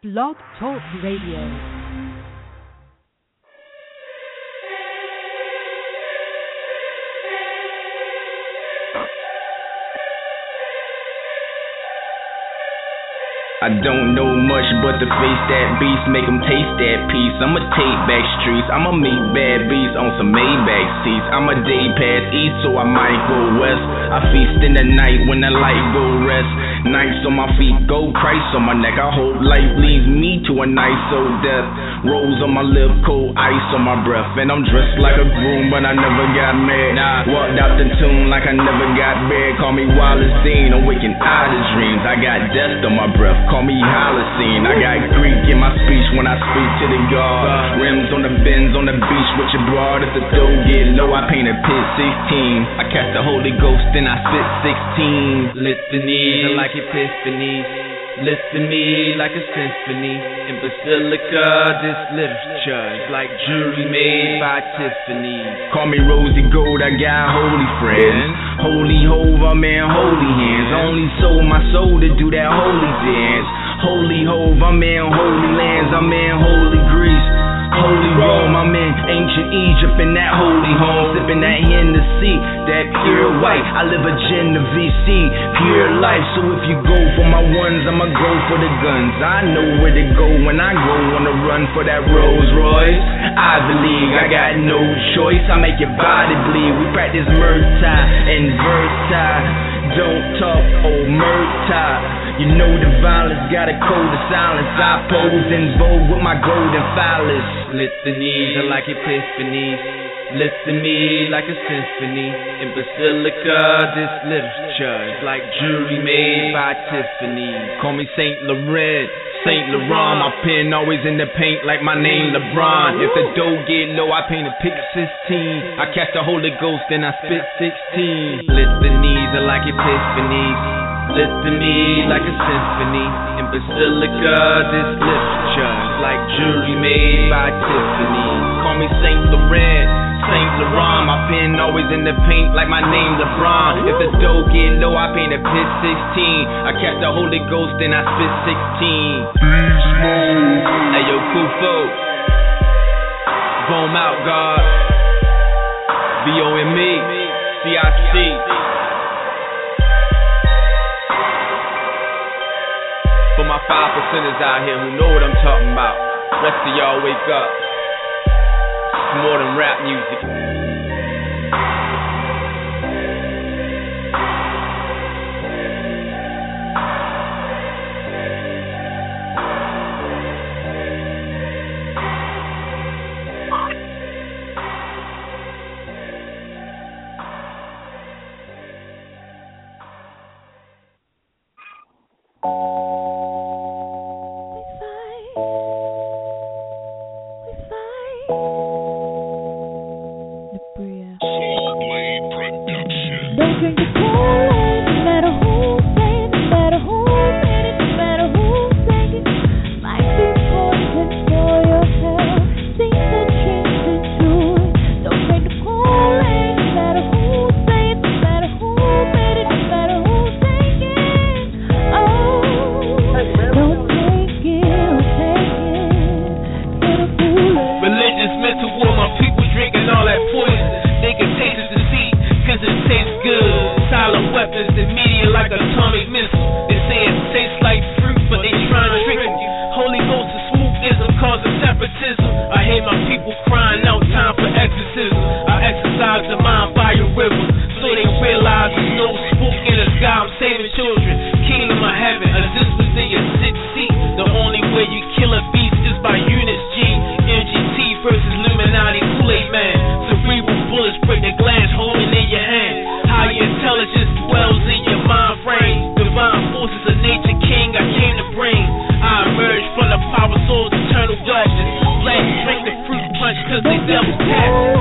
Blog Talk Radio. I don't know much but to face that beast, make them taste that piece. I'ma take back streets, I'ma meet bad beats on some Maybach seats. I'ma day pass east, so I might go west. I feast in the night when the light go rest. Nights on my feet, gold Christ on my neck. I hope life leads me to a nice old death. Rose on my lip, cold ice on my breath. And I'm dressed like a groom, but I never got mad. Nah, walked out the tomb like I never got bad. Call me Wallace Dean, I'm waking out of dreams. I got death on my breath call me Holocene. I got Greek in my speech when I speak to the God. Rims on the bends on the beach with your broad. If the dough get low, I paint a pit 16. I catch the Holy Ghost, then I spit 16. Litanies like epiphanies. Listen to me like a symphony in Basilica. This literature is like jewelry made by Tiffany. Call me Rosie Gold, I got holy friends. Holy Hove, I'm in holy hands. Only sold my soul to do that holy dance. Holy Hove, I'm in holy lands. I'm in holy Greece. Holy Rome, I'm in ancient Egypt in that holy home, sipping that Hennessy, that pure white. I live a Genovese, pure life. So if you go for my ones, I'ma go for the guns. I know where to go when I go on the run for that Rolls Royce. Ivy League, I got no choice. I make your body bleed. We practice Murta and Versa. Don't talk, oh Murta. You know the violence got a code of silence. I pose in vogue with my golden phallus. Litanies are like epiphanies. To me like a symphony in Basilica. This literature is like jewelry made by Tiffany. Call me Saint Laurent. Saint Laurent, my pen always in the paint like my name LeBron. If the dough get low, I paint a pick 16. I catch the Holy Ghost, then I spit 16. Litanies are like epiphanies. Listen me like a symphony in Basilica. This literature is like jewelry made by Tiffany. Call me Saint Laurent. Saint Laurent. My pen always in the paint like my name LeBron. If the dough get low, I paint a pit 16. I catch the Holy Ghost, then I spit 16. Beast mode. Hey yo, Kufo. Boom out, God. V O M E. C I C. my five percenters out here who know what I'm talking about. Rest of y'all wake up. It's more than rap music. Thank you. Sides of mine by your rivers. So they realize there's no spook in the sky. I'm saving children. Kingdom of heaven. Or this in your sixth seat. The only way you kill a beast is by units G. MGT versus Luminati, Kool-Aid man. Cerebral bullets break the glass holding in your hand. High intelligence dwells in your mind frame. Divine forces of nature king I came to bring. I emerge from the power source, eternal judges. Black drink the fruit punch cause they double tap.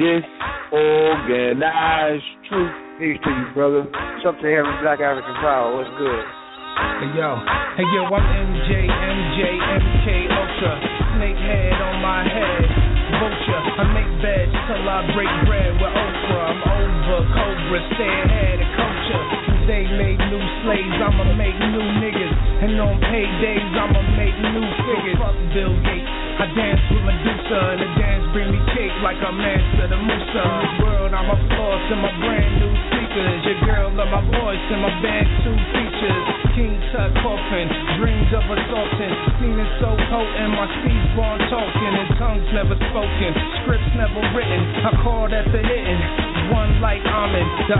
Disorganized truth. Peace to you, brother. Something every black African power. What's good? Hey yo, hey yo, I'm MJ, MJ, MK Ultra. Snakehead on my head, vulture. I make beds till I break bread with Oprah. I'm over Cobra, stay ahead of culture they made new slaves, I'ma make new niggas. And on paydays, I'ma make new figures. Fuck Bill Gates. I dance with Medusa, and the dance bring me cake like a man to the Musa. In this world, I'm a boss in my brand new speakers. Your girl love my voice and my band two features. King Tut coffin, dreams of assaulting. Scene is so potent, my seeds born talking, and tongues never spoken. Scripts never written, I call that the hitting one like Amen, the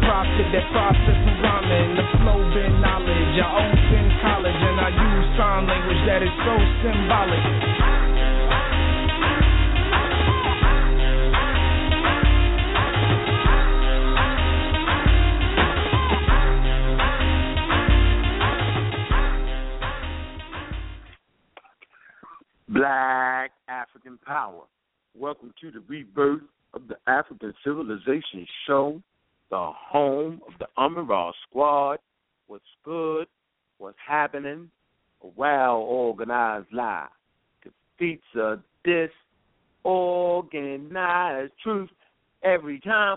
prophet that process rhyming. The flow been knowledge, I college and I use sign language that is so symbolic. Black African Power. Welcome to the rebirth of the African Civilization Show, the home of the Amara Squad. What's good? What's happening? A well organized lie defeats a disorganized truth every time.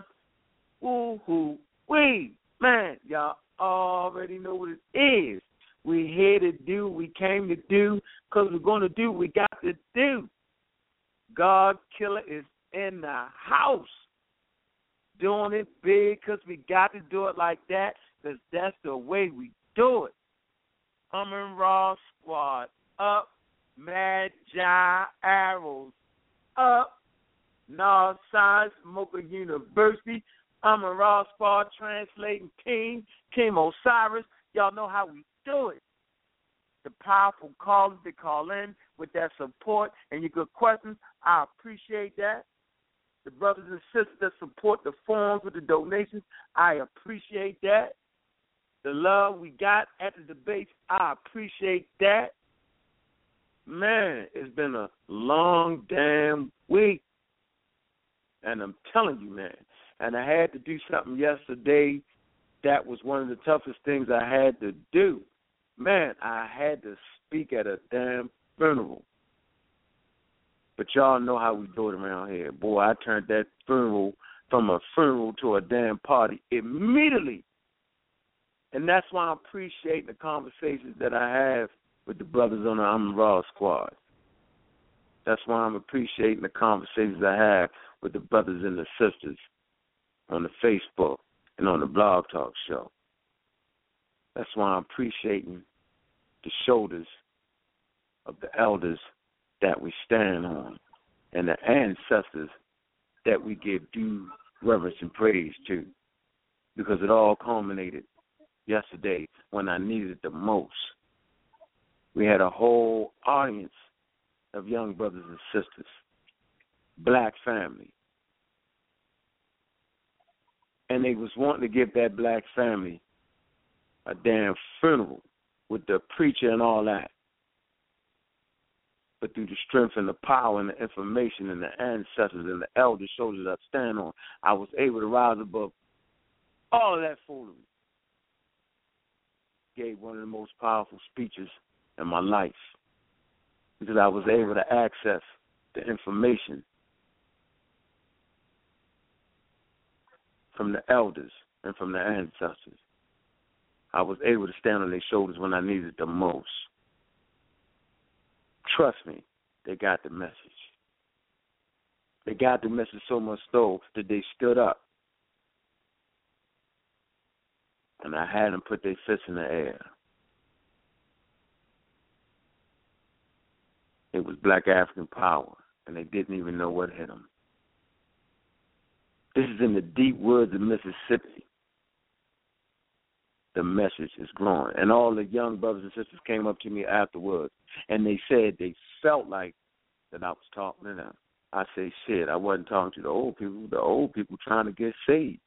Ooh, hoo, wee, man, y'all already know what it is. We're here to do we came to do because we're going to do we got to do. God Killer is in the house doing it big because we got to do it like that because that's the way we do it. Humming Raw Squad up, Magi Arrows up, North Science Mocha University. A Raw Squad translating King, King Osiris. Y'all know how we do it. The powerful callers that call in with that support and your good questions, I appreciate that. The brothers and sisters that support the forums with the donations, I appreciate that. The love we got at the debates, I appreciate that. Man, it's been a long damn week. And I'm telling you, man, and I had to do something yesterday that was one of the toughest things I had to do. Man, I had to speak at a damn funeral. But y'all know how we do it around here. Boy, I turned that funeral from a funeral to a damn party immediately. And that's why I appreciate the conversations that I have with the brothers on the I'm Raw squad. That's why I'm appreciating the conversations I have with the brothers and the sisters on the Facebook and on the Blog Talk show. That's why I'm appreciating the shoulders of the elders that we stand on and the ancestors that we give due reverence and praise to because it all culminated yesterday when I needed the most. We had a whole audience of young brothers and sisters, black family. And they was wanting to give that black family a damn funeral with the preacher and all that. But through the strength and the power and the information and the ancestors and the elder shoulders I stand on, I was able to rise above all of that foolery. Gave one of the most powerful speeches in my life because I was able to access the information from the elders and from the ancestors. I was able to stand on their shoulders when I needed the most. Trust me, they got the message. They got the message so much so that they stood up. And I had them put their fists in the air. It was black African power, and they didn't even know what hit them. This is in the deep woods of Mississippi. The message is growing. And all the young brothers and sisters came up to me afterwards, and they said they felt like that I was talking to them. I say, shit, I wasn't talking to the old people. The old people trying to get saved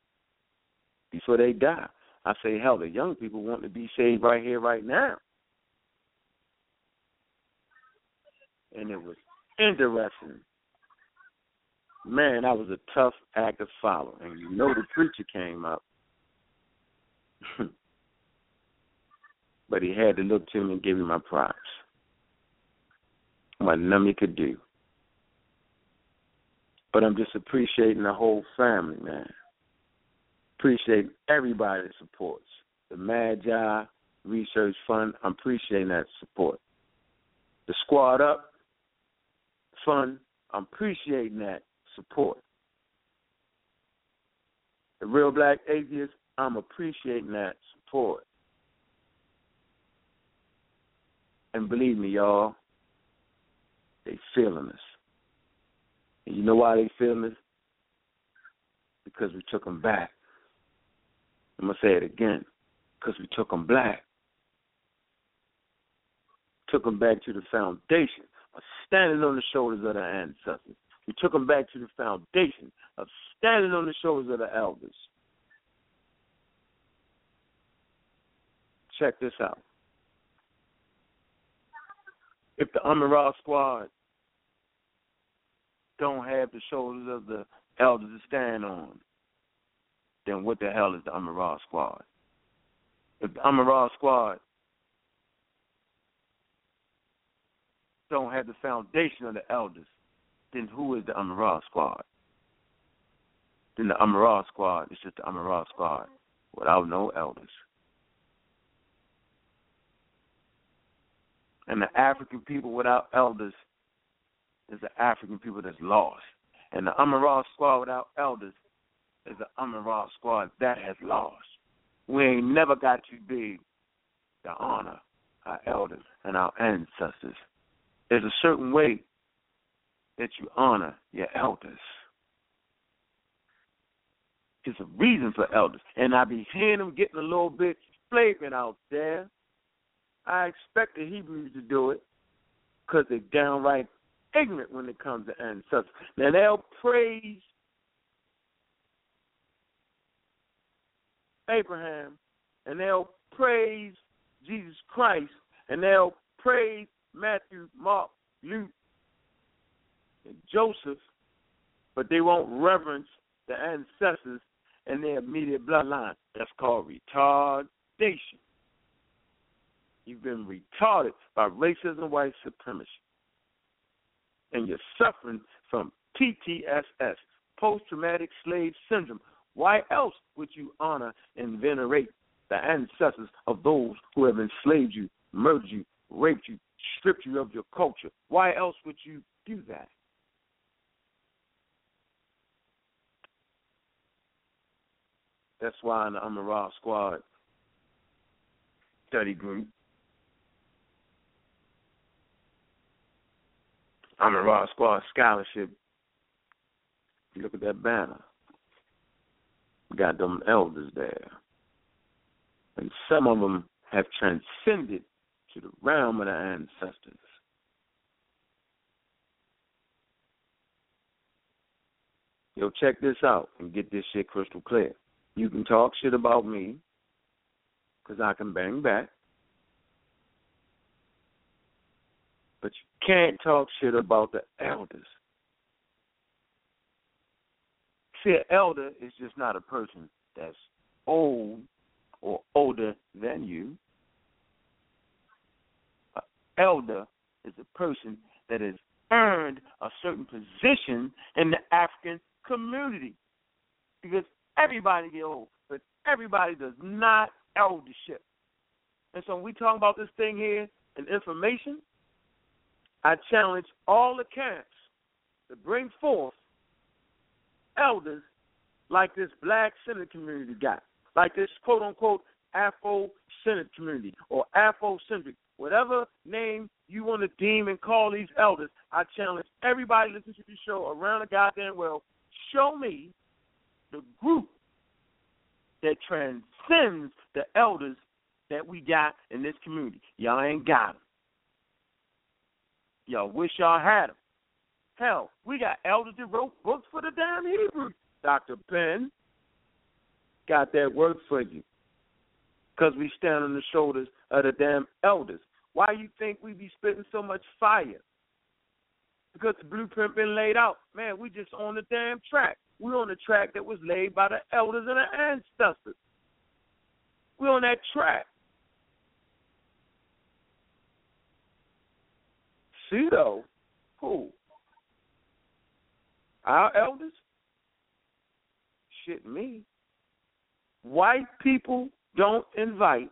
before they die. I say, hell, the young people want to be saved right here, right now. And it was interesting. Man, that was a tough act to follow. And you know the preacher came up. but he had to look to me and give me my props. What Nummy could do. But I'm just appreciating the whole family, man. Appreciate everybody that supports. The Magi Research Fund, I'm appreciating that support. The Squad Up Fund, I'm appreciating that support. The Real Black Atheist, I'm appreciating that support. And believe me, y'all, they feeling us. And you know why they feeling us? because we took them back. I'm to say it again because we took them black. Took them back to the foundation of standing on the shoulders of their ancestors. We took them back to the foundation of standing on the shoulders of the elders. Check this out. If the Amara squad don't have the shoulders of the elders to stand on, then what the hell is the Amara squad? If the Amara squad don't have the foundation of the elders, then who is the Amara squad? Then the Amara squad is just the Amara squad without no elders. And the African people without elders is the African people that's lost. And the Amara squad without elders is the Amara squad that has lost. We ain't never got too big to honor our elders and our ancestors. There's a certain way that you honor your elders. There's a reason for elders. And I be hearing them getting a little bit flagrant out there. I expect the Hebrews to do it because they're downright ignorant when it comes to ancestors. Now they'll praise Abraham and they'll praise Jesus Christ and they'll praise Matthew, Mark, Luke, and Joseph, but they won't reverence the ancestors and their immediate bloodline. That's called retardation. You've been retarded by racism, and white supremacy. And you're suffering from PTSS, post traumatic slave syndrome. Why else would you honor and venerate the ancestors of those who have enslaved you, murdered you, raped you, stripped you of your culture? Why else would you do that? That's why in the Amara Squad study group, Amara Squad Scholarship, look at that banner. Got them elders there. And some of them have transcended to the realm of the ancestors. Yo, check this out and get this shit crystal clear. You can talk shit about me because I can bang back. But you can't talk shit about the elders. See, an elder is just not a person that's old or older than you. An elder is a person that has earned a certain position in the African community. Because everybody get old, but everybody does not eldership. And so when we talk about this thing here and information, I challenge all the camps to bring forth elders like this black Senate community got, like this quote unquote Afro Senate community or Afrocentric, whatever name you want to deem and call these elders. I challenge everybody listening to the show around the goddamn world. Show me the group that transcends the elders that we got in this community. Y'all ain't got them. Y'all wish y'all had them. Hell, we got elders that wrote books for the damn Hebrews. Dr. Ben got that work for you. Because we stand on the shoulders of the damn elders. Why you think we be spitting so much fire? Because the blueprint been laid out. Man, we just on the damn track. We're on the track that was laid by the elders and the ancestors. We're on that track. Though, who? Our elders? Shit me. White people don't invite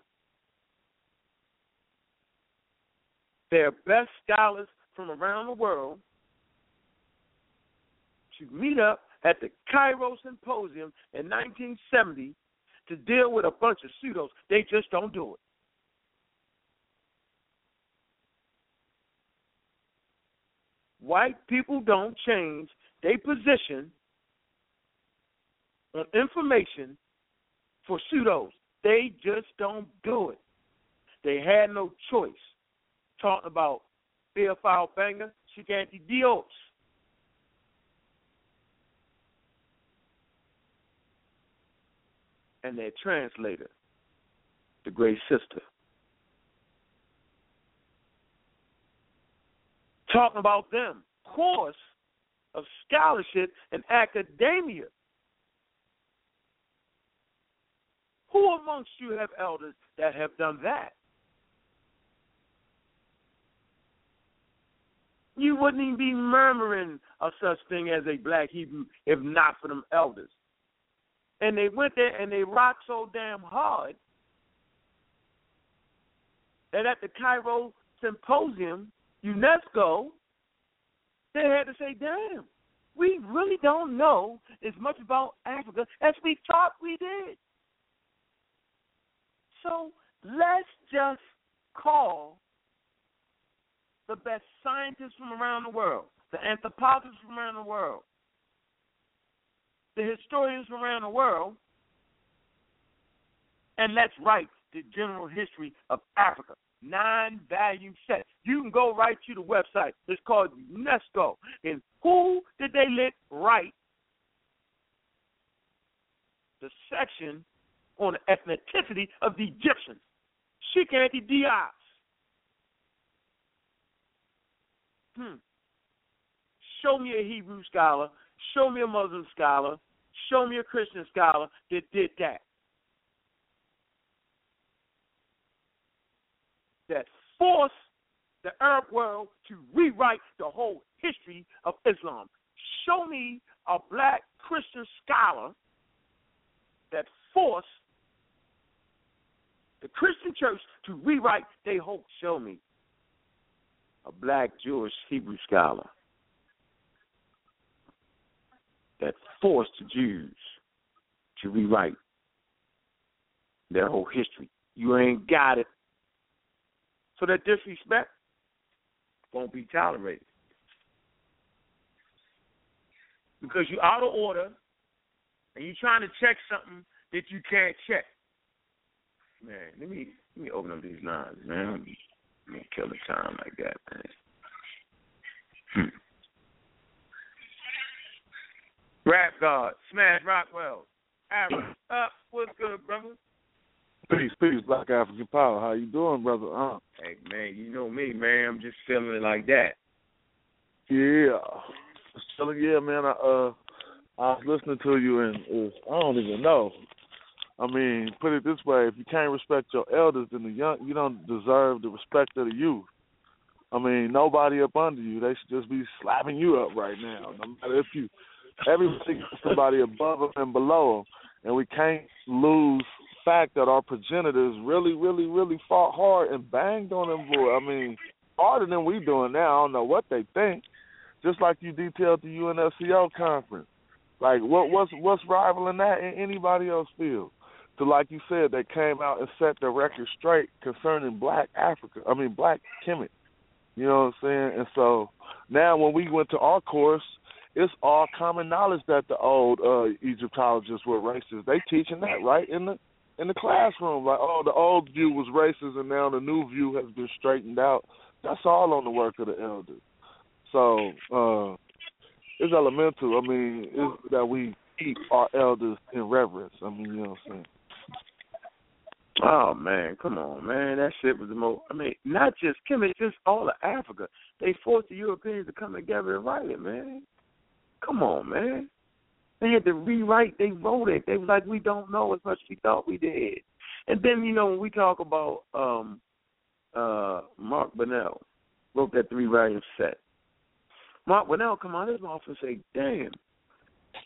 their best scholars from around the world to meet up at the Cairo Symposium in 1970 to deal with a bunch of pseudos. They just don't do it. White people don't change their position on information for pseudos. They just don't do it. They had no choice. Talking about Théophile Obenga, Shiganti Dios. And their translator, the great sister. Talking about them, course of scholarship and academia. Who amongst you have elders that have done that? You wouldn't even be murmuring of such thing as a black Hebrew if not for them elders. And they went there and they rocked so damn hard that at the Cairo Symposium, UNESCO, they had to say, damn, we really don't know as much about Africa as we thought we did. So let's just call the best scientists from around the world, the anthropologists from around the world, the historians from around the world, and let's write the general history of Africa. Nine value set. You can go right to the website. It's called UNESCO. And who did they let write the section on the ethnicity of the Egyptians? Cheikh Anta Diop. Hmm. Show me a Hebrew scholar. Show me a Muslim scholar. Show me a Christian scholar that did that. That forced the Arab world to rewrite the whole history of Islam. Show me a black Christian scholar that forced the Christian church to rewrite their whole. Show me a black Jewish Hebrew scholar that forced the Jews to rewrite their whole history. You ain't got it. So that disrespect won't be tolerated. Because you're out of order and you're trying to check something that you can't check. Man, let me let me open up these lines, man. Let me, kill the time like that, man. Hmm. Rap God, Smash Rockwell, Africa up. What's good, brother? Peace, peace, Black African Power. How you doing, brother? Uh, Hey man, you know me, man. I'm just feeling it like that. yeah, Just telling yeah, man. I uh, I was listening to you, and was, I don't even know. I mean, put it this way: if you can't respect your elders, then the young, you don't deserve the respect of the youth. I mean, nobody up under you. They should just be slapping you up right now. No matter if you, everybody somebody above them and below them, and we can't lose fact that our progenitors really, really, really fought hard and banged on them boy. I mean, harder than we doing now. I don't know what they think. Just like you detailed the UNESCO conference. Like what what's what's rivaling that in anybody else field? So like you said, they came out and set the record straight concerning black Africa I mean black Kemet. You know what I'm saying? And so now when we went to our course, it's all common knowledge that the old uh Egyptologists were racist. They teaching that right in the in the classroom. Like, oh, the old view was racist, and now the new view has been straightened out. That's all on the work of the elders. So uh, it's elemental. I mean, it's that we keep our elders in reverence. I mean, you know what I'm saying? Oh man, come on, man. That shit was the most. I mean, not just Kim, it's just all of Africa. They forced the Europeans to come together and write it, man. Come on, man. They had to rewrite. They wrote it. They was like, we don't know as much as we thought we did. And then you know when we talk about um uh Martin Bernal wrote that three volume set. Martin Bernal come on his mouth and say, "Damn,"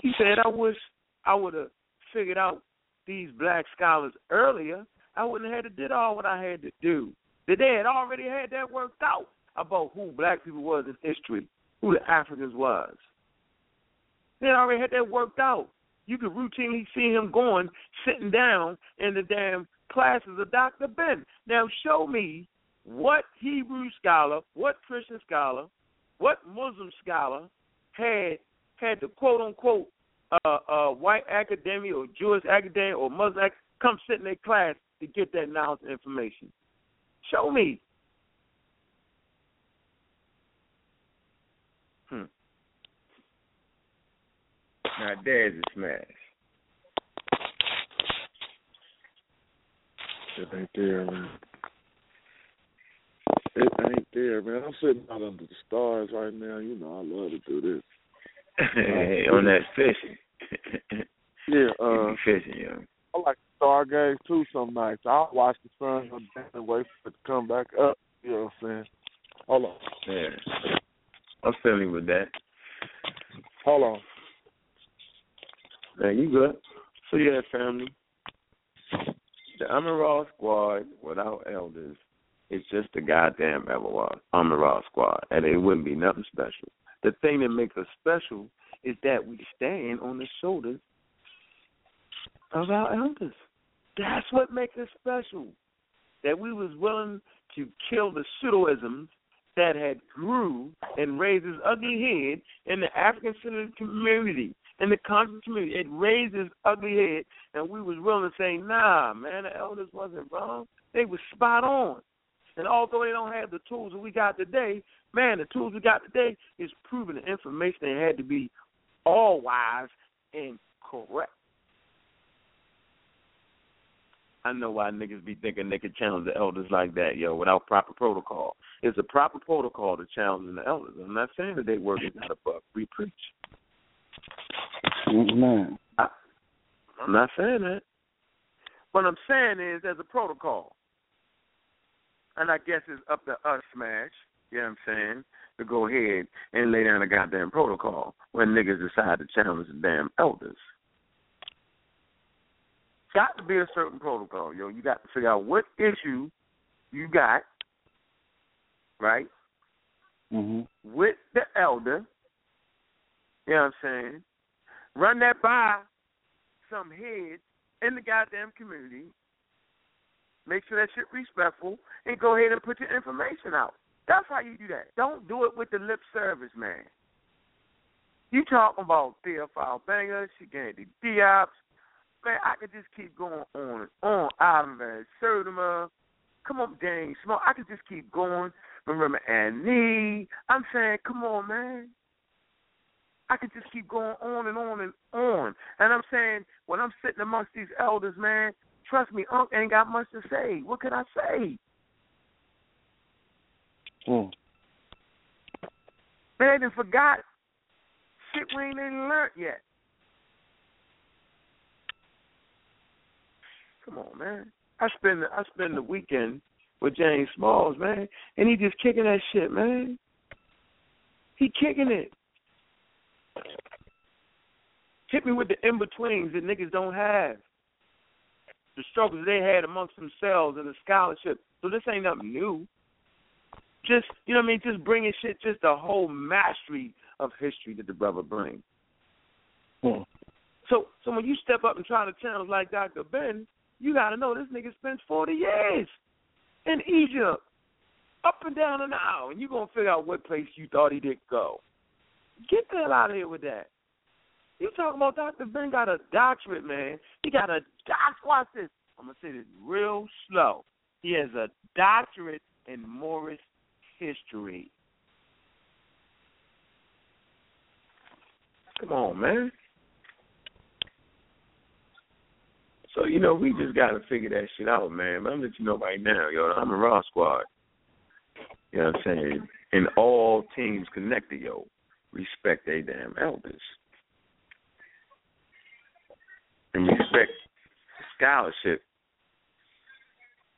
he said, "I wish I would have figured out these black scholars earlier. I wouldn't have had to did all what I had to do. That they had already had that worked out about who black people was in history, who the Africans was. They already had that worked out. You could routinely see him going, sitting down in the damn classes of Dr. Ben. Now show me what Hebrew scholar, what Christian scholar, what Muslim scholar had had the quote unquote uh, uh, white academia or Jewish academia or Muslim come sit in their class to get that knowledge and information? Show me. Hmm. Now there's a smash. It ain't there, man. It ain't there, man. I'm sitting out under the stars right now. You know, I love to do this. hey, on that fishing. Yeah, uh, fishing, yo. I like Stargaze too some nights. I'll watch the sun go down and wait for it to come back up. You know what I'm saying? Hold on. Yeah. I'm feeling with that. Hold on. Man, you good. So yeah, family. The Amara squad without elders is just a goddamn Amara squad. And it wouldn't be nothing special. The thing that makes us special is that we stand on the shoulders of our elders. That's what makes us special. That we was willing to kill the pseudoisms that had grew and raised its ugly head in the African centered community, in the conscious community. It raised its ugly head and we was willing to say, nah, man, the elders wasn't wrong. They was spot on. And although they don't have the tools that we got today, man, the tools we got today is proving the information they had to be all wise and correct. I know why niggas be thinking they can challenge the elders like that, yo, without proper protocol. It's a proper protocol to challenge the elders. I'm not saying that they work is not above free preach. Man. I'm not saying that. What I'm saying is there's a protocol. And I guess it's up to us, Smash, you know what I'm saying, to go ahead and lay down a goddamn protocol when niggas decide to challenge the damn elders. Got to be a certain protocol, yo. You got to figure out what issue you got, right, hmm with the elder. You know what I'm saying? Run that by some heads in the goddamn community. Make sure that shit respectful and go ahead and put your information out. That's how you do that. Don't do it with the lip service, man. You talking about Théophile Obengas, Shigandi Diops. Man, I could just keep going on and on. Ivan Van Sertima. Come on, Dang Small. I could just keep going. Marimba Ani. I'm saying, come on, man. I could just keep going on and on and on. And I'm saying, when I'm sitting amongst these elders, man, trust me, Unc ain't got much to say. What can I say? Mm. Man, they forgot shit we ain't even learned yet. Come on, man. I spend I spend the weekend with James Smalls, man, and he just kicking that shit, man. He kicking it. Hit me with the in betweens that niggas don't have. The struggles they had amongst themselves and the scholarship. So this ain't nothing new. Just you know what I mean. Just bringing shit, just the whole mastery of history that the brother brings. Mm. So so when you step up and try to challenge like Dr. Ben, you gotta know this nigga spent forty years in Egypt, up and down the Nile, and you gonna figure out what place you thought he did go. Get the hell out of here with that. You talking about Dr. Ben got a doctorate, man. He got a doc watch this. I'm gonna say this real slow. He has a doctorate in Moorish history. Come on, man. So, you know, we just gotta figure that shit out, man. But I'm gonna let you know right now, yo, I'm a raw squad. You know what I'm saying? And all teams connected, yo, respect they damn elders. And respect the scholarship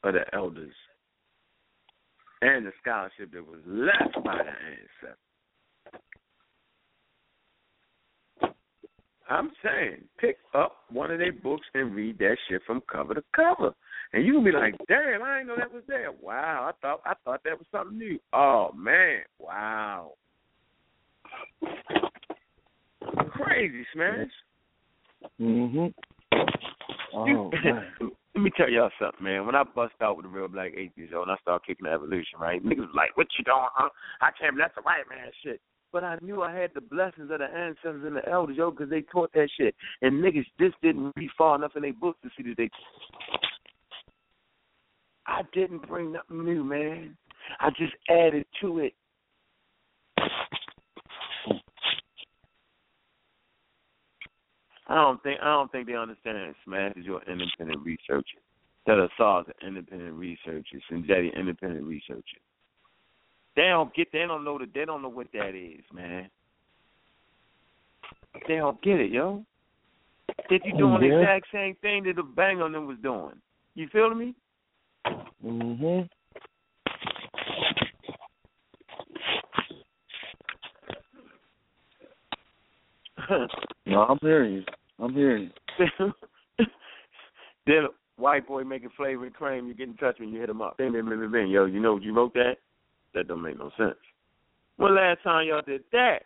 of the elders. And the scholarship that was left by the ancestors. I'm saying, pick up one of their books and read that shit from cover to cover. And you can be like, damn, I didn't know that was there. Wow, I thought I thought that was something new. Oh man, wow. Crazy, Smash. Mhm. Oh. Let me tell y'all something, man. When I bust out with the real black atheist, yo, and I start kicking the evolution, right? Niggas was like, what you doing, huh? I can't believe that's a white man shit. but I knew I had the blessings of the ancestors and the elders, yo, because they taught that shit. And niggas just didn't read far enough in their books to see that they. I didn't bring nothing new, man. I just added to it. I don't think I don't think they understand Smash is your independent researcher. That Assad's an independent researcher, Sinjetti independent researcher. They don't get they don't know that they don't know what that is, man. They don't get it, yo. That you doing the exact same thing that the bang on them was doing. You feel me? Mhm. No, I'm hearing you. I'm hearing you. then a white boy making flavor and cream, you get in touch when you hit him up. Bing, bing, bing, bing, bing. Yo, you know you wrote that? That don't make no sense. When last time y'all did that?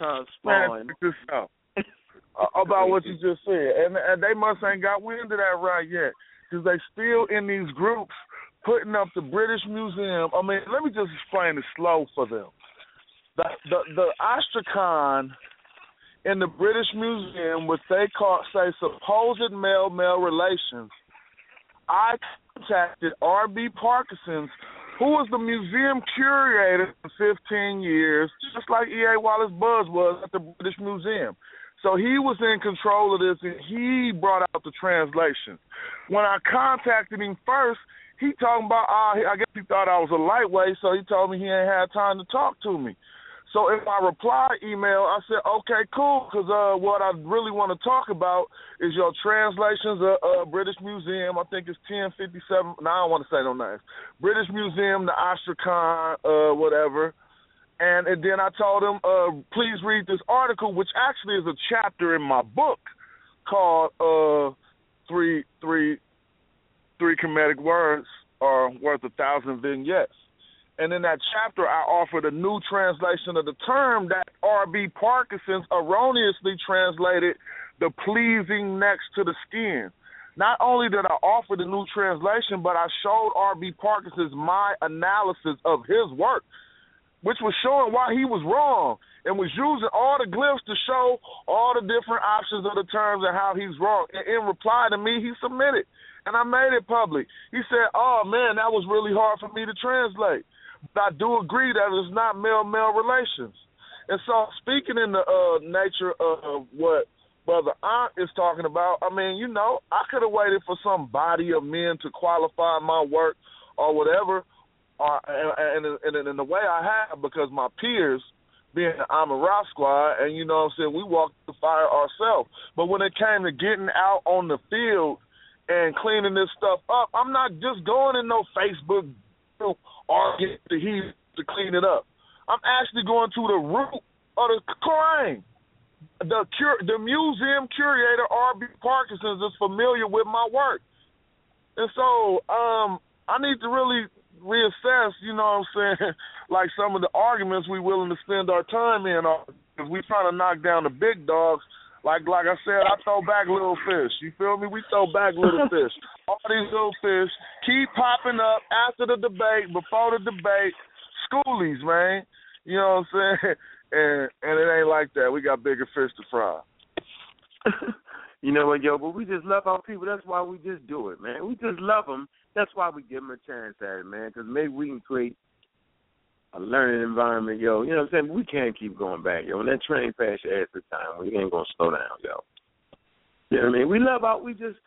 Man, Correspond. check this out. Uh, about what you just said, and and they must ain't got wind of that right yet, because they still in these groups putting up the British Museum. I mean, let me just explain it slow for them. The the the ostracon in the British Museum, which they call say supposed male male relations. I contacted R.B. Parkinson's, who was the museum curator for 15 years, just like E.A. Wallis Budge was at the British Museum. So he was in control of this, and he brought out the translation. When I contacted him first, he talking about, uh, I guess he thought I was a lightweight, so he told me he ain't had time to talk to me. So in my reply email, I said, okay, cool, because uh, what I really want to talk about is your translations of uh, British Museum. I think it's 1057. No, I don't want to say no names. British Museum, the ostracon, uh, whatever. And, and then I told him, uh, please read this article, which actually is a chapter in my book called uh, Three Three Three Comedic Words Are Worth a Thousand Vignettes. And in that chapter, I offered a new translation of the term that R.B. Parkinson's erroneously translated the pleasing next to the skin. Not only did I offer the new translation, but I showed R.B. Parkinson's my analysis of his work, which was showing why he was wrong and was using all the glyphs to show all the different options of the terms and how he's wrong. And in reply to me, he submitted, and I made it public. He said, "Oh man, that was really hard for me to translate." I do agree that it's not male-male relations. And so, speaking in the uh, nature of what Brother Aunt is talking about, I mean, you know, I could have waited for some body of men to qualify my work or whatever, or, and, and, and in the way I have, because my peers, being the Amara Squad, and you know what I'm saying, we walked the fire ourselves. But when it came to getting out on the field and cleaning this stuff up, I'm not just going in no Facebook or get the to clean it up. I'm actually going to the root of the crime. The cur- the museum curator R.B. Parkinson's is familiar with my work, and so um, I need to really reassess. You know what I'm saying? like some of the arguments we're willing to spend our time in, because we trying to knock down the big dogs. Like like I said, I throw back little fish. You feel me? We throw back little fish. All these little fish keep popping up after the debate, before the debate. Schoolies, man. You know what I'm saying? And and it ain't like that. We got bigger fish to fry. you know what, yo? But we just love our people. That's why we just do it, man. We just love them. That's why we give them a chance at it, man. Because maybe we can create a learning environment, yo. You know what I'm saying? We can't keep going back, yo. When that train pass your ass the time, we ain't gonna slow down, yo. You know what I mean? We love our we just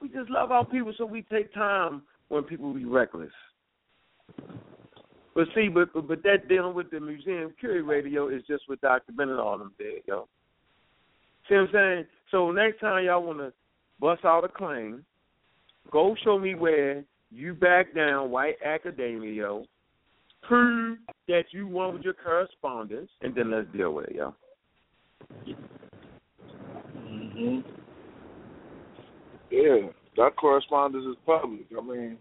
we just love our people, so we take time when people be reckless. But see, but but, but that dealing with the museum curator, radio is just what Dr. Bennett all them did, yo. See what I'm saying? So next time y'all wanna bust out a claim, go show me where you back down white academia, yo. Prove that you won with your correspondence, and then let's deal with it, yo. hmm Yeah, that correspondence is public. I mean,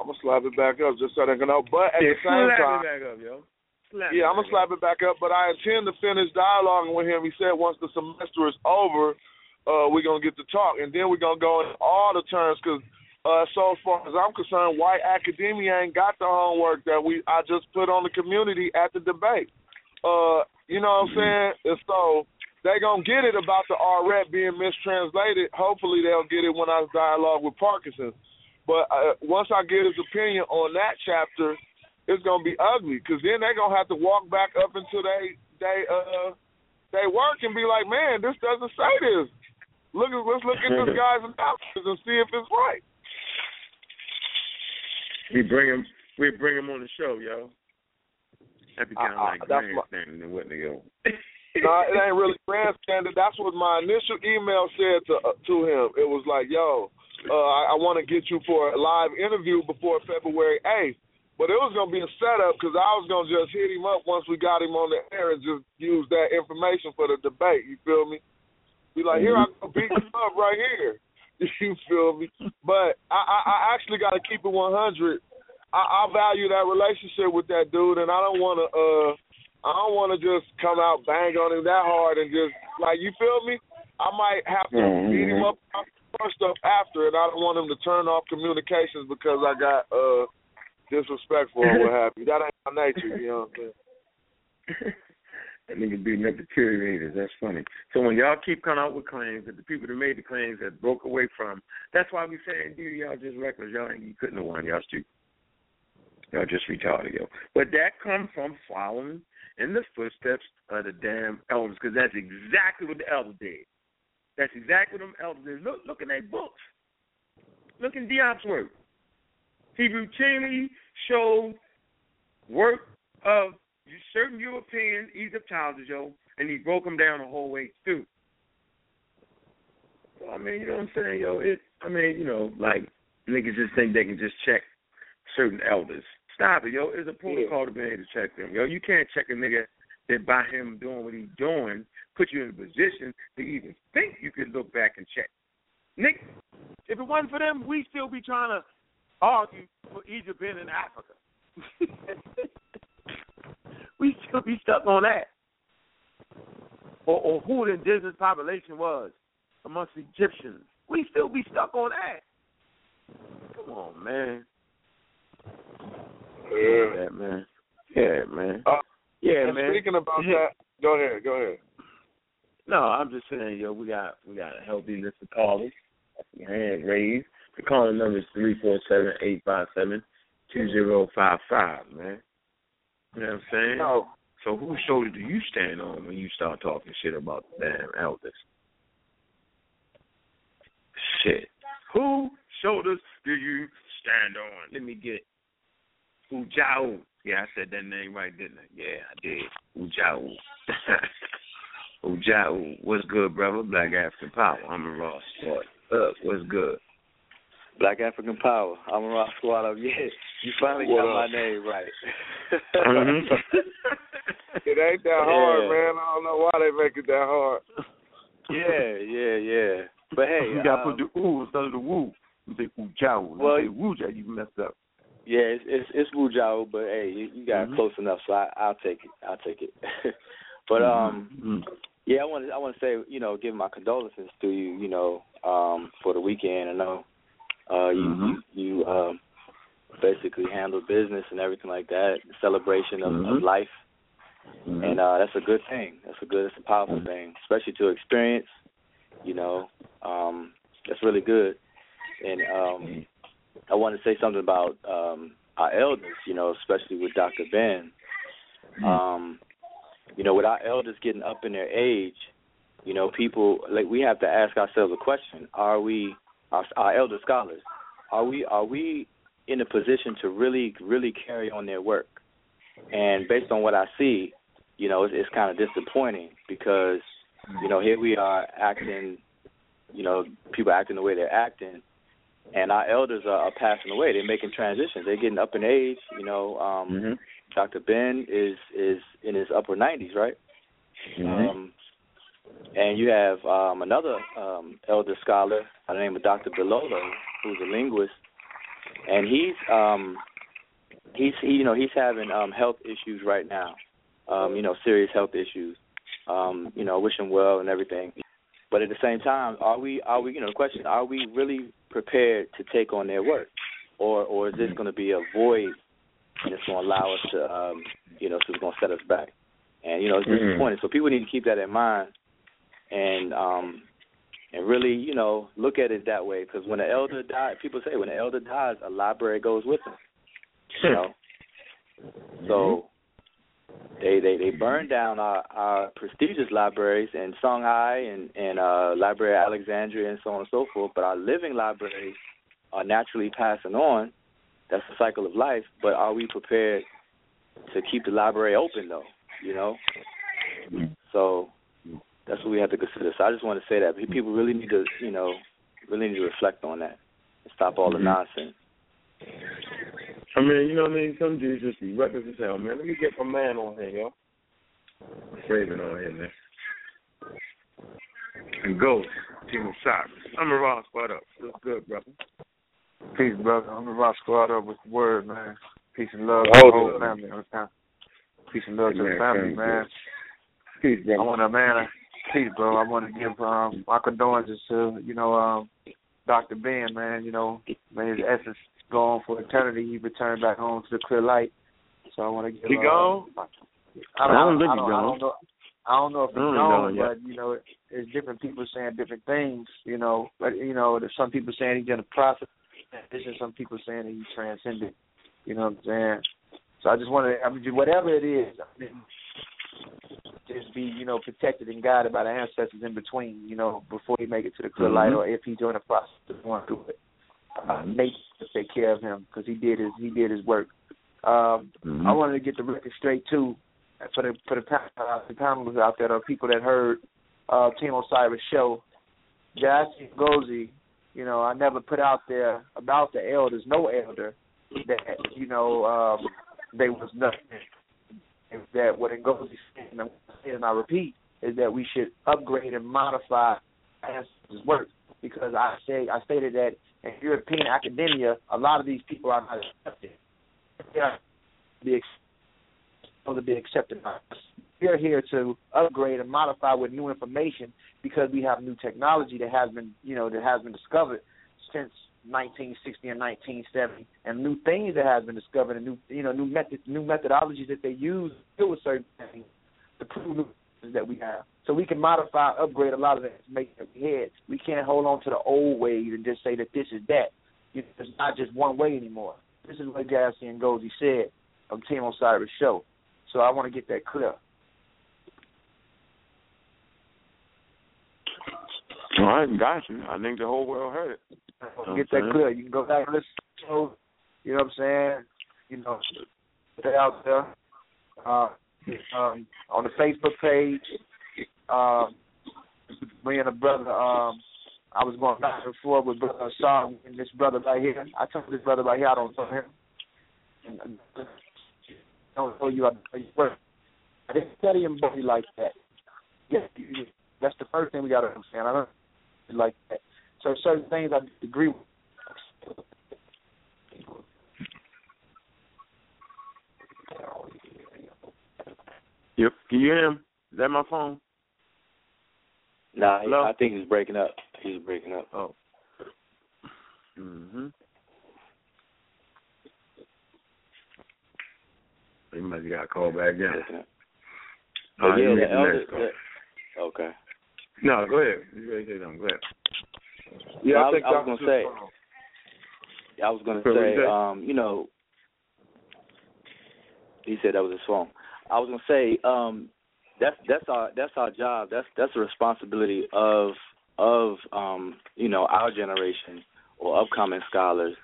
I'm gonna slap it back up just so they can know. But at yeah, the same slap time, it back up, yo. Slap yeah, I'm gonna back slap it back up. But I intend to finish dialoguing with him. He said once the semester is over, uh, we're gonna get to talk, and then we're gonna go into all the terms because. Uh, so as far as I'm concerned, white academia ain't got the homework that we I just put on the community at the debate. Uh, you know what I'm saying? And so they gonna get it about the R rep being mistranslated. Hopefully they'll get it when I dialogue with Parkinson. But uh, once I get his opinion on that chapter, it's gonna be ugly because then they're gonna have to walk back up into they they uh they work and be like, man, this doesn't say this. Look let's look at this guy's analysis and see if it's right. We bring him. We bring him on the show, yo. That'd be kind of like grandstanding and whatnot, yo. no, it ain't really grandstanding. That's what my initial email said to uh, to him. It was like, "Yo, uh, I, I want to get you for a live interview before February 8th." But it was gonna be a setup because I was gonna just hit him up once we got him on the air and just use that information for the debate. You feel me? Be like, "Here I go, beat him up right here." You feel me? But I, I, I actually got to keep it 100. I, I value that relationship with that dude, and I don't want to. uh I don't want to just come out bang on him that hard and just like you feel me. I might have to Mhm. beat him up for stuff after, and I don't want him to turn off communications because I got uh disrespectful or what have you. That ain't my nature, you know what I'm saying? that nigga beating up deteriorators. That's funny. So when y'all keep coming out with claims that the people that made the claims that broke away from, that's why we saying, dude, y'all just reckless. Y'all you couldn't have won. Y'all stupid. Y'all just retarded, yo. But that comes from following in the footsteps of the damn elders, because that's exactly what the elders did. That's exactly what them elders did. Look, look in their books. Look in Diop's work. He routinely showed work of certain European Egyptologists, yo, and he broke them down the whole way through. So, I mean, you know what I'm saying, yo? It, I mean, you know, like niggas just think they can just check certain elders. Stop it, yo. There's a protocol to be able to check them, yo. You can't check a nigga that by him doing what he's doing put you in a position to even think you could look back and check. Nick, if it wasn't for them, we'd still be trying to argue for Egypt being in Africa. we still be stuck on that. Or, or who the indigenous population was amongst the Egyptians. We still be stuck on that. Come on, man. Yeah. Yeah, man. Yeah, man. Uh, yeah, and man. Speaking about that, go ahead, go ahead. No, I'm just saying, yo, we got we got a healthy list of callers. Hand raised. The calling number is three four seven eight five seven two zero five five, man. You know what I'm saying? No. So whose shoulder do you stand on when you start talking shit about the damn elders? Shit. Who shoulders do you stand on? Let me get Ujao. Yeah, I said that name right, didn't I? Yeah, I did. Ujao. Ujao. What's good, brother? Black African Power. I'm a Ross. What up? What's good? Black African Power. Amara squad of yeah. You finally What got my name right. Mhm. It ain't that hard, Yeah. man. I don't know why they make it that hard. yeah, yeah, yeah. But hey, you got to um, put the ooh instead of the woo. You say ooh jow. Well, you say woo jow, you messed up. yeah, it's it's, it's Wu Jiao, but hey, you, you got Mhm. close enough, so I, I'll take it. I'll take it. but um, Mhm. yeah, I want to I want to say you know give my condolences to you you know um for the weekend. I know uh you Mhm. you, you um basically handle business and everything like that, the celebration of, of Mhm. life. Mhm. and uh that's a good thing. That's a good. That's a powerful thing, especially to experience. You know, um, that's really good. And um, I want to say something about um, our elders. You know, especially with Dr. Ben. Um, you know, with our elders getting up in their age, you know, people like we have to ask ourselves a question: Are we, our, our elder scholars, are we are we in a position to really really carry on their work? And based on what I see, you know, it's, it's kind of disappointing because, you know, here we are acting, you know, people acting the way they're acting, and our elders are, are passing away. They're making transitions. They're getting up in age. You know, um, Mhm. Dr. Ben is is in his upper 90s, right? Mhm. Um, and you have um, another um, elder scholar by the name of Dr. Bilolo, who's a linguist, and he's um, he's he, you know he's having um, health issues right now, um, you know serious health issues. Um, you know, wish him well and everything. But at the same time, are we are we you know the question are we really prepared to take on their work, or or is this going to be a void and it's going to allow us to um, you know so it's going to set us back? and you know it's Mhm. disappointing. So people need to keep that in mind, and um, and really you know look at it that way because when an elder dies, people say when an elder dies, a library goes with them. You know, so they they they burned down our our prestigious libraries in Shanghai and and uh Library of Alexandria and so on and so forth, but our living libraries are naturally passing on. That's the cycle of life. But are we prepared to keep the library open though? You know? So that's what we have to consider. So I just want to say that people really need to, you know, really need to reflect on that and stop all the Mhm. nonsense. I mean, you know what I mean? Some dudes just be reckless as hell, man. Let me get my man on here, yo. Raven on here, man. And Ghost, Team Osiris. I'm a Ross, what up? What's good, brother? Peace, brother. I'm the Rock Squad up with the word, man. Peace and love to the whole family. Peace and love to the family, thank man. Peace, I brother. want to, man, peace, bro. I want to give um, my condolences to, you know, um, Dr. Ben, man. You know, may his essence go on for eternity. He returned back home to the clear light. So I want to give. He uh, gone? I don't, I don't think I he don't, I gone. don't know. I don't know if he's I don't gone, know but you know, it, there's different people saying different things. You know, but you know, there's some people saying he's in the process. There's just some people saying that he transcended. You know what I'm saying? So I just want to, I mean, whatever it is, I mean, just be, you know, protected and guided by the ancestors in between, you know, before he make it to the clear light, Mhm. or if he's doing the process of going through it. Uh, make to take care of him because he did his he did his work. Um, Mhm. I wanted to get the record straight too for the for the, uh, the panelists out there, the people that heard uh, Team Osiris show. Jassy Gozi, you know, I never put out there about the elders, no elder that you know um, they was nothing. Is that what it goes and and I repeat, is that we should upgrade and modify ancestors' work because I say I stated that in European academia, a lot of these people are not accepted. They are be supposed to be accepted by us. We are here to upgrade and modify with new information because we have new technology that has been, you know, that has been discovered since 1960 and 1970, and new things that has been discovered, and new, you know, new methods, new methodologies that they use to deal with certain things to prove new that we have. So we can modify, upgrade a lot of the information that we had. We can't hold on to the old ways and just say that this is that. It's not just one way anymore. This is what Gassy and Goldie said on Team Osiris show. So I want to get that clear. All right, got you. I think the whole world heard it. Get that clear. You can go back and listen to the show. You know what I'm saying? You know, put that out there. Uh, um, on the Facebook page, um, me and a brother, um, I was going back and forth with brother Assad and this brother right here. I told this brother right here I don't know him. I don't know you. I know work. I didn't study him body like that. Yes, that's the first thing we got to understand. I don't like that. So certain things I agree with. Yep. Can you hear him? Is that my phone? Nah, Hello? I think he's breaking up. He's breaking up. Oh. Mhm. He must have got called back in. Breaking up. All But right, yeah, the elder. next call. the- okay. No, go ahead. You ready to say something? Go ahead. Yeah, I I, think I was Dr. gonna say. wrong. I was gonna say? um, you know, he said that was his phone. I was gonna say, um, that's that's our that's our job. That's that's the responsibility of of um, you know, our generation or upcoming scholars,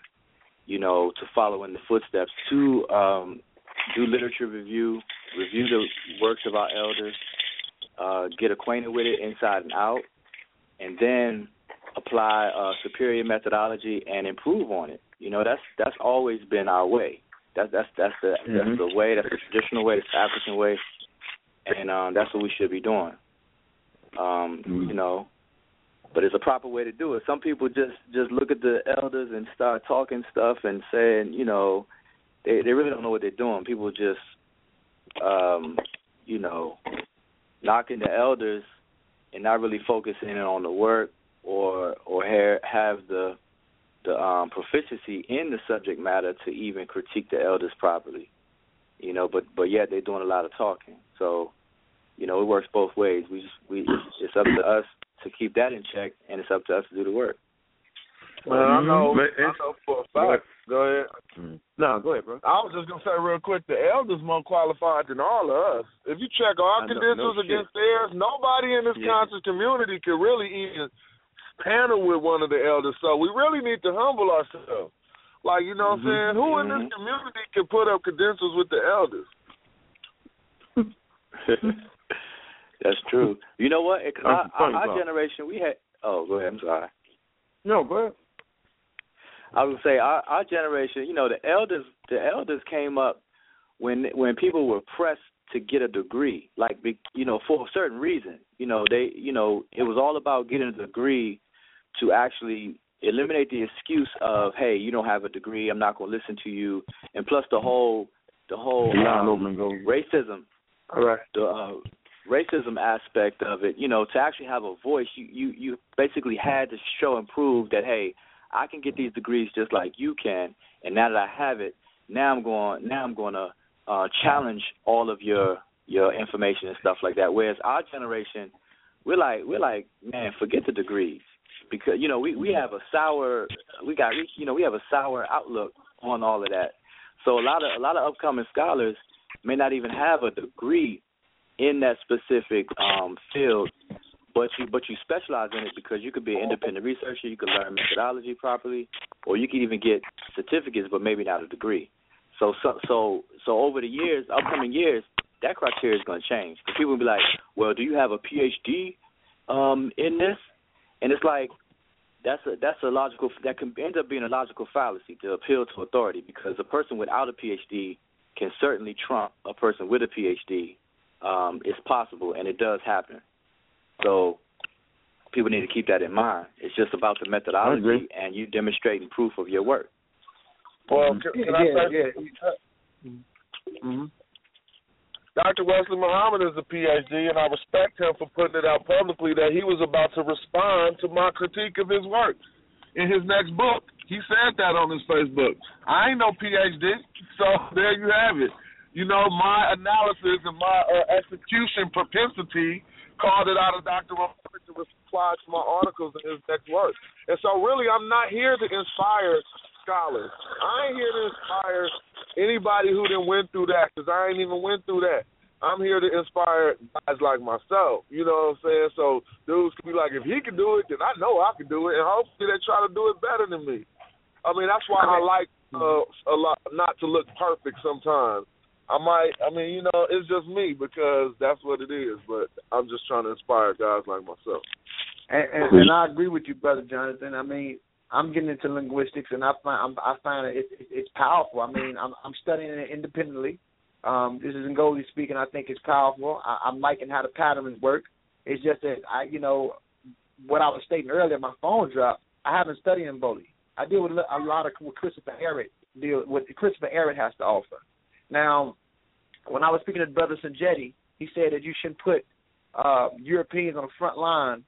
you know, to follow in the footsteps to um do literature review, review the works of our elders, uh, get acquainted with it inside and out, and then apply uh, superior methodology and improve on it. You know, that's that's always been our way. That's that's that's the Mhm. that's the way. That's the traditional way. That's the African way, and um, that's what we should be doing. Um, Mhm. You know, but it's a proper way to do it. Some people just just look at the elders and start talking stuff and saying, you know, they they really don't know what they're doing. People just, um, you know, knocking the elders and not really focusing in on the work or or have the the um, proficiency in the subject matter to even critique the elders properly. You know, but but yet they're doing a lot of talking. So you know, it works both ways. We just we it's up to us to keep that in check, and it's up to us to do the work. Man, I know, I know for a fact. Go ahead. No, go ahead, bro. I was just gonna say real quick, the elders more qualified than all of us. If you check our I know, credentials no shit. against theirs, nobody in this Yeah. conscious community can really even panel with one of the elders. So we really need to humble ourselves. Like you know what Mhm. I'm saying? Who in this community can put up credentials with the elders? That's true. You know what? That's our, our generation, we had. Oh, go ahead. I'm sorry. No, go ahead. I would say our our generation, you know, the elders the elders came up when when people were pressed to get a degree, like be- you know, for a certain reason. You know, they you know, it was all about getting a degree to actually eliminate the excuse of, hey, you don't have a degree, I'm not going to listen to you, and plus the whole the whole um, open and go. racism All right. the uh, racism aspect of it, you know, to actually have a voice, you you you basically had to show and prove that hey, I can get these degrees just like you can, and now that I have it, now I'm going now I'm going to uh, challenge all of your your information and stuff like that. Whereas our generation, we're like we're like man, forget the degrees because you know we we have a sour we got you know we have a sour outlook on all of that. So a lot of a lot of upcoming scholars may not even have a degree in that specific um, field, but you but you specialize in it because you could be an independent researcher, you could learn methodology properly, or you could even get certificates, but maybe not a degree. So so so so over the years, upcoming years, that criteria is going to change. Because people will be like, well, do you have a PhD um, in this? And it's like that's a that's a logical that can end up being a logical fallacy to appeal to authority because a person without a PhD can certainly trump a person with a PhD. Um, it's possible and it does happen. So people need to keep that in mind. It's just about the methodology and you demonstrating proof of your work. Well, Mhm. can, Yeah, I yeah, say yeah. Mm-hmm. Dr. Wesley Muhammad is a PhD, and I respect him for putting it out publicly that he was about to respond to my critique of his work in his next book. He said that on his Facebook. I ain't no PhD, so there you have it. You know, my analysis and my uh, execution propensity called it out of Dr. Muhammad to reply to my articles in his next work. And so, really, I'm not here to inspire scholars. I ain't here to inspire anybody who didn't went through that because I ain't even went through that. I'm here to inspire guys like myself. You know what I'm saying? So dudes can be like, if he can do it, then I know I can do it, and hopefully they try to do it better than me. I mean, that's why I like uh, a lot not to look perfect sometimes. I might, I mean, you know, it's just me because that's what it is. But I'm just trying to inspire guys like myself. And, and, and I agree with you, brother Jonathan. I mean, I'm getting into linguistics, and I find I'm, I find it, it it's powerful. I mean, I'm I'm studying it independently. Um, this is Ngoli speaking. I think it's powerful. I, I'm liking how the patterns work. It's just that I, you know, what I was stating earlier, my phone dropped. I haven't studied Mboli. I deal with a lot of what Christopher Everett deal what Christopher Everett has to offer. Now, when I was speaking to Brother Sanjetti, he said that you shouldn't put uh, Europeans on the front line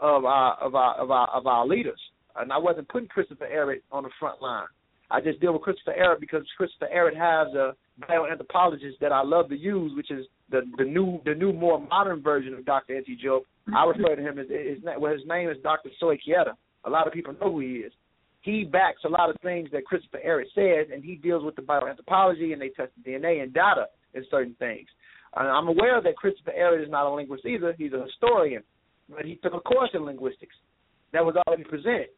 of our of our of our of our leaders. And I wasn't putting Christopher Everett on the front line. I just deal with Christopher Everett because Christopher Everett has a bioanthropologist that I love to use, which is the the new the new more modern version of Dr. Anta Diop. I mm-hmm. refer to him as his name. Well, his name is Dr. Soy Keita. A lot of people know who he is. He backs a lot of things that Christopher Everett says, and he deals with the bioanthropology and they test the DNA and data in certain things. And I'm aware that Christopher Everett is not a linguist either. He's a historian, but he took a course in linguistics that was already presented.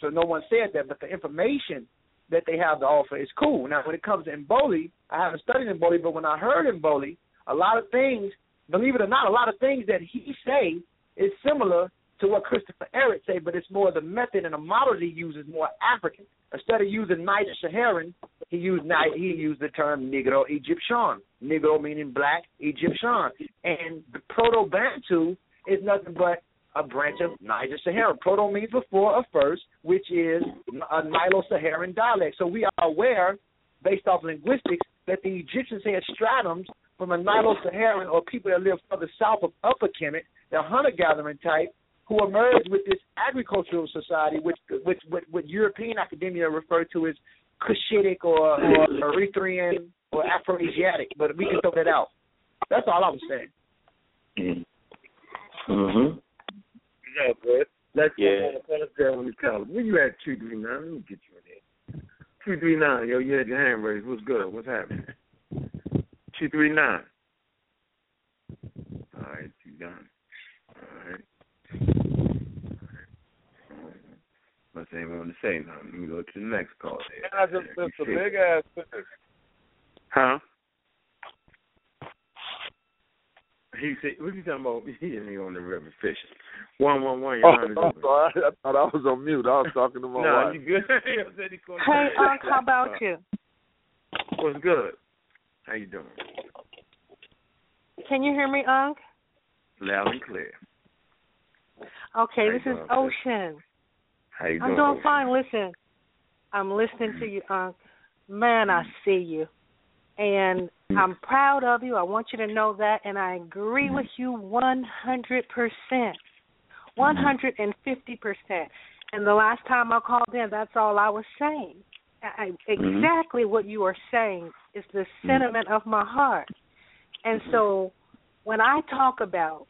So no one said that, but the information that they have to offer is cool. Now, when it comes to Mboli, I haven't studied Mboli, but when I heard Mboli, a lot of things, believe it or not, a lot of things that he say is similar to what Christopher Everett say, but it's more the method and the model he uses more African. Instead of using Niger Saharan, he used he used the term Negro Egyptian. Negro meaning black, Egyptian. And the Proto Bantu is nothing but a branch of Niger Saharan. Proto means before or first, which is a Nilo-Saharan dialect. So we are aware, based off linguistics, that the Egyptians had stratums from a Nilo-Saharan or people that live further south of Upper Kemet, the hunter-gathering type, who emerged with this agricultural society, which which what, what European academia refer to as Cushitic or, or Erythrean or Afroasiatic, but we can throw that out. That's all I was saying. Mm Mhm. Yeah, good. Let's Yeah. go on the girl when you call. Where you at, two three nine? Let me get you in there. Two three nine. Yo, you had your hand raised. What's good? What's happening? Two three nine. All right, you done. All right. Must ain't want to say nothing. Let me go to the next call. There. I just missed a big ass. Huh? He said, "What you talking about?" He ain't on the river fishing. One one one. Your Oh, line is I'm sorry. I thought I was on mute. I was talking to my No, wife. you good? I said he called Hey, you. Unc, how about you? What's good? How you doing? Can you hear me, Unc? Loud and clear. Okay, this you is Ocean. How you doing? I'm doing? doing Ocean? fine. Listen, I'm listening to you, Unc. Man, I see you. And mm. I'm proud of you. I want you to know that. And I agree with you 100%. 150%. And the last time I called in, that's all I was saying. I, mm-hmm. exactly what you are saying is the mm. sentiment of my heart. And so when I talk about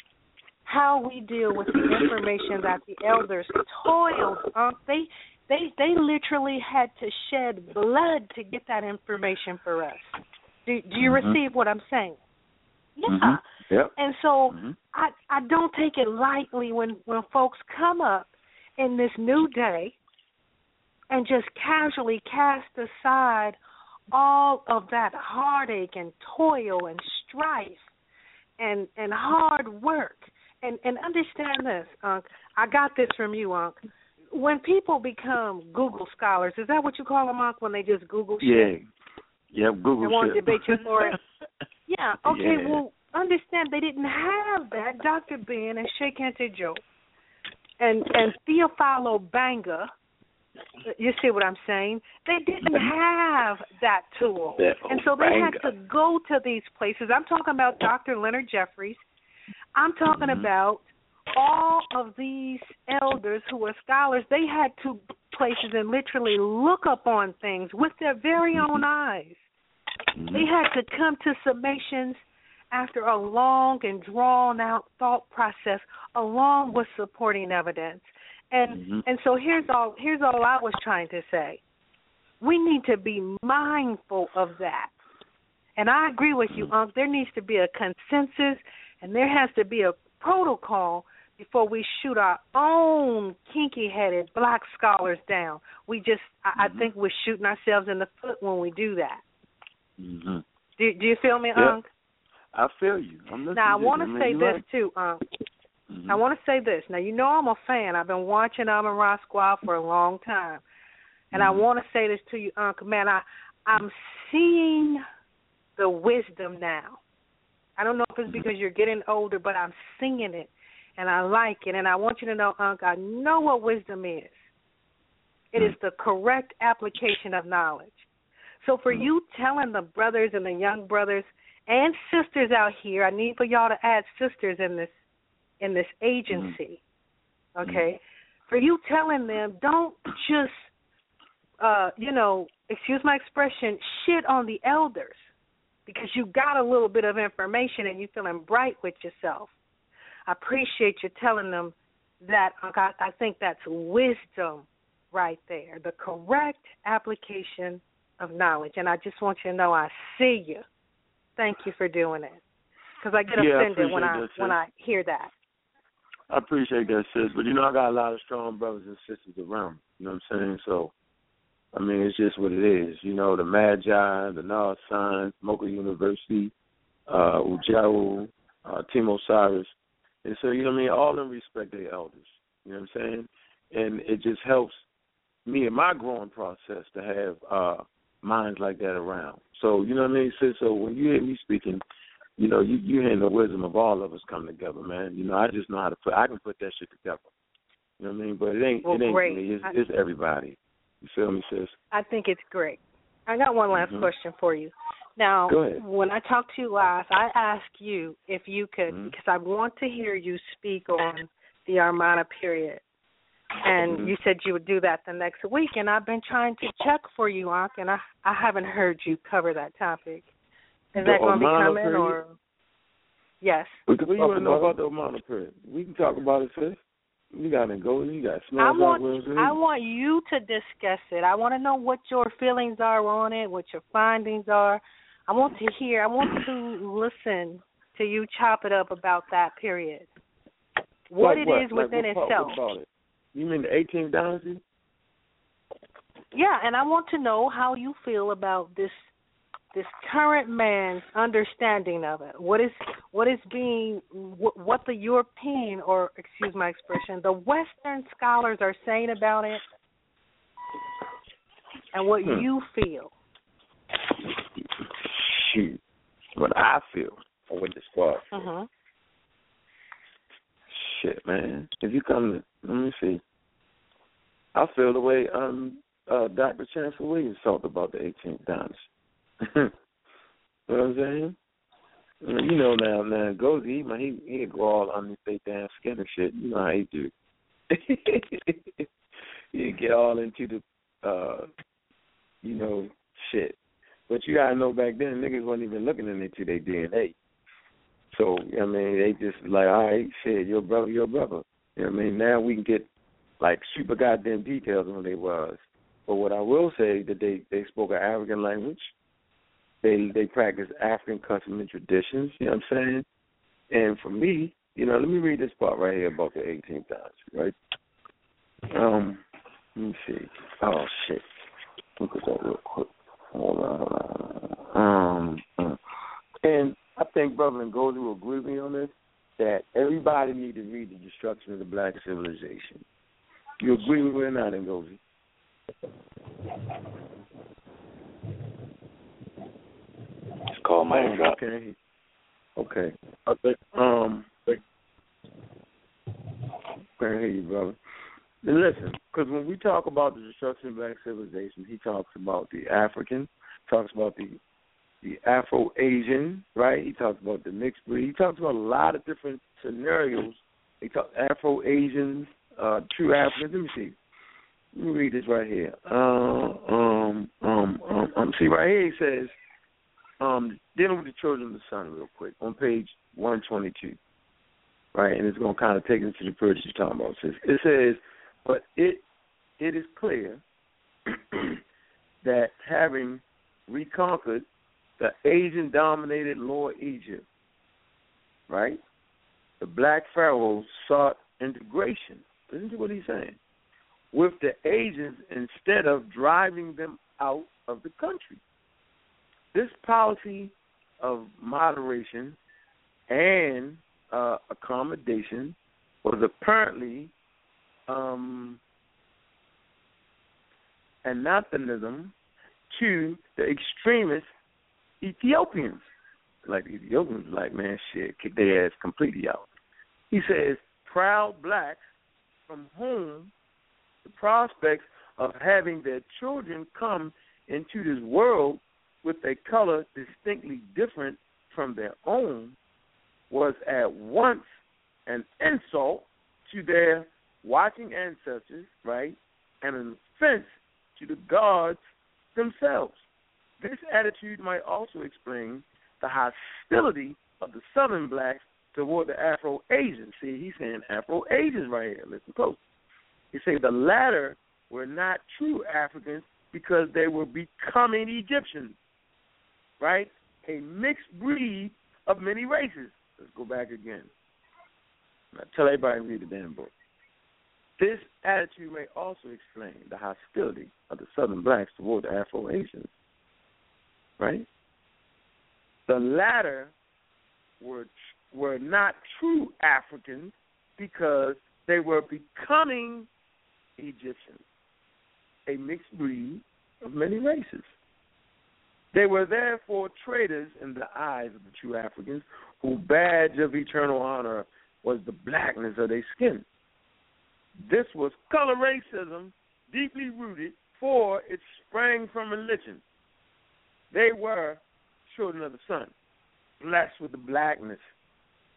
how we deal with the information that the elders toiled on, they they they literally had to shed blood to get that information for us. Do, do you Mhm. receive what I'm saying? Yeah. Mhm. Yep. And so Mhm. I I don't take it lightly when when folks come up in this new day and just casually cast aside all of that heartache and toil and strife and and hard work and and understand this unc i got this from you unc when people become google scholars is that what you call them unc when they just google shit Yeah. Google they want to debate you for it yeah okay Yeah. well understand they didn't have that dr ben and Cheikh Anta Diop and and Théophile Obenga you see what I'm saying? They didn't have that tool. That and so they had to go to these places. I'm talking about Dr. Leonard Jeffries. I'm talking Mhm. about all of these elders who were scholars. They had to places and literally look up on things with their very mm-hmm. own eyes. Mm-hmm. They had to come to summations after a long and drawn out thought process along with supporting evidence. And Mhm. and so here's all here's all I was trying to say. We need to be mindful of that. And I agree with you, mm-hmm. Unc. There needs to be a consensus and there has to be a protocol before we shoot our own kinky headed black scholars down. We just I, I think we're shooting ourselves in the foot when we do that. Mhm. Do do you feel me, Yeah. Unc? I feel you. I'm listening. Now I want to say this right. too, Unc. Mhm. I want to say this. Now you know I'm a fan. I've been watching Alvin Ross Squad for a long time, and I Mhm. want to say this to you, Uncle Man. I I'm seeing the wisdom now. I don't know if it's because you're getting older, but I'm seeing it, and I like it. And I want you to know, Unc, I know what wisdom is. It is hmm. the correct application of knowledge. So for hmm. you telling the brothers and the young brothers and sisters out here, I need for y'all to add sisters in this in this hmm. agency. Okay? For you telling them don't just uh, you know, excuse my expression, shit on the elders because you got a little bit of information and you feeling bright with yourself. I appreciate you telling them that I, I think that's wisdom right there, the correct application of knowledge. And I just want you to know I see you. Thank you for doing it. Because I get Yeah, I offended when I that, when. I hear that. I appreciate that, sis. But you know, I got a lot of strong brothers and sisters around. me. You know what I'm saying? So, I mean, it's just what it is. You know, the Magi, the North Signs, Mocha University, uh, Ujau, uh, Team Osiris. And so, you know what I mean? All of them respect their elders. You know what I'm saying? And it just helps me in my growing process to have uh minds like that around. So, you know what I mean, sis? So when you hear me speaking, you know, you you hearing the wisdom of all of us come together, man. You know, I just know how to put I can put that shit together. You know what I mean? But it ain't Well, it ain't great. me, it's, it's everybody. You feel me, sis? I think it's great. I got one last Mhm. question for you. Now, when I talked to you last, I asked you if you could, Mhm. because I want to hear you speak on the Amarna period. And Mhm. you said you would do that the next week, and I've been trying to check for you, Unc, and I I haven't heard you cover that topic. Is The that going to be coming, period? or Yes. We can, you talk want to know about the Amarna period? We can talk about it, sis. You got to go. You got I smells want out I want you to discuss it. I want to know what your feelings are on it, what your findings are. I want to hear. I want to listen to you chop it up about that period. What like it what? is like within what itself. It? You mean the 18th dynasty? Yeah, and I want to know how you feel about this this current man's understanding of it. What is what is being what, what the European or excuse my expression, the Western scholars are saying about it, and what Hmm. you feel. Shoot, what I feel or what the squad. feel. hmm Shit, man. If you come to, let me see. I feel the way um uh Dr. Chancellor Williams talked about the 18th dynasty. you know what I'm saying? You know now, now goes he he he go all on underneath their damn skin and shit. You know how he do. he get all into the uh you know shit. But you gotta know back then niggas wasn't even looking into their DNA. So I mean they just like, all right, shit, your brother, your brother. You know what I mean? Now we can get like super goddamn details on who they was. But what I will say that they they spoke an African language. They they practice African customs and traditions. You know what I'm saying? And for me, you know, let me read this part right here about the 18th dynasty, right? Um, let me see. Oh shit, look at that real quick. Hold on, hold on. Um, uh, and I think Brother Ngozi will agree with me on this that everybody need to read the destruction of the black civilization. You agree with me or not, Ngozi? It's called Mic Oh, Drop. Okay. Okay. Okay. Um. Can't hear you, brother. And listen, because when we talk about the destruction of black civilization, he talks about the African, talks about the the Afro Asian, right? He talks about the mixed breed. He talks about a lot of different scenarios. He talks Afro Asians, uh, true Africans. Let me see. Let me read this right here. Uh, um, um, um, um, see right here. He says, um, dealing with the children of the sun, real quick, on page one twenty two. Right, and it's going to kind of take us to the period you're talking about. It says, but it it is clear that having reconquered the Asian dominated Lower Egypt, right? The black pharaohs sought integration. Listen to what he's saying. With the Asians instead of driving them out of the country. This policy of moderation and uh, accommodation was apparently um, to the extremist Ethiopians. Like the Ethiopians, like man, shit, kick their ass completely out. He says, proud blacks from whom the prospects of having their children come into this world with a color distinctly different from their own was at once an insult to their watching ancestors, right, and an offense to the gods themselves. This attitude might also explain the hostility of the Southern blacks toward the Afro Asians. See, he's saying Afro Asians right here. Listen close. He said the latter were not true Africans because they were becoming Egyptians, right? A mixed breed of many races. Let's go back again. Tell everybody read the damn book. This attitude may also explain the hostility of the Southern blacks toward the Afro Asians, right? The latter were were not true Africans because they were becoming Egyptians, a mixed breed of many races. They were therefore traitors in the eyes of the true Africans, whose badge of eternal honor was the blackness of their skin. This was color racism, deeply rooted, for it sprang from religion. They were children of the sun, blessed with the blackness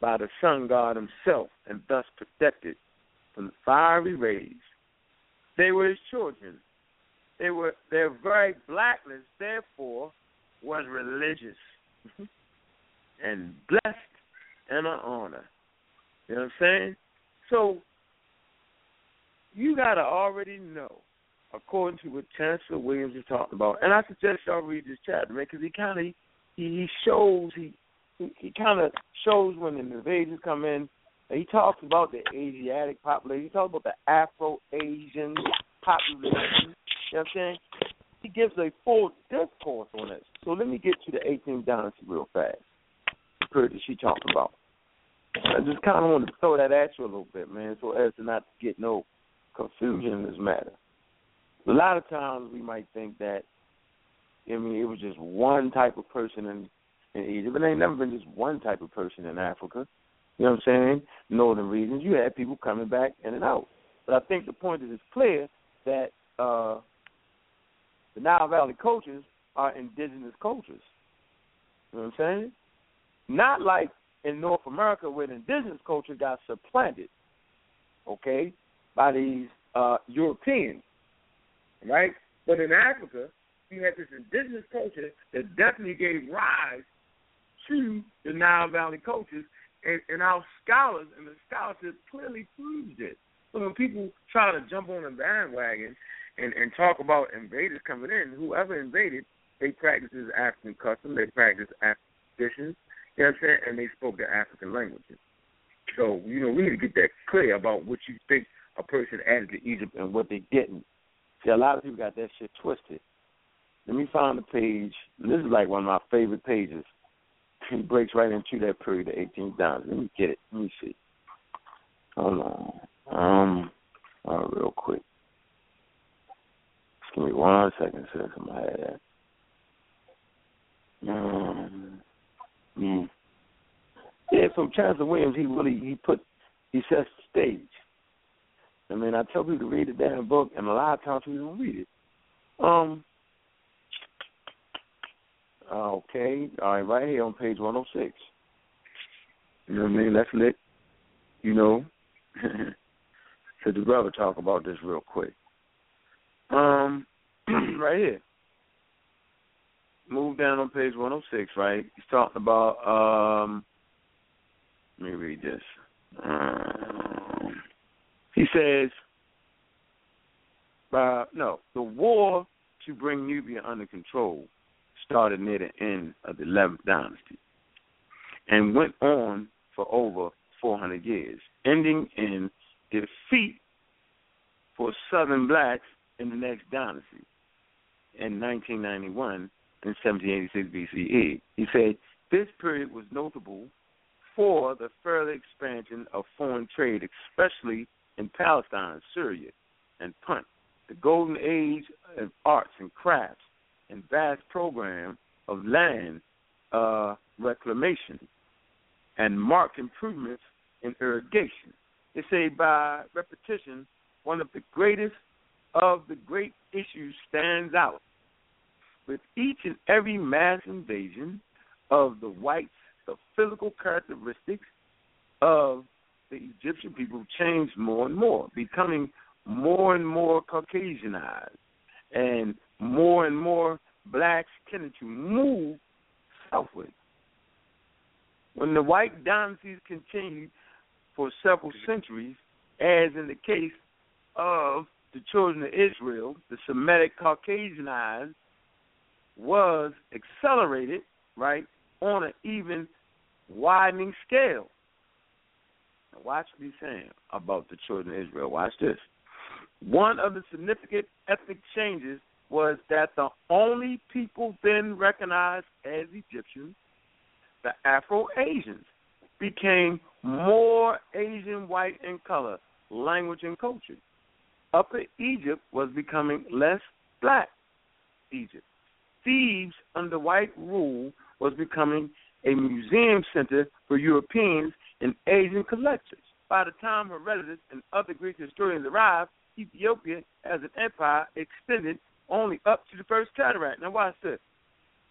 by the sun god himself, and thus protected from the fiery rays. They were his children. They were their very blackness, therefore, was religious mm-hmm. and blessed and an honor. You know what I'm saying? So you gotta already know, according to what Chancellor Williams is talking about, and I suggest y'all read this chapter, man, because he kind of he, he shows he he, he kind of shows when the invasions come in. He talks about the Asiatic population. He talks about the Afro-Asian population. You know what I'm saying? He gives a full discourse on it. So let me get to the 18th dynasty real fast. The she talked about. I just kind of want to throw that at you a little bit, man, so as to not get no confusion in this matter. A lot of times we might think that, I mean, it was just one type of person in in Egypt, but there ain't never been just one type of person in Africa. You know what I'm saying? Northern regions, you had people coming back in and out. But I think the point is it's clear that uh, the Nile Valley cultures are indigenous cultures. You know what I'm saying? Not like in North America where the indigenous culture got supplanted, okay, by these uh, Europeans, right? But in Africa, you had this indigenous culture that definitely gave rise to the Nile Valley cultures, and, and our scholars and the scholarship clearly proves it. So when people try to jump on a bandwagon and, and talk about invaders coming in, whoever invaded, they practiced African custom, they practiced African traditions, you know what I'm saying, and they spoke the African languages. So, you know, we need to get that clear about what you think a person added to Egypt and what they didn't. See, a lot of people got that shit twisted. Let me find the page. This is like one of my favorite pages he breaks right into that period of 18 down. Let me get it. Let me see. Hold on. Um, uh, real quick. Give me one second, sir. I'm. Um, mm. Yeah, from Chancellor Williams, he really he put he sets the stage. I mean, I tell people to read the damn book, and a lot of times people don't read it. Um, Okay, all right, right here on page 106. You know what I mean? Let's let you know. so the brother talk about this real quick. Um, right here. Move down on page 106, right? He's talking about. Um, let me read this. Um, he says, uh, no, the war to bring Nubia under control started near the end of the 11th dynasty and went on for over 400 years, ending in defeat for Southern blacks in the next dynasty in 1991 and 1786 BCE. He said this period was notable for the further expansion of foreign trade, especially in Palestine, Syria, and Punt. The golden age of arts and crafts and vast program of land uh, reclamation and marked improvements in irrigation. They say by repetition, one of the greatest of the great issues stands out. With each and every mass invasion of the whites, the physical characteristics of the Egyptian people changed more and more, becoming more and more Caucasianized and more and more blacks tended to move southward. When the white dynasties continued for several centuries, as in the case of the children of Israel, the Semitic Caucasianized was accelerated, right, on an even widening scale. Now watch what he's saying about the children of Israel. Watch this. One of the significant ethnic changes was that the only people then recognized as Egyptians, the Afro Asians, became more Asian white in color, language, and culture. Upper Egypt was becoming less black Egypt. Thebes, under white rule, was becoming a museum center for Europeans and Asian collectors. By the time Herodotus and other Greek historians arrived, Ethiopia as an empire extended only up to the first cataract. Now watch this.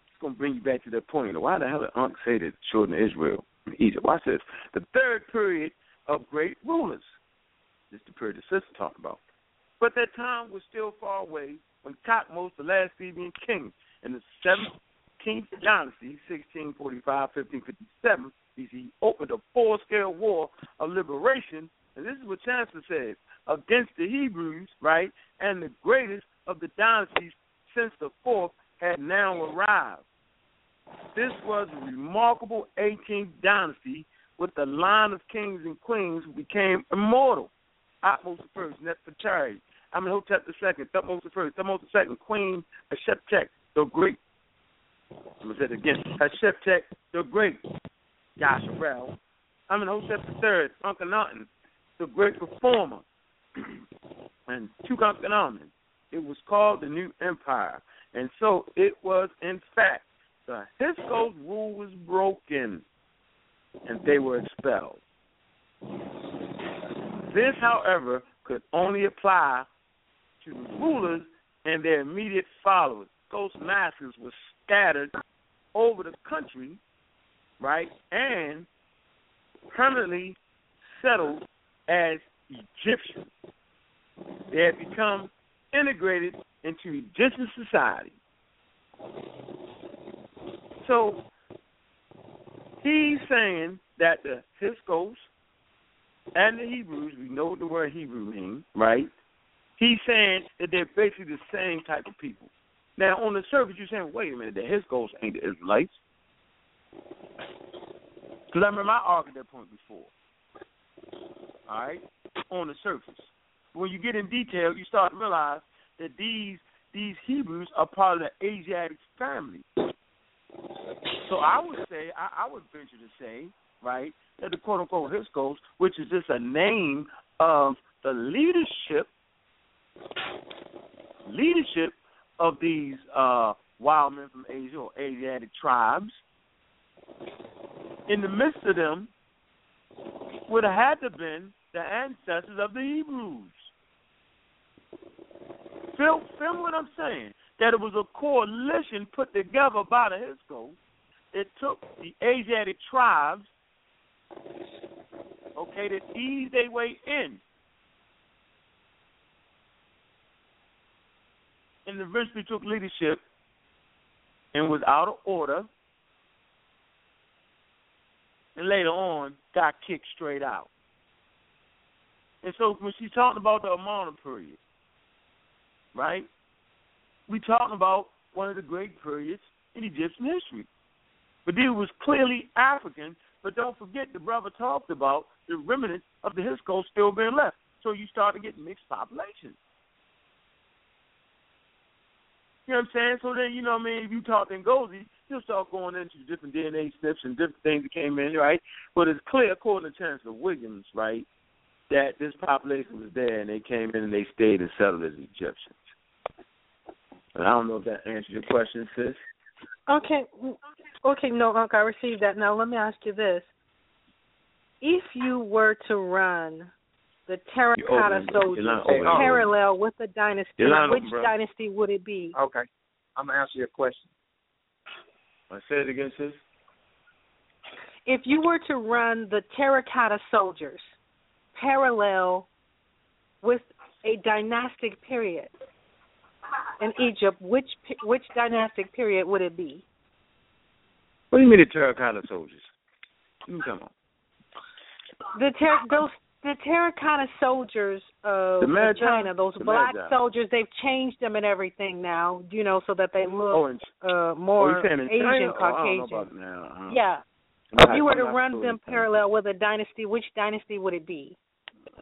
It's gonna bring you back to that point. Why the hell did Unc say that children of Israel in Egypt? Watch this. The third period of great rulers. This is the period the sister talked about. But that time was still far away when Thutmose, the last Theban king, in the 17th dynasty, 1645-1557 BC, opened a full-scale war of liberation, and this is what Chancellor said, against the Hebrews, right, and the greatest of the dynasties since the fourth had now arrived. This was a remarkable 18th dynasty with the line of kings and queens who became immortal. Ahmose first, Nefertari, Amenhotep the second, Thutmose the first, Thutmose the second, Queen Hatshepsut the Great. I'm gonna say it again. Hatshepsut the Great, Yasharal. I'm Yasharel. Amenhotep the third, Akhenaten, the great reformer, and Tutankhamun. It was called the New Empire, and so it was in fact. The Hyksos rule was broken, and they were expelled. This, however, could only apply to the rulers and their immediate followers. Those masses were scattered over the country, right, and permanently settled as Egyptians. They had become integrated into Egyptian society. So he's saying that the Hyksos and the Hebrews, we know what the word Hebrew means, right? He's saying that they're basically the same type of people. Now, on the surface, you're saying, wait a minute, that his Hyksos ain't the Israelites. Because I remember I argued that point before. All right? On the surface. When you get in detail, you start to realize that these these Hebrews are part of the Asiatic family. So I would say, I, I would venture to say, right, that the quote unquote his Hyksos, which is just a name of the leadership leadership of these uh, wild men from Asia or Asiatic tribes, in the midst of them would have had to have been the ancestors of the Hebrews. Feel, feel what I'm saying? That it was a coalition put together by the Hyksos. It took the Asiatic tribes, okay, to ease their way in. And eventually took leadership and was out of order. And later on got kicked straight out. And so when she's talking about the Amarna period, right? We talking about one of the great periods in Egyptian history. But it was clearly African. But don't forget, the brother talked about the remnants of the Hyksos still being left. So you start to get mixed populations. You know what I'm saying? So then, you know what I mean? If you talk to Ngozi, you'll start going into different DNA snips and different things that came in, right? But it's clear, according to Chancellor Williams, right, that this population was there and they came in and they stayed and settled as Egyptians. And I don't know if that answers your question, sis. Okay, okay, no, Uncle, I received that. Now let me ask you this: If you were to run the terracotta soldiers parallel with the dynasty, which open, dynasty would it be? Okay, I'm gonna answer your question. I say it again, sis. If you were to run the terracotta soldiers parallel with a dynastic period in Egypt, which which dynastic period would it be? What do you mean the terracotta soldiers? Come on. The ter- those the terracotta soldiers of The China, those The black Magi. soldiers, they've changed them and everything now, you know, so that they look Oh, in, uh oh, more you saying in Asian China? Oh, I don't know Caucasian. about now. Uh-huh. Yeah. I'm If you were I'm to run them China. parallel with a dynasty, which dynasty would it be?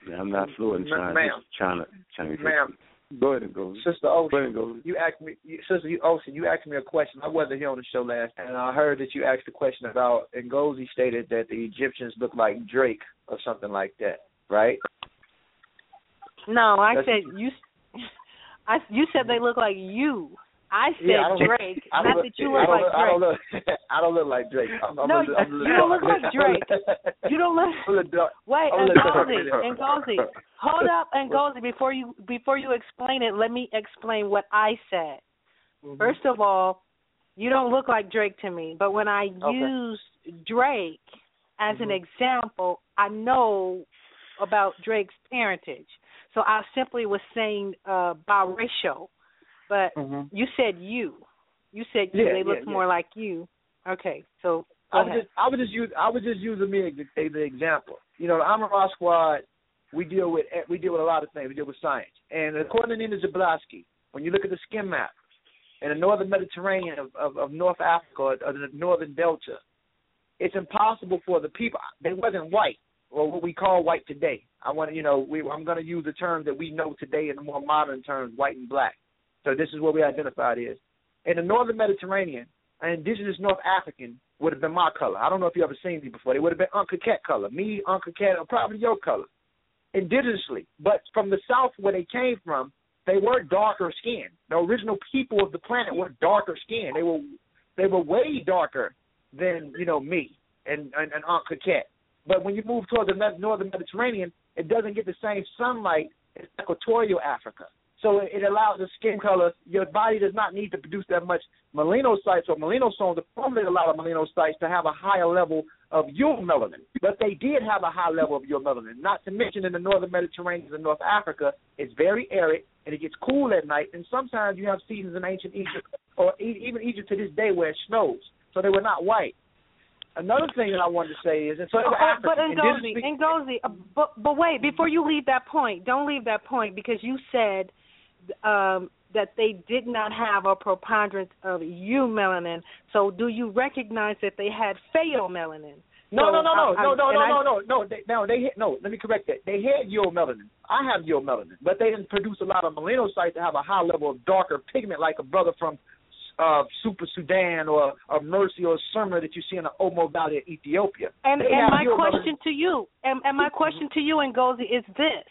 Yeah, I'm not fluent in Ma- China. ma'am. China, Chinese. Ma'am. Go ahead and go. Sister Go Ocean, ahead and go. you asked me, you, Sister you, Ocean, you asked me a question. I wasn't here on the show last, and I heard that you asked a question about, and Ngozi stated that the Egyptians look like Drake or something like that, right? No, I That's- said you. I you said they look like you. I said Yeah, I Drake, I don't look, that you look like I don't Drake. look. I don't look like Drake. I'm, I'm No, a, a you don't look like Drake. You don't look. I'm a little dark. Wait, I'm a little. Ngozi, Ngozi, hold up, Ngozi. Before you before you explain it, let me explain what I said. Mhm. First of all, you don't look like Drake to me, but when I Okay. used Drake as an Mhm. example, I know about Drake's parentage. So I simply was saying uh biracial, but Mhm. you said you. You said Yeah, they yeah, look yeah. more like you. Okay, so I was ahead. just I was just use I was just using me as the, example. You know, the Amara Squad, we deal with we deal with a lot of things. We deal with science, and according to Nina Jablonski, when you look at the skin map in the northern Mediterranean of, of, of North Africa or the northern Delta, it's impossible for the people. They wasn't white or what we call white today. I want to, you know, we, I'm going to use the term that we know today in the more modern terms, white and black. So this is what we identified as. In the northern Mediterranean, an indigenous North African would have been my color. I don't know if you ever seen me before. They would have been Uncle Cat color. Me, Uncle Cat, or probably your color. Indigenously. But from the south where they came from, they were darker skinned. The original people of the planet were darker skinned. They were they were way darker than, you know, me and, and, and Uncle Cat. But when you move toward the northern Mediterranean, it doesn't get the same sunlight as equatorial Africa. So it, it allows the skin color. Your body does not need to produce that much melanocytes or melanosomes to formulate a lot of melanocytes to have a higher level of eumelanin. But they did have a high level of eumelanin. Not to mention in the northern Mediterranean and North Africa, it's very arid and it gets cool at night. And sometimes you have seasons in ancient Egypt or e- even Egypt to this day where it snows. So they were not white. Another thing that I wanted to say is, and so Oh, but. Ngozi, Ngozi, uh, but but wait, before you leave that point, don't leave that point because you said um, that they did not have a preponderance of eumelanin. So, do you recognize that they had pheomelanin? No, So, no, no, no, I- no, no, no, I- no, no, no. They, no, they no. Let me correct that. They had eumelanin. I have eumelanin, but they didn't produce a lot of melanocytes to have a high level of darker pigment like a brother from uh, Super Sudan or or Mursi or Surma that you see in the Omo Valley of Ethiopia. And and my question to you, and, and my question to you, and Ngozi, is this: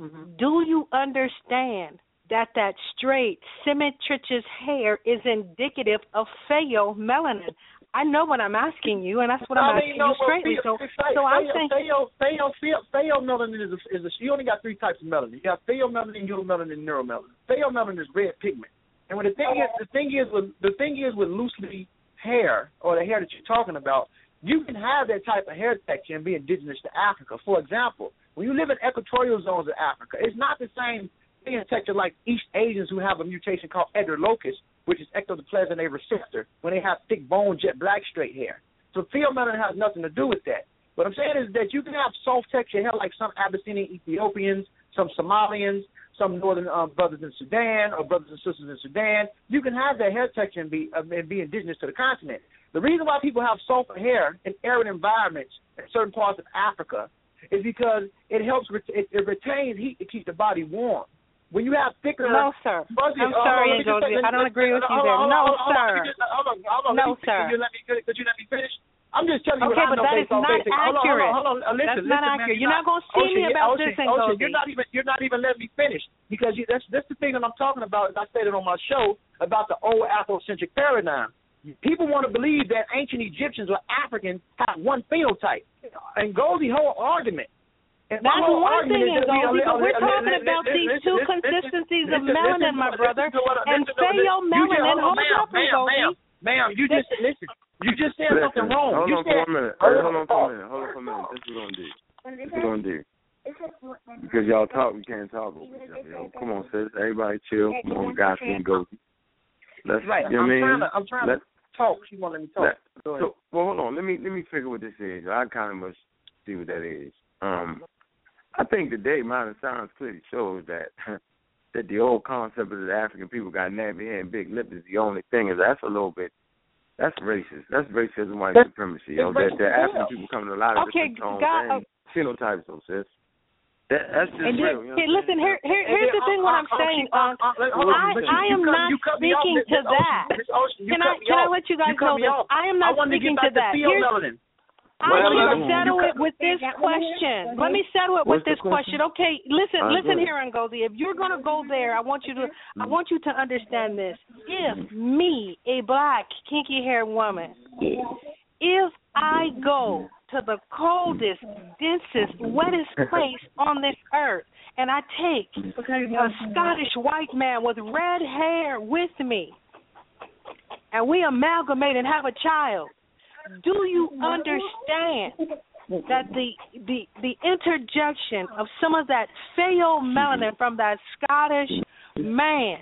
Mm-hmm. Do you understand that that straight symmetricious hair is indicative of pheomelanin? I know what I'm asking you, and that's what I'm I asking no, you straightly. So, pheo- so I'm pheo- saying, pheo- pheo- pheo- pheomelanin is a, is a, you only got three types of melanin. You have pheomelanin, eumelanin, and neuromelanin. Pheomelanin is red pigment. And when the thing is, the thing is with the thing is with loosely hair or the hair that you're talking about, you can have that type of hair texture and be indigenous to Africa. For example, when you live in equatorial zones of Africa, it's not the same hair texture like East Asians who have a mutation called EDAR locus, which is ectoplasm A receptor, when they have thick bone, jet black, straight hair. So pheomelanin has nothing to do with that. What I'm saying is that you can have soft texture hair like some Abyssinian Ethiopians, some Somalians, some northern um, brothers in Sudan or brothers and sisters in Sudan. You can have that hair texture and be uh, and be indigenous to the continent. The reason why people have softer hair in arid environments in certain parts of Africa is because it helps it, it retains heat to keep the body warm. When you have thicker, No, sir. fuzzy- I'm hold sorry, let me just Ngozi. say- I don't agree with you there. No, on, hold on, sir. let me just- Hold on, hold on. No, sir. Could you let me could you let me finish? I'm just telling you Okay, what I but know that based is on not basic. Hold on, hold accurate. on, hold on. Uh, listen, That's not listen, man, accurate. You're not gonna see Ocean, me about Ocean, this, Ocean, Ngozi. you're not even you're not even letting me finish because you, that's that's the thing that I'm talking about. As I stated on my show about the old Afrocentric paradigm. People want to believe that ancient Egyptians or Africans have one phenotype, and Goldie's whole argument. And my That's one argument thing, is that we- Ngozi, but we're li- li- talking li- about li- these two consistencies of listen, melanin, my brother, and listen to what- you just- pheomelanin. hold on, Hold ma'am, up, ma'am, ma'am, ma'am, you just listen. You just said Listen, something wrong. Hold you on said, for a minute. Hold on for a minute. Hold on for a minute. This is what we're gonna do. This is what we're gonna do. Because y'all talk, we can't talk over each other. Yo. Come on, sis. Everybody chill. Come on, guys can go. Let's, Right. you know I'm mean? trying to. I'm trying Let- to talk. She won't let me talk. Let- Go ahead. So, well, hold on. Let me let me figure what this is. I kind of must see what that is. Um, I think today modern science clearly shows that that the old concept of the African people got nappy hair and big lips is the only thing. Is that's a little bit. That's racist. That's racism, white That's- supremacy. it's Yo, that racist the African people come in a lot of Okay, different tones God, and phenotypes, though, sis. That, that's just And then, real. You know hey, what listen, here, here, here's the thing. What I'm saying, Unc, I, I am not speaking to that. Can I, can I let you guys know this? I am not speaking to that. Here's, I Well, want to settle it with this question. Let me settle it with What's the this question. Okay, listen, All right, listen go here, Ngozi. If you're gonna go there, I want you to, I want you to understand this. If me, a black, kinky haired woman, if I go to the coldest, densest, wettest place on this earth, and I take a Scottish white man with red hair with me, and we amalgamate and have a child, do you understand that the the the interjection of some of that pheomelanin from that Scottish man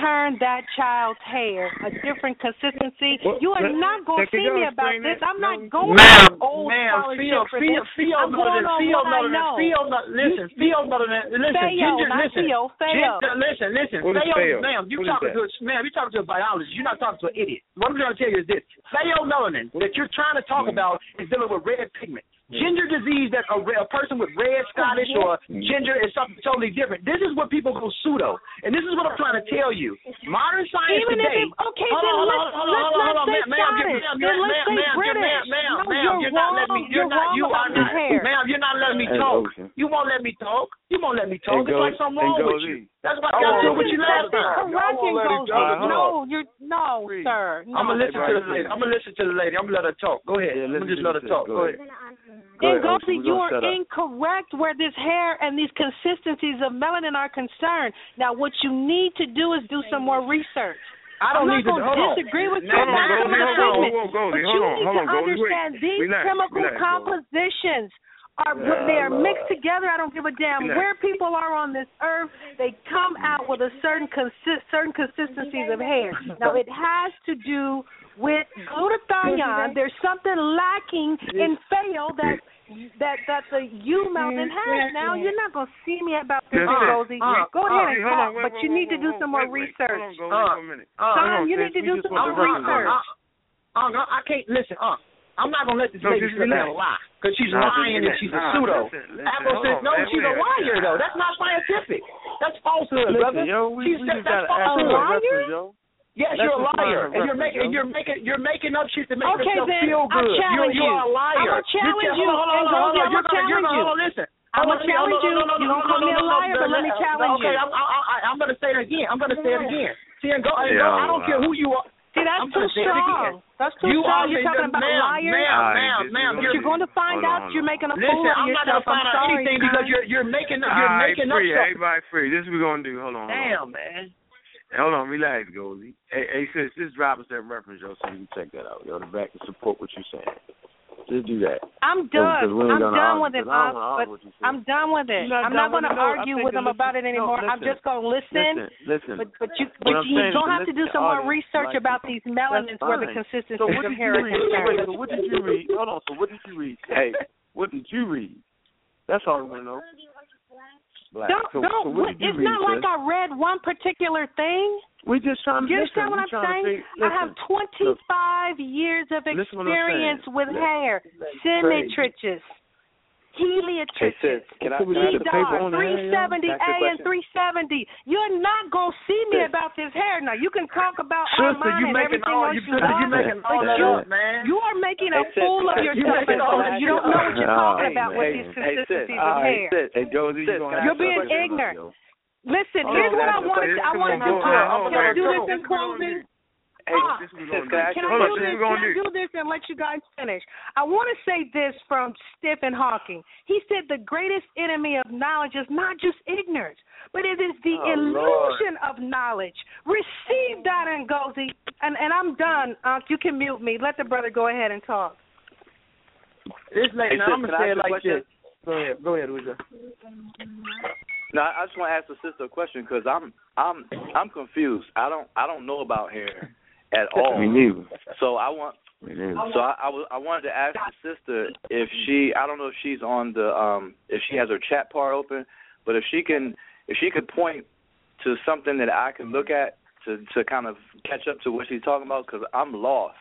turn that child's hair a different consistency. Well, you are not going to see me about this. I'm no, not going ma'am, old ma'am, Theo, for Theo, this. Theo, I'm going on Theo, what I know. Listen, Theo, listen, Ginger, listen, Theo, Ginger, listen, listen, Theo, ma'am, you talking to a ma'am, you talking to a biologist. You're not talking to an idiot. What I'm trying to tell you is this: Theo melanin that you're trying to talk about is dealing with red pigment. Ginger disease that a, a person with red oh, Scottish or mm. ginger is something totally different. This is what people go pseudo, and this is what I'm trying to tell you. Modern science Even today. If it, okay, hold then on, let's, hold on, hold on, let's hold on, let's ma'am, ma'am, ma'am, ma'am, ma'am, ma'am, ma'am, no, ma'am, you're, you're not letting me. You're, you're not. You are not. Hair. Ma'am, you're not letting me talk. You won't let me talk. You won't let me talk. It's like something wrong with you. That's why I got to with you last time. Correcting those niggas. No, you're no, Please. sir. No. I'm gonna listen to the lady. I'm gonna listen to the lady. I'm gonna let her talk. Go ahead. Yeah, I'm gonna just let her talk. Go, ahead. Then Goldie, you are incorrect where this hair and these consistencies of melanin are concerned. Now, what you need to do is do some more research. I don't I'm not to disagree on. with no, you. Hold on. Hold on. Hold on. Hold on are yeah, they are mixed together. I don't give a damn yeah. where people are on this earth. They come out with a certain certain consistencies of hair. Now it has to do with glutathione. There's something lacking in fail that that that the you mountain has. Now you're not gonna see me about this, Rosie. Uh, go ahead and talk, but you need to do some more research. Son, you need to do some more research. I can't listen. Uh, I'm not gonna let this no, lady sit there and lie because she's no, lying and she's a pseudo. Apple says, no, she's a liar though. That's not scientific. That's falsehood, listen, brother. Yo, we, she's we just that's a Liar? Yo. Yes, Let's you're a liar, and you're making and you're making you're making up shit to make okay, yourself then, feel good. You're, you are a liar. I'm gonna challenge you. Hold on, hold on, hold on. You're gonna. Listen. I'm gonna challenge you. You don't call me a liar, but let me challenge you. Okay, I'm gonna say it again. I'm gonna say it again. See, and go. I don't care who you are. See, that's I'm too strong. That's too you strong. You're talking about ma'am, liars. Ma'am, ma'am, ma'am. But you're going to find out on. you're making a Listen, fool of I'm yourself. I'm not going to find out sorry, anything because you're you're making up. You're right, making free, up something. Everybody free. This is what we're gonna do. Hold on. Damn, hold on. man. Hold on, relax, Goldie. Hey, hey, sis, just drop us that reference, yo, so you can check that out, yo. The back to support what you're saying. Just do that. I'm done. I'm done argue, with it. I'm, but I'm done with it. I'm not going to argue with them about it anymore. No, listen, I'm just going to listen. Listen. But, but you, but you saying, don't have to do some more research like, about these melanins where the consistency so hair is concerned. So what did you read? Hold on. So what did you read? Hey, what did you read? That's all I want to know. Black. Don't, so, don't, so what, what, it's read, not like sis? I read one particular thing. We just trying to. You understand listen, what I'm saying? I have 25 look, years of experience with listen, hair, symmetriches, heliotriches. Hey, can I, can EDAR, 370 A and 370. You're not gonna see me sis. about this hair now. You can talk about sister, Armani you and everything all, else you, sister, you making all that you, are making a fool of yourself. You don't know what you're talking about with these consistencies of hair. You're being ignorant. Listen, oh, here's what I want. To, I want to do. Can I do this in closing? Ah, can I do this? Can I do this and let you guys finish? I want to say this from Stephen Hawking. He said the greatest enemy of knowledge is not just ignorance, but it is the oh, illusion Lord. of knowledge. Receive that and go. And and I'm done. Unc, you can mute me. Let the brother go ahead and talk. This late. Now, I'm gonna say it like this. Go ahead. Go ahead, Uja. No, I just want to ask the sister a question because I'm I'm I'm confused. I don't I don't know about hair at all. Me neither. So I want. So I, I was I wanted to ask the sister if she I don't know if she's on the um if she has her chat part open, but if she can if she could point to something that I can look at to to kind of catch up to what she's talking about because I'm lost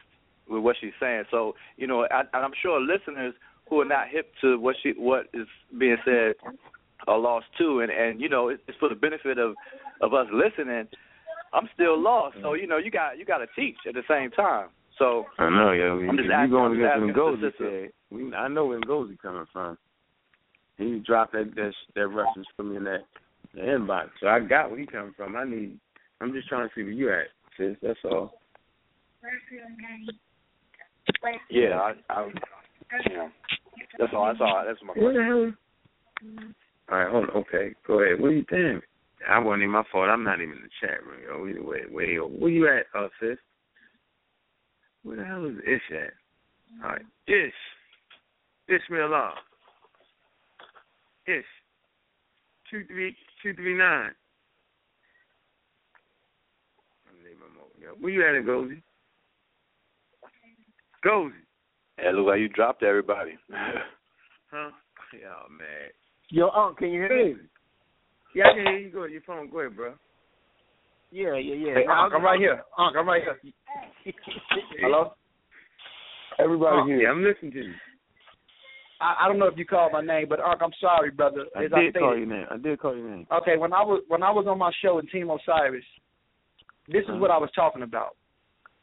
with what she's saying. So you know I, I'm sure listeners who are not hip to what she what is being said are lost too. And and you know, it's for the benefit of of us listening. I'm still lost, so you know, you got you got to teach at the same time. So I know, yeah. We, I'm just asking, going against Ngozi, we, I know where Ngozi coming from. He dropped that that, that reference for me in that the inbox, so I got where he coming from. I need. I'm just trying to see where you at, sis. That's all. Yeah, I, I, yeah. That's all. That's all. That's my question hell? All right, hold on. Okay, go ahead. What are you doing? I wasn't even my fault. I'm not even in the chat room. Yo. Either way, way over. Where you at, uh, sis? Where the hell is Ish at? All right, Ish. Ishmael Law. Ish. Two three two three nine. Where you at, it, Gozy? Gozy. Yeah, look like you dropped everybody. Huh? Yeah, man. Yo, Unc, can you hear me? Yeah, I can hear you. Go ahead. Your phone. Go ahead, bro. Yeah, yeah, yeah. Hey, Unc, I'm right here. Unc, I'm right here. Hello? Everybody Unc, here. Yeah, I'm listening to you. I, I don't know if you called my name, but Unc, I'm sorry, brother. I As did call stated. your name. I did call your name. Okay, when I was when I was on my show with Team Osiris, this is Uh-huh. what I was talking about.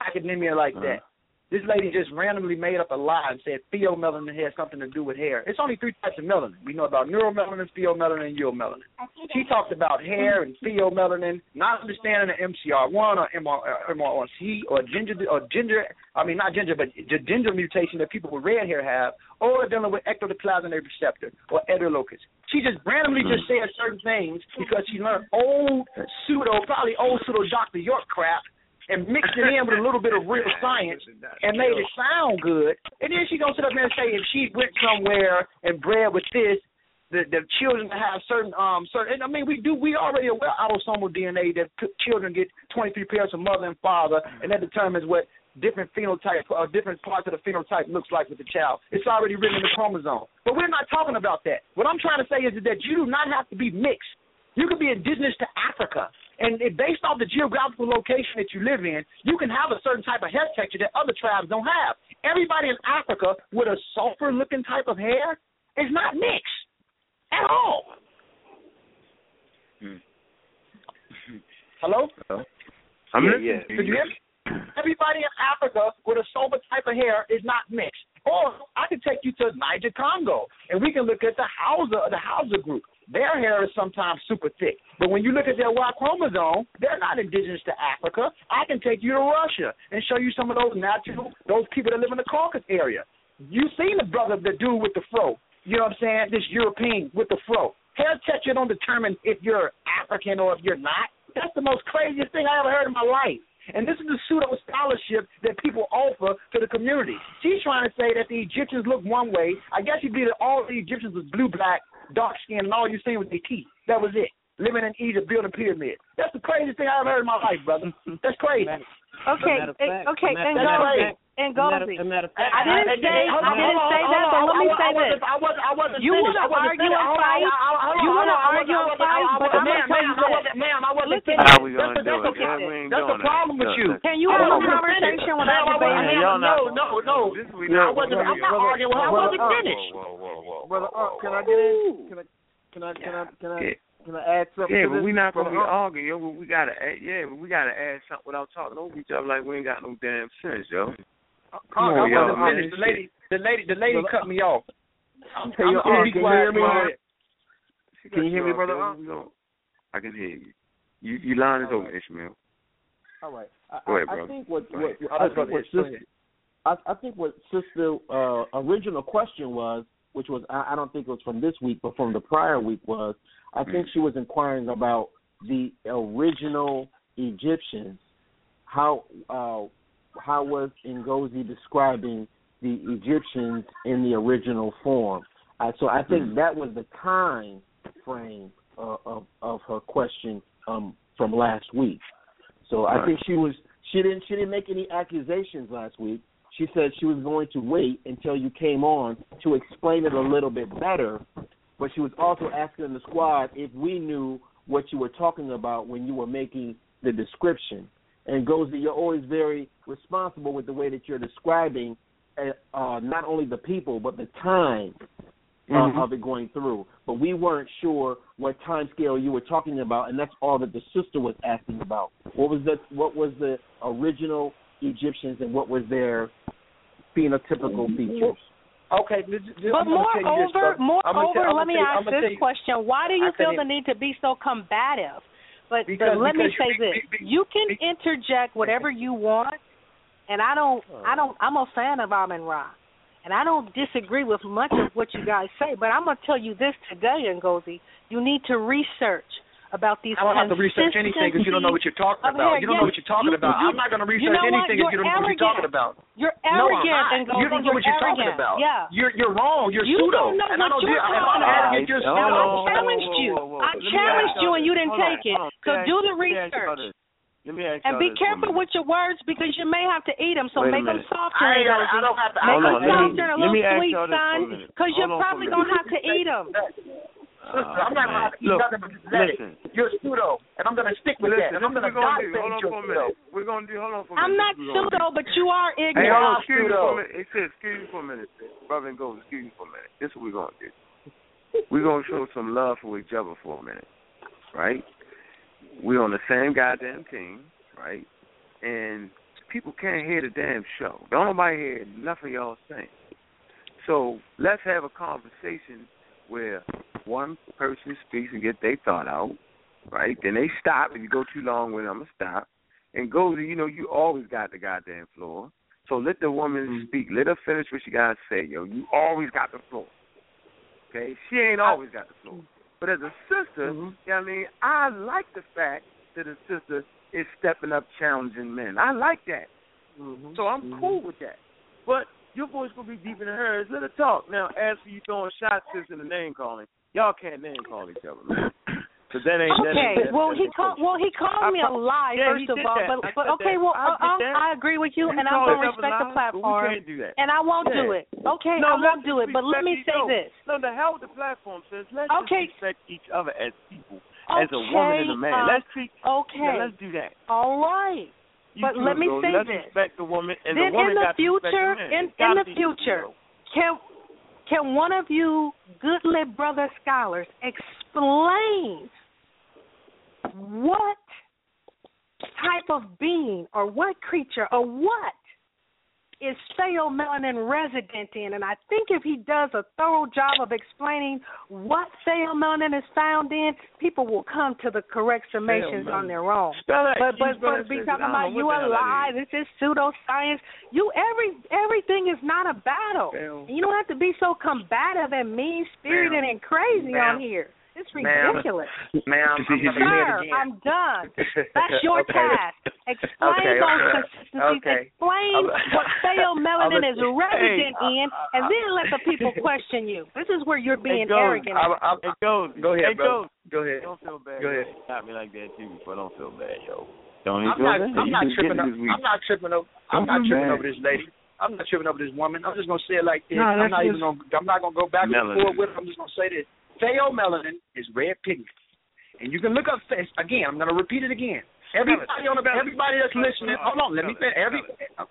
Academia like that. This lady just randomly made up a lie and said pheomelanin has something to do with hair. It's only three types of melanin. We know about neuromelanin, pheomelanin, and eumelanin. She talked about hair and pheomelanin, not understanding the MCR1 or MR, uh, MR1C or ginger or ginger. I mean, not ginger, but the ginger mutation that people with red hair have, or dealing with ectoplasmic receptor or EDAR locus. She just randomly just said certain things because she learned old pseudo, probably old pseudo Dr. York crap and mixed it in with a little bit of real science and made it sound good. And then she gonna sit up there and say if she went somewhere and bred with this, the the children have certain um certain. And I mean we do we already aware autosomal DNA that children get 23 pairs of mother and father, and that determines what different phenotype or different parts of the phenotype looks like with the child. It's already written in the chromosome. But we're not talking about that. What I'm trying to say is that you do not have to be mixed. You could be indigenous to Africa. And it, based off the geographical location that you live in, you can have a certain type of hair texture that other tribes don't have. Everybody in Africa with a sulfur looking type of hair is not mixed at all. Hmm. Hello? I'm Yeah, listening yeah. Could you hear me? Everybody in Africa with a sulfur type of hair is not mixed. Or I could take you to Niger Congo and we can look at the Hausa the Hausa group. Their hair is sometimes super thick. But when you look at their Y chromosome, they're not indigenous to Africa. I can take you to Russia and show you some of those natural those people that live in the Caucasus area. You seen the brother the dude with the fro. You know what I'm saying? This European with the fro. Hair texture don't determine if you're African or if you're not. That's the most craziest thing I ever heard in my life. And this is the pseudo scholarship that people offer to the community. She's trying to say that the Egyptians look one way. I guess you be that all the Egyptians was blue, black, dark skin, and all you seen was their teeth. That was it. Living in Egypt, building pyramids. That's the craziest thing I ever heard in my life, brother. That's crazy. Okay, Matter of eh, fact- okay, matter- and That's Goldie, crazy. And Matter, Goldie. a matter I didn't say I Hold on, didn't hold on, say that, but let me I- say this. wasn't- I wasn't. I wasn't You wanna argue finished. and fight? hold on, hold on, You wanna argue wasn't- and fight? But I'm gonna ma'am, tell you ma'am, I this. wasn't- Ma'am, I wasn't Listen, finished. How we That's gonna the- do that's it? problem. That's the problem with you. Can you have a conversation finished. without Ma'am, I wasn't- debating? Y'all No, no, no. This we I wasn't. I'm not arguing. I brother wasn't uh, finished. Whoa, whoa, whoa, brother, uh, can I get in? Can I, can I, can I, can I, Yeah. can I add something? Yeah, to but this, we not gonna be uh, arguing, yo. But we gotta, add, yeah, but we gotta add something without talking over each other like we ain't got no damn sense, yo. Come I on, y'all, wasn't finished. The lady, the lady, the lady Brother- cut me off. I'm, Hey, I'm yo, gonna Unc, be can you quiet. hear me? Go ahead. She Can you hear me, brother yo. Unc? We gon- I can hear you. You, you line is All open, right. Ishmael. All right. I, Go ahead, I, I think what, Go what, what I think what sister. I, I think what sister uh, original question was, which was I, I don't think it was from this week, but from the prior week was, I think she was inquiring about the original Egyptians. How uh, how was Ngozi describing the Egyptians in the original form? Uh, so I think that was the time frame uh, of of her question um, from last week. So I Right. think she was she didn't she didn't make any accusations last week. She said she was going to wait until you came on to explain it a little bit better, but she was also asking the squad if we knew what you were talking about when you were making the description. And Gozi, you're always very responsible with the way that you're describing uh, uh, not only the people but the time uh, Mhm. of it going through. But we weren't sure what time scale you were talking about, and that's all that the sister was asking about. What was the what was the original Egyptians and what was their phenotypical features? Okay, this, this, But I'm gonna tell you this, moreover, brother. I'm gonna moreover, let me gonna tell you- I'm ask this question: Why do you I feel the need to be so combative? But Because- but let me say you- this: be- be- you can interject whatever you want, and I don't, I don't, I'm a fan of Amin Ra, and I don't disagree with much of what you guys say. But I'm gonna tell you this today, Ngozi: you need to research about these. I don't have to research anything because you don't know what you're talking about. You don't know what you're talking you- about. you- I'm not going to you research anything if you don't know what you're talking about. You're No, I'm arrogant, not. You don't know what you're talking arrogant. about. Yeah. You're you're wrong. You're You pseudo. don't know I what you're. Talking I'm about. you're I challenged you. I challenged you and you didn't take it. So do the research. Let me ask And be careful with your words because you may have to eat them. So make them softer. I ain't- I don't have to- Make them on, let me- softer and a little ask sweet, y'all this for a son, because you're Hold on for a probably gonna have to eat them. Sister, I'm not going to eat Look, nothing but let it. listen. You're a pseudo, and I'm going to stick with Listen, that. And I'm gonna what die we're gonna do. saying Hold on you're for a a pseudo. minute. We're gonna do. Hold on for a minute. I'm not This is what we're gonna pseudo, but you are Hey, ignorant. hold on, I'm excuse me for a minute. It says, excuse me for a minute. Brother and go, excuse me for a minute. This is what we're gonna do. We're gonna show some love for each other for a minute, right? We're on the same goddamn team, right? And people can't hear the damn show. Don't nobody hear enough of y'all saying. So let's have a conversation where one person speaks and get their thought out, right? Then they stop. If you go too long with them, I'm gonna stop. And go to you know, you always got the goddamn floor. So let the woman mm-hmm. speak. Let her finish what she gotta say, yo. You always got the floor. Okay? She ain't always got the floor. But as a sister, mm-hmm. you know what I mean, I like the fact that a sister is stepping up challenging men. I like that. Mm-hmm. So I'm cool with that. But your voice gonna be deeper than hers. Let her talk. Now, as for you throwing shots sis in the name calling, y'all can't name call each other, man. Cause that ain't that Okay, ain't, that, well he called well he called me a pro- lie Yeah, first of all, that. but but okay, that. well I uh, did um, that. I agree with you, You and I'm call gonna respect the lie, but we platform, can't do that. and I won't do it. Okay, No, I won't do it, but let me say other. this. No, the hell with the platform says let's Okay. just respect each other as people, as a woman and a man. um, let's treat. Okay, Yeah, let's do that. all right. You But let me say let's this. respect the woman, and then the woman in the got to respect future, the in in the future, can can one of you goodly brother scholars explain what type of being or what creature or what is pheomelanin resident in? And I think if he does a thorough job of explaining what pheomelanin is found in, people will come to the correct summations on their own. But but but be talking about you a the hell that lie. is. This is pseudoscience. You every everything is not a battle. You don't have to be so combative and mean spirited and crazy on here. It's ridiculous. Ma'am, I'm going to hear it Sir, again. I'm done. That's your Okay. task. Explain Okay, those okay. consistencies. Okay. Explain I'm- what pheomelanin I'm- is resident Hey, in, and then let the people question you. This is where you're being It goes. arrogant. I'm, I'm, It goes. Go it ahead, goes. bro. Go ahead. Don't feel bad. Go ahead. yo. Got me like that too, but don't feel bad, yo. Don't even I'm not. I'm not tripping. Up. I'm not tripping over. I'm Don't not tripping over this lady. I'm not tripping over this woman. I'm just gonna say it like this. No, I'm that's not even gonna. I'm not gonna go back and forth with it. I'm just gonna say this. Pheomelanin is red pigment, and you can look up again. I'm gonna repeat it again. Everybody on the everybody that's listening. Hold on. Let me finish. Every uh,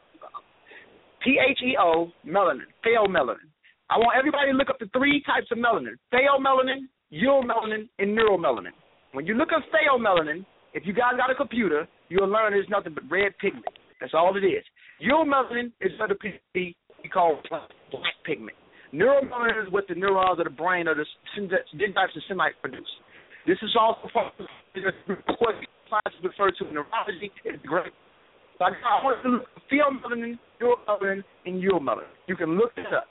P H E O melanin. Pheomelanin. I want everybody to look up the three types of melanin: pheomelanin, eumelanin, and neuromelanin. When you look up pheomelanin, if you guys got a computer, you'll learn it's nothing but red pigment. That's all it is. Eumelanin is what the we call black pigment. Neuromelanin is what the neurons of the brain or the dendrites and semites produce. This is also what science refers to in neurology is great. So I, I want to look at pheomelanin, neuromelanin, and eumelanin. You can look this up.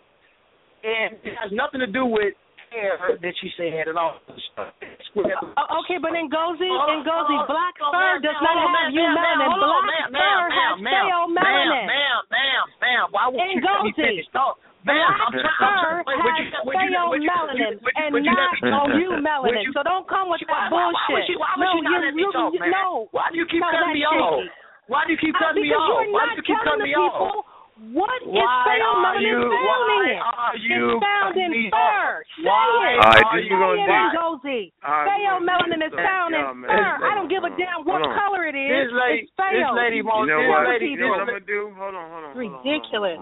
And it has nothing to do with hair that she said and all. Oh, okay, but in Gozi, in Gozi, black fur does not have ma'am, you ma'am, melanin. hold on, Black ma'am, fur ma'am, has ma'am, pheomelanin. Ma'am, ma'am, ma'am, why won't you let me finish? No, ma'am, I'm Black trying. fur I'm trying. Would you- has would you- would you- would you- would you- and would you let not me talk? you melanin. So don't come with why- that why- why would bullshit. you- why would no, you not let me talk, you, ma'am? no. Why do you keep no, cutting me off? Why do you keep Uh, cutting me off? Why do you keep cutting me off? what is Why are you? found Why in. are you It's found in fur. off? Say Why it. All right, are you gonna Say it do. in Why- Gozi. All right, Pheomelanin is so- found in fur. I don't give a damn what color it is. This lady, it's pheo. this lady You wants. know this lady You know what I'm wants- gonna do? Hold on, hold on. It's hold on, hold on, ridiculous.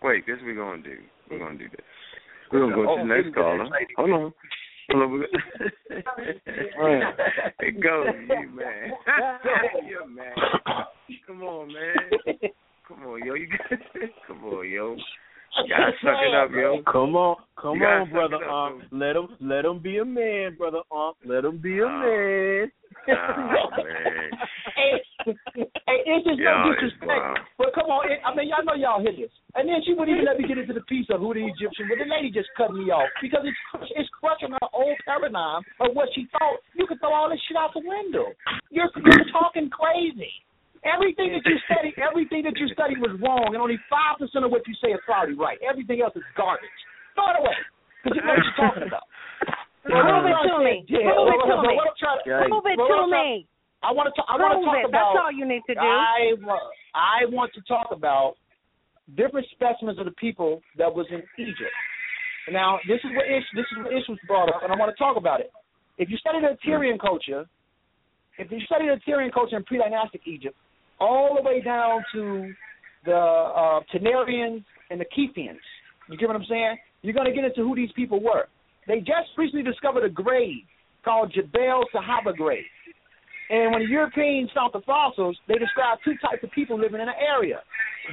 Hold on. Wait, this we gonna do. We're gonna do this. We're gonna go Oh, to the next we caller. do this, lady. Hold on. Hold on. it goes, you man. You're man. Come on, man. Come on, yo. You come on, yo. You gotta suck it up, yo. Come on, come on, brother it up, Ump. Let him, let him be a man, brother Ump. Let him be a Oh. man. Oh man. hey, hey, it's just Y'all no disrespect. But come on, it, I mean, y'all know y'all hear this. And then she wouldn't even let me get into the piece of who the Egyptian. But the lady just cut me off because it's it's crushing her old paradigm of what she thought. You could throw all this shit out the window. You're you're talking crazy. Everything that you study, everything that you study was wrong, and only five percent of what you say is probably right. Everything else is garbage. Throw it away because you know what you're talking about. Prove it to me. Prove it to me. what I'm trying to- Prove it to me. I want to talk. I want to talk it. about. That's all you need to do. I wa- I want to talk about different specimens of the people that was in Egypt. Now, this is what ish, this is what ish was brought up, and I want to talk about it. If you study the Tyrian culture, if you study the Tyrian culture in pre-dynastic Egypt, all the way down to the uh, Tenarians and the Kefians, you get what I'm saying? You're going to get into who these people were. They just recently discovered a grave called Jebel Sahaba grave. And when the Europeans found the fossils, they described two types of people living in the area.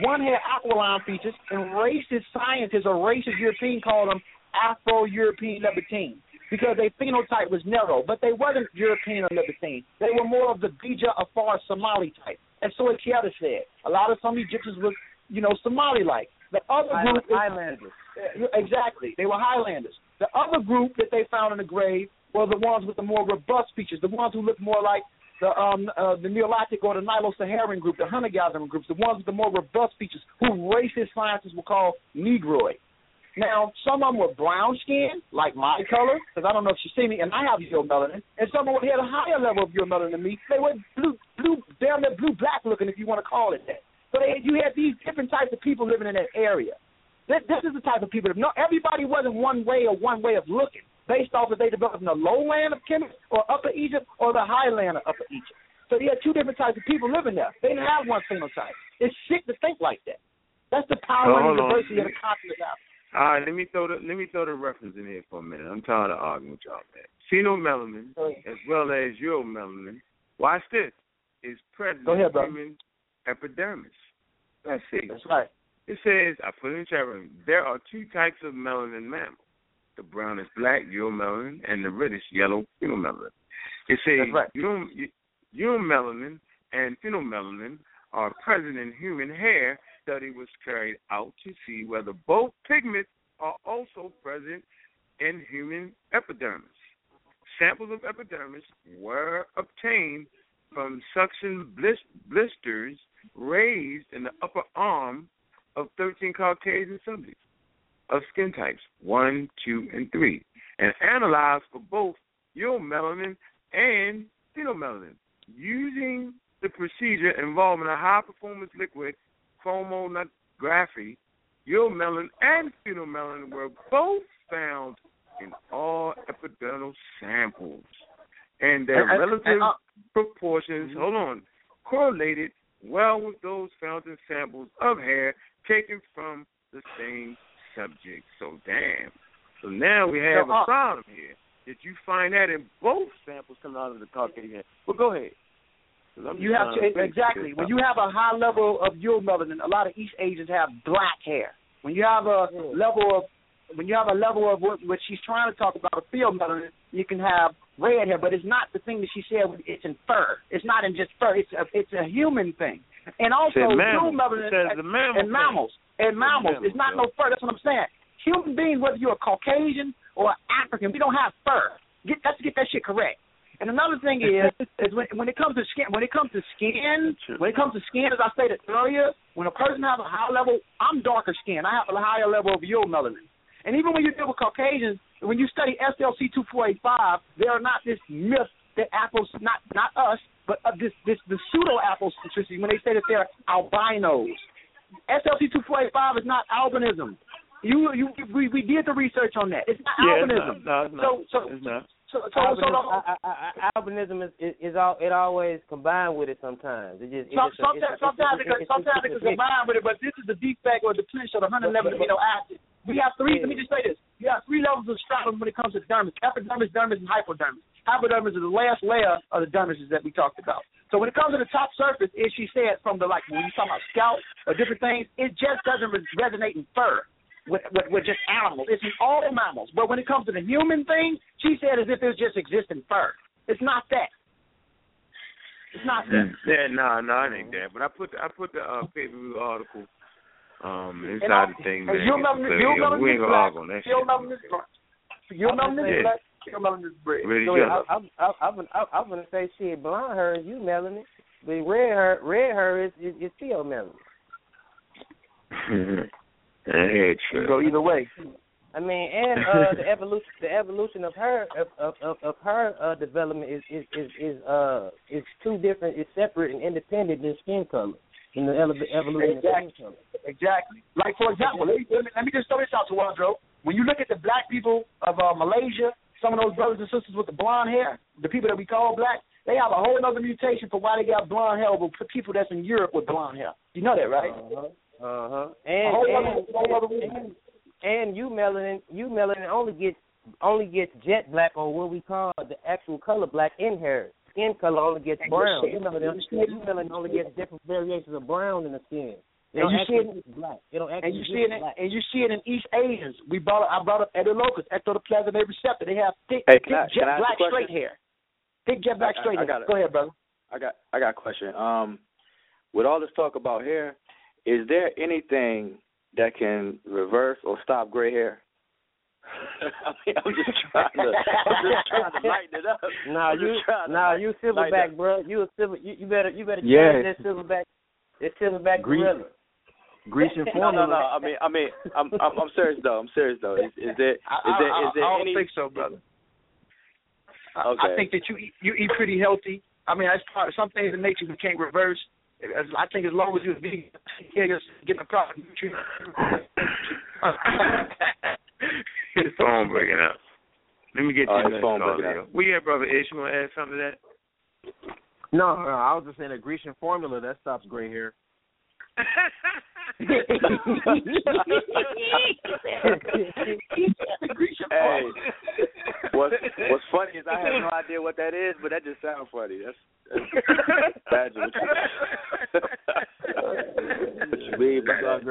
One had aquiline features, and racist scientists or racist European called them Afro-European Levantine because their phenotype was narrow, but they wasn't European or Levantine. They were more of the Beja Afar Somali type. And so as Keita said, a lot of some Egyptians was, you know, Somali-like. The other group is, Highlanders. Exactly. They were Highlanders. The other group that they found in the grave were the ones with the more robust features, the ones who looked more like the um uh, the Neolithic or the Nilo-Saharan group, the hunter-gathering groups, the ones with the more robust features, who racist scientists will call Negroid. Now, some of them were brown skinned, like my color, because I don't know if you see me, and I have eumelanin. And some of them had a higher level of eumelanin than me. They were blue, blue, damn near blue black looking, if you want to call it that. So they, you had these different types of people living in that area. This, this is the type of people that no, everybody wasn't one way or one way of looking, based off if they developed in the lowland of Kemet or Upper Egypt or the highland of Upper Egypt. So you had two different types of people living there. They didn't have one phenotype. It's sick to think like that. That's the power So, and hold the on. diversity of the continent now. All right, let me throw the let me throw the reference in here for a minute. I'm tired of arguing with y'all, man. Pheomelanin as well as eumelanin. Watch this. Is present Go ahead, in human epidermis. Let's see. That's right. It says, I put it in the chat room, there are two types of melanin mammals. The brown is black, eumelanin, and the reddish yellow, pheomelanin. It says right. eumelanin and pheomelanin are present in human hair. Study was carried out to see whether both pigments are also present in human epidermis. Samples of epidermis were obtained from suction blis- blisters raised in the upper arm of 13 Caucasian subjects of skin types 1, 2, and 3, and analyzed for both eumelanin and pheomelanin using the procedure involving a high performance liquid chromatography. Eumelanin and pheomelanin were both found in all epidermal samples, and their And- and- relative and, uh, proportions, hold on, correlated well with those found in samples of hair taken from the same subject. So damn. So now we have So, uh, a problem here. Did you find that in both samples coming out of the Caucasian? Well, go ahead. You have to exactly when you have a high level of eumelanin. A lot of East Asians have black hair. When you have a level of when you have a level of what, what she's trying to talk about, a pheomelanin, you can have red hair, but it's not the thing that she said. It's in fur. It's not in just fur. It's a, it's a human thing. And also, Said mammals. eumelanin It says the mammal and mammals and mammals. mammals, It's not no fur. That's what I'm saying. Human beings, whether you're a Caucasian or African, we don't have fur. Get let's get that shit correct. And another thing is, is when when it comes to skin, when it comes to skin, when it comes to skin, as I stated earlier, when a person has a high level, I'm darker skin. I have a higher level of eumelanin. And even when you deal with Caucasians, when you study SLC two four A five, they are not this myth that apples, not not us, but uh, this this the pseudo Afrocentricity when they say that they're albinos. SLC two four A five is not albinism. You you we we did the research on that. It's not Yeah, it's albinism. not. No, it's not. So so It's not. so so, so the, albinism, I, I, I, albinism is, is is all it always combined with it sometimes. It just it Some, just- sometimes, it's- sometimes, it's- it, it's- sometimes it it's- can combine with it, but this is the defect or depletion of the 111 amino acids. We have three. Let me just say this: you have three levels of stratum when it comes to the dermis: epidermis, dermis, and hypodermis. Hypodermis is the last layer of the dermis that we talked about. So when it comes to the top surface, as she said, from the like when you talk about scalp or different things, it just doesn't re- resonate in fur. With, with, with just animals, it's in all mammals. But when it comes to the human thing, she said as if it just exists in fur. It's not that. It's not that. Yeah, no, no, it ain't that. But I put the, I put the uh, paper article um inside the thing, man. Your Get melanin, the your clarity. melanin we ain't gonna argue on that Your shit. melanin is black. Your melanin is Yeah. black. Your melanin is red. Ready Go to ahead. I, I, I, I'm, I, I'm gonna say shit. Blonde hair is you melanin, but red hair, red hair is is, is still melanin. Head You trip. go either way. I mean, and uh, the evolution, the evolution of her, of of of, of her uh, development is is is is uh is two different, is separate and independent than skin color. In the ele- evolution Exactly. of color. Exactly. Like for example, let me, let me, just throw this out to Wardrobe. When you look at the black people of uh, Melanesia, some of those brothers and sisters with the blonde hair, the people that we call black, they have a whole other mutation for why they got blonde hair over people that's in Europe with blonde hair. You know that, right? Uh huh. A And whole and, other- and, and, and eumelanin, you melanin only gets only gets jet black or what we call the actual color black in hair. Skin color only gets brown. You melanin, you melanin only gets different variations of brown in the skin. It And you see it get black. It don't and you see it in, black. and you see it in East Asians. We brought up, I brought up Edilocus, ectodysplasin A receptor. They have thick, Hey, thick I- jet can I ask a black straight hair. Thick jet black I- I- straight I hair. got it. Go ahead, brother. I got I got a question. Um, with all this talk about hair, is there anything that can reverse or stop gray hair? I mean, I'm just trying to I'm just trying to lighten it up. Nah, I'm you just trying to nah, you lighten silverback, bro. You a silver. You, you better you better Yeah. change that silverback. That silverback Grease- gorilla. Grecian No, no, formula. no. I mean, I mean, I'm, I'm, I'm serious though. I'm serious though. Is, is there, is I, there, I, is there I don't any? think so, brother. I, Okay. I think that you eat, you eat pretty healthy. I mean, that's part. Some things in nature we can't reverse. As, I think as long as you're vegan, yeah, you're getting the proper nutrients. His phone breaking up. Let me get Oh, you his the next phone call, breaking Leo. up. Well, yeah, brother Ish, you want to add something to that? No, no, I was just saying a Grecian formula that stops gray hair. Hey, what's what's funny is I have no idea what that is, but that just sounds funny. That's, that's bad. What you, what you mean by that?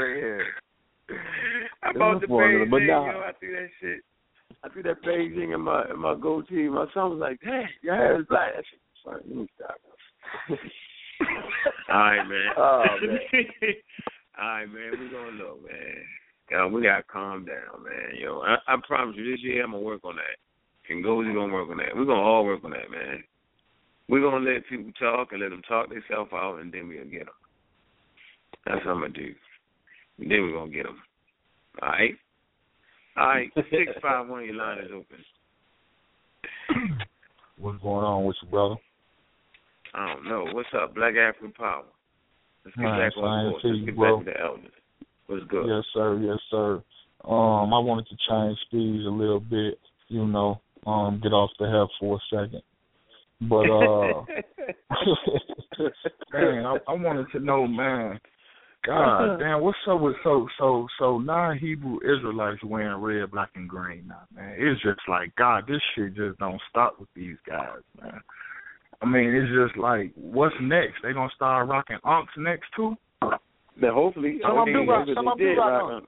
I bought the page but nah. yo. I threw that shit. I threw that thing in my in my goatee. My son was like, "Dang, your hair is black." That shit was funny. Let me stop. All right, man. Oh, man. All right, man. We gonna know, man. Yo, we gotta calm down, man. Yo, I, I promise you, this year I'm gonna work on that. Kingozi gonna work on that. We're gonna all work on that, man. We're gonna let people talk and let them talk themselves out, and then we'll get them. That's what I'm gonna do. And then we're gonna get them. All right. All right. Six five one. Your line is open. What's going on with you, brother? I don't know. What's up, Black African Power? Let's get Man, back fine on board. to Let's get bro. back to the elders. What's good? Yes, sir. Yes, sir. Um, I wanted to change speeds a little bit, you know, um, get off the hell for a second. But uh dang, I, I wanted to know, man. God uh-huh. damn, what's up with so so so non Hebrew Israelites wearing red, black and green now, man? It's just like God, this shit just don't stop with these guys, man. I mean, it's just like, what's next? They gonna start rocking unks next too? Then hopefully, Some of them do rock. Some of them do rock.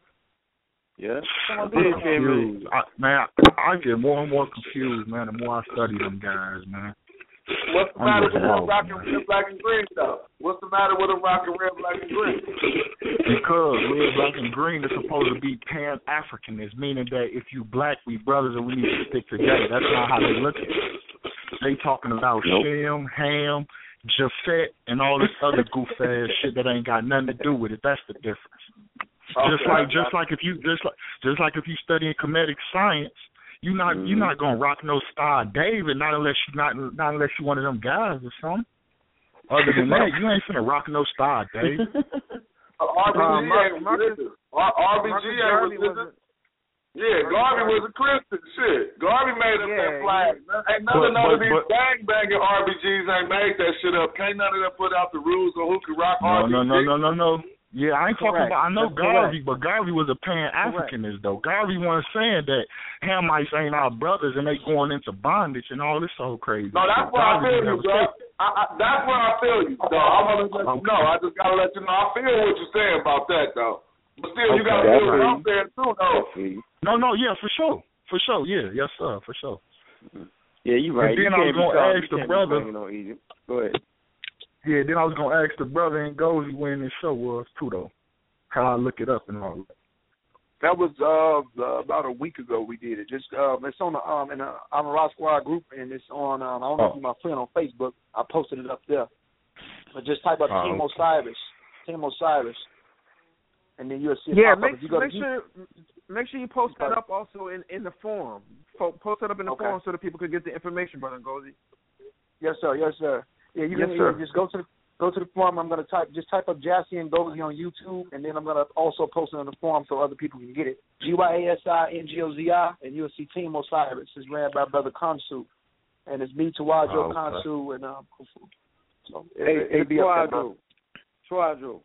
Yeah. Some of I'm them do rock. confused. I, man, I, I get more and more confused, man, the more I study them guys, man. What's the matter with wrong, rocking man. red, black, and green though? What's the matter with them rocking red, black, and green? Because red, black, and green is supposed to be pan Africanist, meaning that if you black, we brothers and we need to stick together. That's not how they look at it. They talking about Nope. Shem, Ham, Japhet, and all this other goof ass shit that ain't got nothing to do with it. That's the difference. Just like just like if you just like just like if you studying Kemetic science, you not Mhm. you're not gonna rock no Star David, not unless you not not unless you one of them guys or something. Other than that, you ain't finna rock no Star David. Uh, RBG Uh, Mar- ain't Marcus- RBG Marcus ain't Garvey wasn't- Yeah, Garvey was a Christian. Shit, Garvey made up Yeah, that flag. Ain't none But- of none of but- these bang banging RBGs ain't made that shit up. Can't none of them put out the rules on who can rock No, RBG. no, no, no, no, no. Yeah, I ain't talking about. I know That's Garvey, but Garvey was a pan Africanist though. Garvey wasn't saying that Hamites ain't our brothers and they going into bondage and all this so crazy. No, that's where I feel you, never bro. I, I, that's where I feel you, though. I'm gonna let you know. I just gotta let you know. I feel what you're saying about that, though. But still, you gotta that's feel what right. I'm saying too, though. No, no, yeah, for sure, for sure, yeah, yes, sir, for sure. Yeah, you right. And You then I can't was gonna ask you the brother- banging on Egypt. Go ahead. Yeah, then I was gonna ask the brother Ngozi when this show was too, though. How I look it up and all that. That was uh, uh about a week ago we did it. Just um it's on the um in the Amara Squad group and it's on um I don't know if Oh. you're my friend on Facebook. I posted it up there. But just type up Oh, Team okay. Osiris. Team Osiris. And then you'll see it Yeah, make, up. You make sure make sure you post that up also in in the forum. Po- Post that up in the Okay. forum so that people could get the information, brother Ngozi. Yes, sir. Yes, sir. Yeah, you Yes, can sir. just go to the go to the forum. I'm gonna type just type up Gyasi Ngozi on YouTube, and then I'm gonna also post it on the forum so other people can get it. G Y A S I N G O Z I, and you'll see Team Osiris is ran by Brother Kansu, and it's me Tawajo Oh, okay. Kansu and um. So it, Hey, it, hey, it'll be Twajo. brother. Twajo.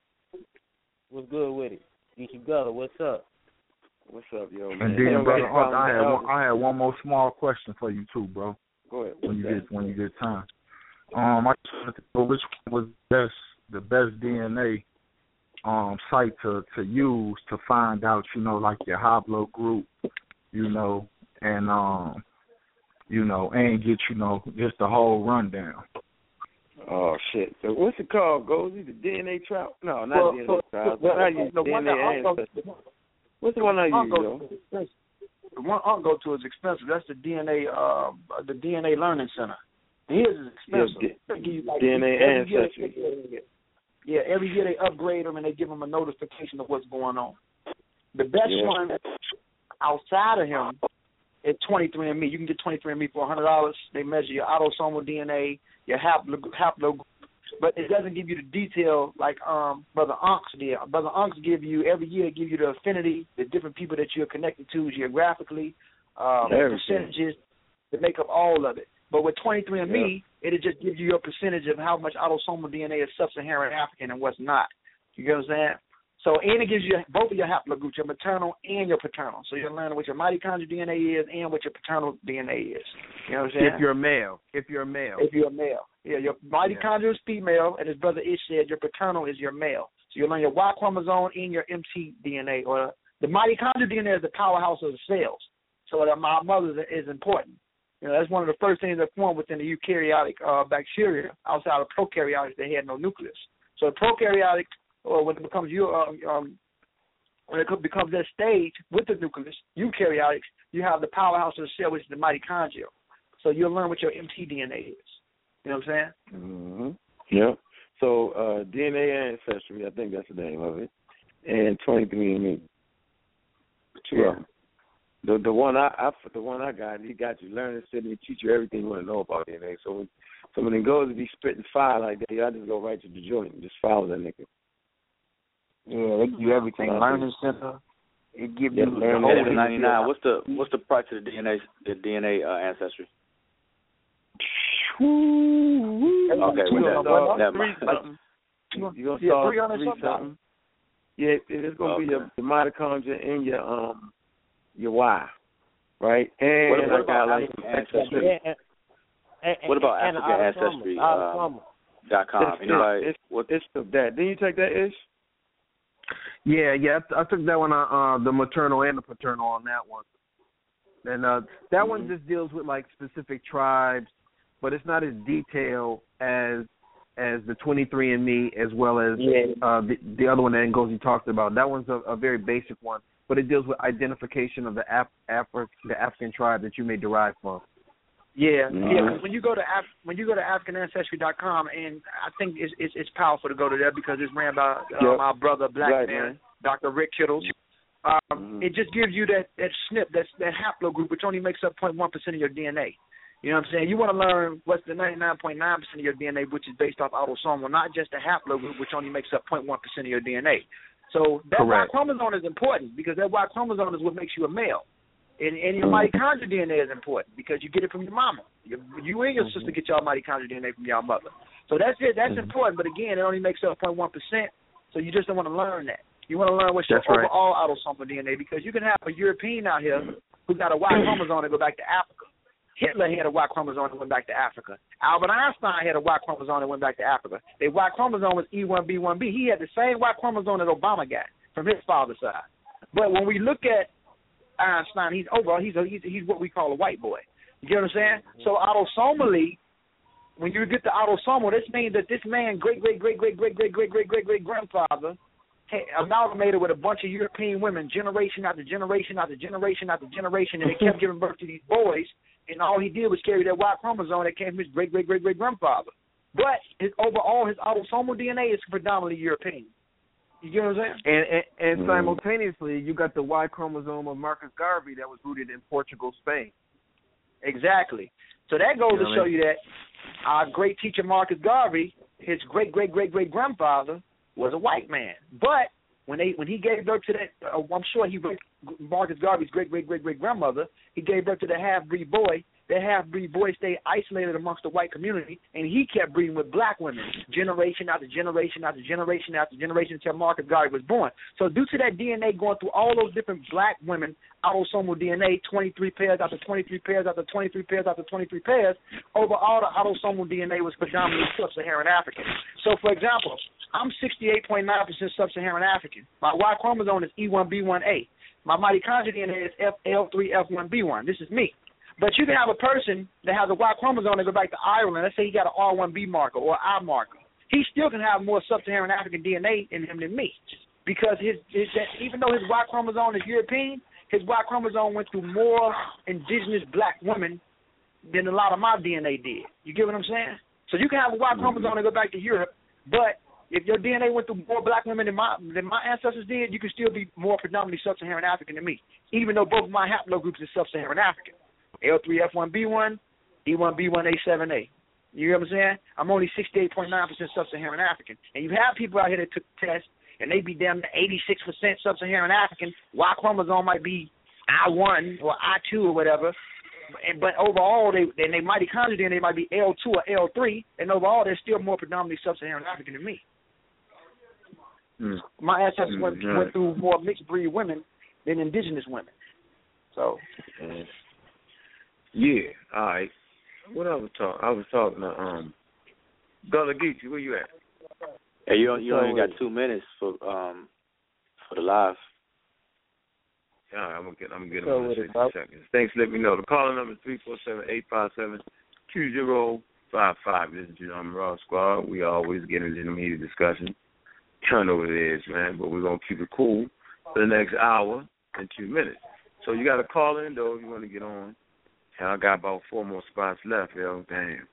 What's good with it? Get you gutter. What's up? What's up, yo, man? And then, yo, brother, I had one, I had one more small question for you too, bro. Go ahead. When you What's get when you get time. Um, I just wanted to know which one was best the best DNA um site to to use to find out, you know, like your haplogroup, you know, and um, you know, and get you know just the whole rundown. Oh shit! So what's it called? Ngozi? The DNA trap? No, not Well, DNA well, trap. well, I use the one that DNA Uncle- What's the one I use, yo? go to is expensive. The one Uncle go to is expensive. That's the DNA uh the DNA Learning Center. His is expensive. Yeah, D- They give you like- DNA year- ancestry. Yeah, every year they upgrade them and they give them a notification of what's going on. The best Yeah. one outside of him is 23andMe. You can get 23andMe for $100. They measure your autosomal DNA, your haplo, haplo but it doesn't give you the detail like um Brother Unks did. Brother Unks give you every year give you the affinity, the different people that you're connected to geographically, um, Everything. percentages, to make up all of it. But with 23andMe, it'll just give you your percentage of how much autosomal DNA is sub-Saharan African and what's not. You get what I'm saying? So, and it gives you both of your haplogroups, your maternal and your paternal. So you're learning what your mitochondrial DNA is and what your paternal DNA is. You know what I'm saying? If you're a male, if you're a male, if you're a male. Yeah, your mitochondrial is female, and his brother Ish said your paternal is your male. So you learn your Y chromosome and your MT DNA, or the mitochondrial DNA is the powerhouse of the cells. So my mother's is important. You know, that's one of the first things that formed within the eukaryotic uh, bacteria. Outside of prokaryotics, they had no nucleus. So the prokaryotic, or when it becomes you, um, um, when it becomes that stage with the nucleus, eukaryotics, you have the powerhouse of the cell, which is the mitochondria. So you'll learn what your MtDNA is. You know what I'm saying? Mm-hmm. Yep. So uh, DNA ancestry, I think that's the name of it, and 23andMe. Two Yeah. of 'em. The the one I, I the one I got, he got you learning, sitting and teach you everything you want to know about DNA. So when so when it goes to be spitting fire like that, I just go right to the joint and just follow that nigga. Yeah, they give you everything. Learning center. It give Yeah, you the learn whole Seven ninety nine. What's the what's the price of the DNA the DNA uh, ancestry? Okay, You well, gonna that, start never mind. something. You gonna Yeah, start three hundred three something. something. Yeah, it- it's gonna be your, your mitochondria and your um your Y, right? And What, what about like African ancestry? And- and- What about African ancestry? Um, dot com. It's, Anybody? it's, it's, it's the, that. Didn't you take that ish? Yeah, yeah, I took that one, uh, uh, the maternal and the paternal on that one, and uh, that one just deals with like specific tribes, but it's not as detailed as as the 23andMe as well as Yeah. uh, the the other one that Ngozi talked about. That one's a, a very basic one, but it deals with identification of the Af- Afri- the African tribe that you may derive from. Yeah, Mhm. yeah. 'cause When you go to Af- when you go to AfricanAncestry.com, and I think it's, it's it's powerful to go to there because it's ran by uh, Yep. my brother, Black Right, man, man. Dr. Rick Kittles. Um, Mhm. It just gives you that that snip, that that haplogroup, which only makes up 0.1 percent of your DNA. You know what I'm saying? You want to learn what's the 99.9 percent of your DNA, which is based off autosomal, not just the haplogroup, which only makes up 0.1 percent of your DNA. So that Correct. Y chromosome is important because that Y chromosome is what makes you a male. And, and your mm-hmm. mitochondrial DNA is important because you get it from your mama. You, you and your mm-hmm. sister get your mitochondrial DNA from your mother. So that's it. That's mm-hmm. important. But again, it only makes up 0.1 percent. So you just don't want to learn that. You want to learn what's your right. overall autosomal DNA because you can have a European out here who got a Y chromosome that go back to Africa. Hitler had a Y chromosome and went back to Africa. Albert Einstein had a Y chromosome and went back to Africa. The Y chromosome was E E1B1B. He had the same Y chromosome that Obama got from his father's side. But when we look at Einstein, he's overall he's a, he's he's what we call a white boy. You get what I'm saying? So autosomally, when you get the autosomal, this means that this man great great great great great great great great great great grandfather amalgamated with a bunch of European women, generation after generation after generation after generation, and they kept giving birth to these boys. And all he did was carry that Y chromosome that came from his great great great great grandfather. But his overall his autosomal DNA is predominantly European. You get what I'm saying? And and, and Mhm. simultaneously, you got the Y chromosome of Marcus Garvey that was rooted in Portugal, Spain. Exactly. So that goes You know to what I show mean? you that our great teacher Marcus Garvey, his great great great great grandfather was a white man. But when they when he gave birth to that, uh, I'm sure he Marcus Garvey's great great great great grandmother, he gave birth to the half breed boy. That half breed boy stayed isolated amongst the white community, and he kept breeding with black women, generation after generation after generation after generation until Marcus Garvey was born. So due to that DNA going through all those different black women, autosomal DNA, 23 pairs after 23 pairs after 23 pairs after 23 pairs, overall the autosomal DNA was predominantly sub-Saharan African. So for example, I'm 68.9% sub-Saharan African. My Y chromosome is E E1B1A. My mitochondrial DNA is FL3F1B1. This is me. But you can have a person that has a Y chromosome that go back to Ireland. Let's say he got an R1B marker or I marker. He still can have more sub-Saharan African DNA in him than me, because his, his even though his Y chromosome is European, his Y chromosome went through more indigenous black women than a lot of my DNA did. You get what I'm saying? So you can have a Y chromosome that go back to Europe, but if your DNA went through more black women than my than my ancestors did, you can still be more predominantly sub-Saharan African than me, even though both of my haplogroups are sub-Saharan African. L3F1B1, E1B1A7A. You know what I'm saying? I'm only 68.9% sub-Saharan African. And you have people out here that took tests, and they be damn near 86% sub-Saharan African. Y chromosome might be I1 or I2 or whatever. And, but overall, they and they mitochondria DNA might be L2 or L3, and overall, they're still more predominantly sub-Saharan African than me. Mm. My ancestors went, Mm, right. went through more mixed breed women than indigenous women. So, Mm. Yeah, all right. What I was talking, I was talking to um, Gullah Geechee. Where you at? Hey, you you only got two minutes for um for the live. All right, I'm gonna get, I'm gonna get So him in with 60 seconds. Thanks. Let me know. The caller number is three four seven eight five seven two zero five five. This is John Raw Squad. We always get into the heated discussion. Turn over the edge, man. But we're gonna keep it cool for the next hour and two minutes. So you got to call in though if you want to get on. And I got about four more spots left, yo. Damn.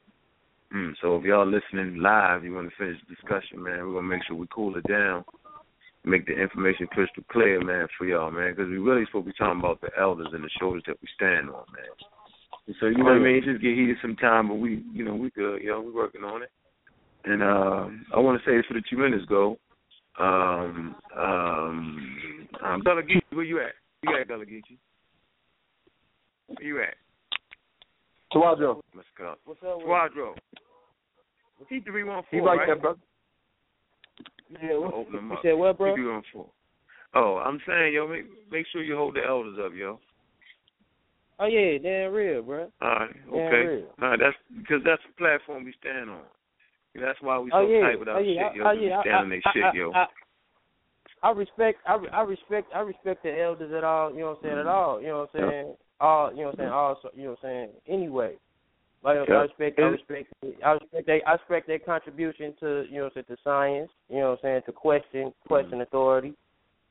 Mm, so if y'all listening live, you want to finish the discussion, man. We're gonna make sure we cool it down, make the information crystal clear, man, for y'all, man, because we really supposed to be talking about the elders and the shoulders that we stand on, man. And so you know what I mean. Just get heated sometime, but we, you know, we good, yo. We working on it. And uh, I want to say this for the two minutes go. Um, um, um, Gullah Geechee, where you at? You at Gullah Geechee? Where you at? Tawadro. Let's go. What's up? with- Quadro. T three one He four. right right there, brother. Yeah, what, Open them you up. said what, bro? T three one four. Oh, I'm saying, yo, make make sure you hold the elders up, yo. Oh yeah, damn real, bro. All right, okay. real. All right, that's because that's the platform we stand on. That's why we oh, so oh yeah, tight with our oh yeah, shit, yo. oh 'cause we yeah. stand on their I, shit, I, yo. I, I respect, I, I respect, I respect the elders at all. You know what I'm saying? At mm-hmm. all, you know what I'm saying? All, you know what I'm saying? All, you know what I'm saying? Anyway, like I respect, I respect, I respect, they, I respect their contribution to, you know, what I'm saying, to science. You know what I'm saying? To question, question authority.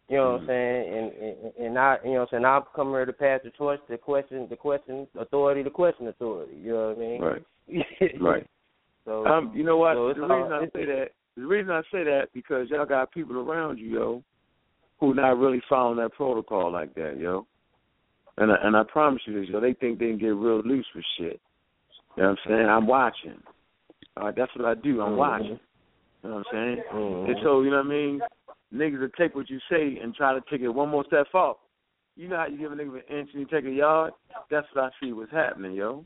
You know what I'm saying? And and, and I, you know what I'm saying? I come here to pass the torch to question, the question authority, to question authority. You know what I mean? Right. Right. So, Um, you know what? so the reason I say that, the reason I say that because y'all got people around you, yo, who not really following that protocol like that, yo. And I, and I promise you this, yo, they think they can get real loose with shit. You know what I'm saying? I'm watching. All right, that's what I do. I'm Mhm. watching. You know what I'm saying? Mhm. And so, you know what I mean? Niggas will take what you say and try to take it one more step up. You know how you give a nigga an inch and you take a yard? That's what I see what's happening, yo.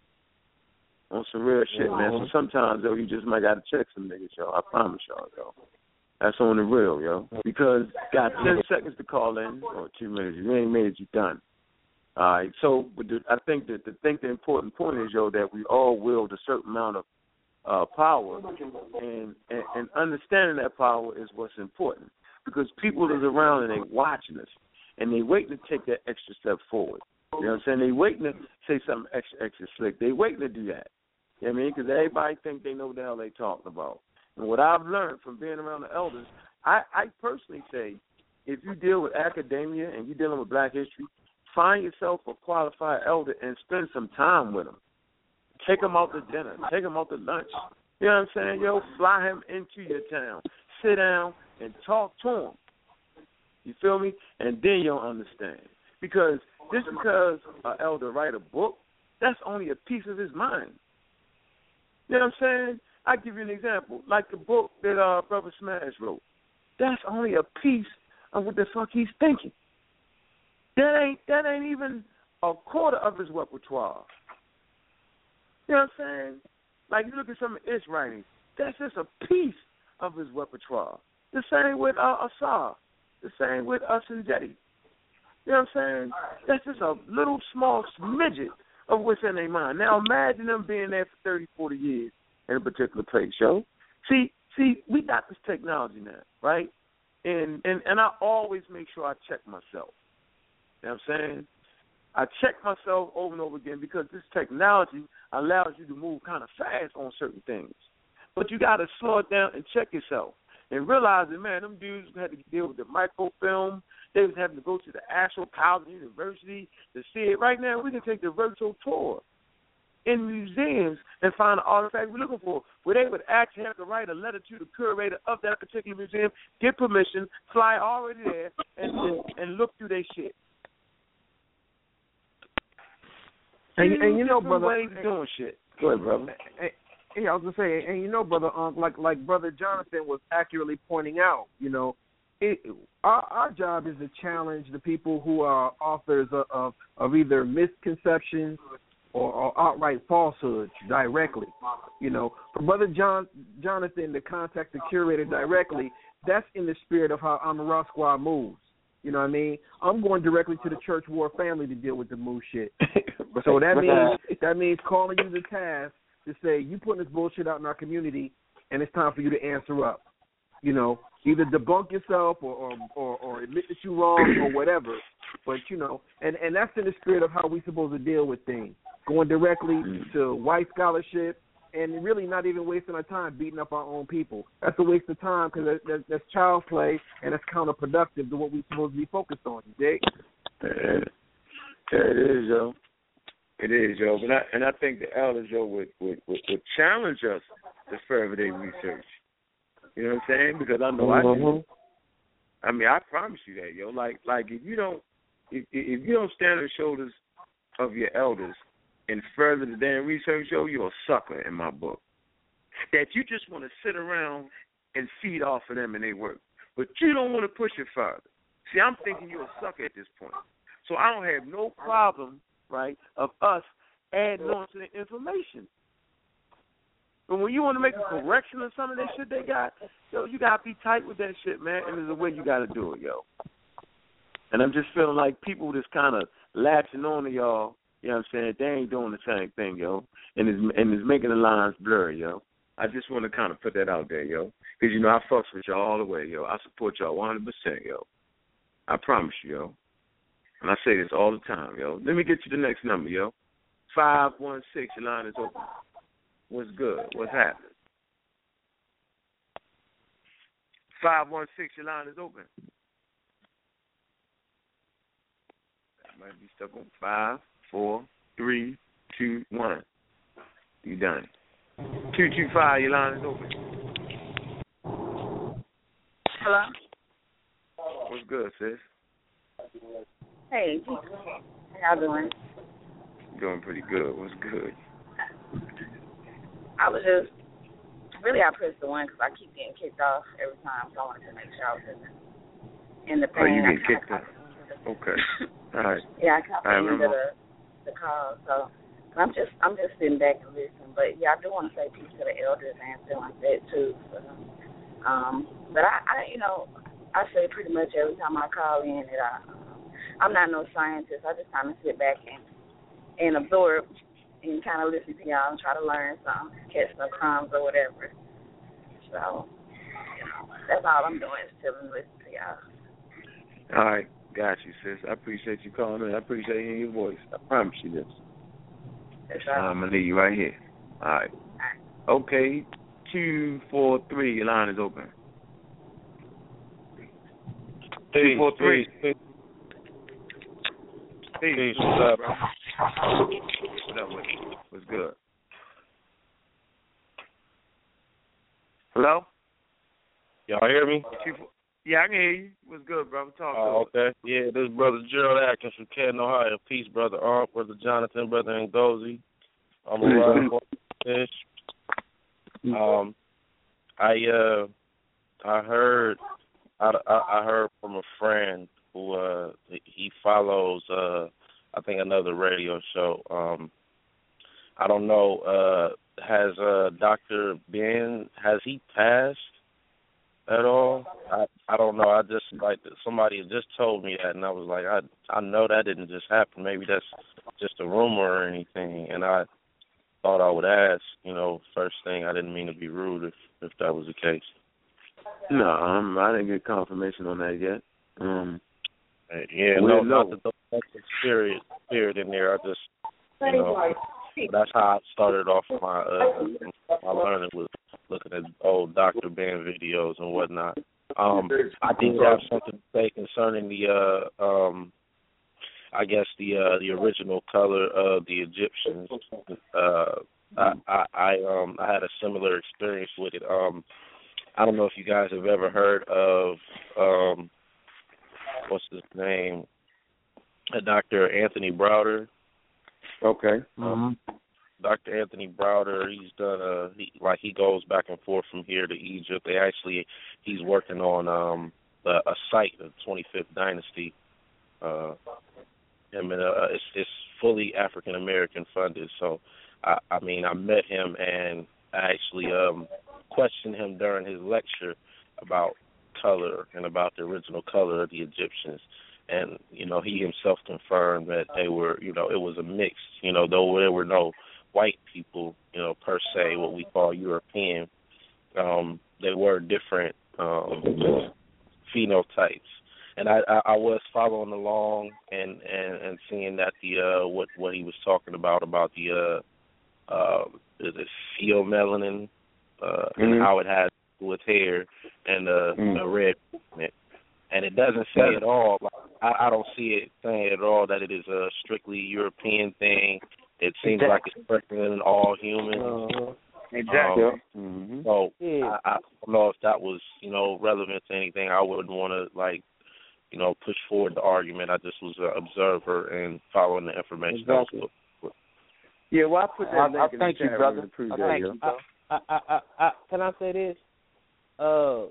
On some real shit, man. So Mhm. sometimes, though, you just might got to check some niggas, yo. I promise y'all, yo. That's on the real, yo. Because got 10 seconds to call in, or two minutes. If you ain't made it, you done. All right. So, I think that the think the important point is, yo, that we all wield a certain amount of uh, power, and, and and understanding that power is what's important. Because people is around and they watching us, and they waiting to take that extra step forward. You know what I'm saying? They waiting to say something extra extra slick. They waiting to do that. You know what I mean? Because everybody think they know what the hell they talking about. And what I've learned from being around the elders, I, I personally say, if you deal with academia and you're dealing with Black history, find yourself a qualified elder and spend some time with him. Take him out to dinner. Take him out to lunch. You know what I'm saying? Yo, fly him into your town. Sit down and talk to him. You feel me? And then you'll understand. Because just because an elder write a book, that's only a piece of his mind. You know what I'm saying? I give you an example, like the book that uh Brother Smash wrote. That's only a piece of what the fuck he's thinking. That ain't that ain't even a quarter of his repertoire. You know what I'm saying? Like you look at some of his writings, that's just a piece of his repertoire. The same with uh, Asar. The same with us and Jetty. You know what I'm saying? That's just a little small smidget of what's in their mind. Now imagine them being there for 30, 40 years in a particular place, yo. See, see, we got this technology now, right? And and and I always make sure I check myself. You know what I'm saying? I check myself over and over again because this technology allows you to move kind of fast on certain things. But you got to slow it down and check yourself and realize that, man, them dudes had to deal with the microfilm. They was having to go to the actual college university to see it. Right now, we can take the virtual tour in museums and find the artifact we're looking for, where they would actually have to write a letter to the curator of that particular museum, get permission, fly already there, and and, and look through their shit. And, and you know, brother, ways doing shit. Go ahead, brother. Yeah, I was gonna say, and you know, brother, um, like like brother Jonathan was accurately pointing out, you know, it, our our job is to challenge the people who are authors of of, of either misconceptions or, or outright falsehoods directly. You know, for brother John Jonathan to contact the curator directly, that's in the spirit of how Amara Squad moves. You know what I mean? I'm going directly to the church war family to deal with the move shit. So that means that means calling you the task to say you putting this bullshit out in our community, and it's time for you to answer up. You know, either debunk yourself or or or, or admit that you're wrong or whatever. But you know, and and that's in the spirit of how we supposed to deal with things, going directly mm. to white scholarship. And really not even wasting our time beating up our own people. That's a waste of time because that, that, that's child play and that's counterproductive to what we're supposed to be focused on. You dig? It is, yo. It is, yo. But I, and I think the elders, yo, would, would would would challenge us to further their research. You know what I'm saying? Because I know I do. Mm-hmm. I mean, I promise you that, yo. Like, like if you don't, if if you don't stand on the shoulders of your elders and further the damn research, yo, you're a sucker in my book. That you just want to sit around and feed off of them and they work, but you don't want to push it further. See, I'm thinking you're a sucker at this point. So I don't have no problem, right, of us adding on to the information. But when you want to make a correction of some of that shit they got, yo, you gotta be tight with that shit, man. And there's a way you gotta do it, yo. And I'm just feeling like people just kind of latching on to y'all. You know what I'm saying? They ain't doing the same thing, yo. And it's and it's making the lines blurry, yo. I just want to kind of put that out there, yo. Because you know I fucks with y'all all the way, yo. I support y'all 100 percent, yo. I promise you, yo. And I say this all the time, yo. Let me get you the next number, yo. Five one six. Your line is open. What's good? What's happening? Five one six. Your line is open. Might be stuck on five, four, three, two, one. You done. Two two five. Your line is open. Hello. What's good, sis? Hey, how doing? Doing pretty good. What's good? I was just really I pressed the one because I keep getting kicked off every time, so I wanted to make sure I was in the, in the Oh, you get kicked off. Okay. All right. Yeah, I caught I the end of remember. the the call, so I'm just I'm just sitting back and listening. But yeah, I do want to say peace to the elders and stuff like that too. So, um, but I, I you know I say pretty much every time I call in that I I'm not no scientist. I just kind of sit back and and absorb and kind of listen to y'all and try to learn some, catch some crumbs or whatever. So, you know, that's all I'm doing is chilling and listening to y'all. All right. Got you, sis. I appreciate you calling in. I appreciate hearing your voice. I promise you this. That's I'm gonna leave you right here. All right. Okay. Two four three. Your line is open. Two four three. Peace. Peace. What's up? What up with you? What's good? Hello. Y'all hear me? Two four, Yeah, I can hear you. What's good, brother? Talk Oh, to us. okay. Yeah, this is brother Gerald Atkins from Canton, Ohio. Peace, brother Ark, brother Jonathan, brother Ngozi. I'm a rock fish. Um, I uh, I heard, I, I I heard from a friend who uh he follows uh I think another radio show. Um, I don't know. Uh, has uh Doctor Ben has he passed? At all. I I don't know. I just like somebody just told me that, and I was like, I I know that didn't just happen. Maybe that's just a rumor or anything. And I thought I would ask. You know, first thing, I didn't mean to be rude if if that was the case. No, um, I didn't get confirmation on that yet. Um, Yeah, we no, don't not know. the the spirit spirit in there. I just you know that's how I started off my uh my learning was looking at old Dr. Videos and whatnot. Um I did have something to say concerning the uh um I guess the uh the original color of the Egyptians. Uh I, I I um I had a similar experience with it. Um I don't know if you guys have ever heard of um what's his name? Uh, Dr. Anthony Browder. Okay. Um, Dr. Anthony Browder, he's done a he, like he goes back and forth from here to Egypt. They actually he's working on um a, a site of 25th Dynasty. Uh, him and uh, it's it's fully African American funded. So I I mean I met him and I actually um questioned him during his lecture about color and about the original color of the Egyptians and you know he himself confirmed that they were you know it was a mix you know though there were no white people you know per se what we call european um they were different um phenotypes and i i, I was following along and and and seeing that the uh what what he was talking about about the uh uh it pheomelanin uh and Mhm. how it has with hair and uh Mm. the red pigment and it doesn't say at all. Like, I, I don't see it saying at all that it is a strictly European thing. It seems like it's present in all humans. Exactly. Um, So I, I don't know if that was you know relevant to anything. I wouldn't want to like you know push forward the argument. I just was an observer and following the information. that was Exactly. put- Yeah, well, I put that I- link I in the thank you, brother. Really appreciate I- it. I, I, I, I, I, can I say this? Uh,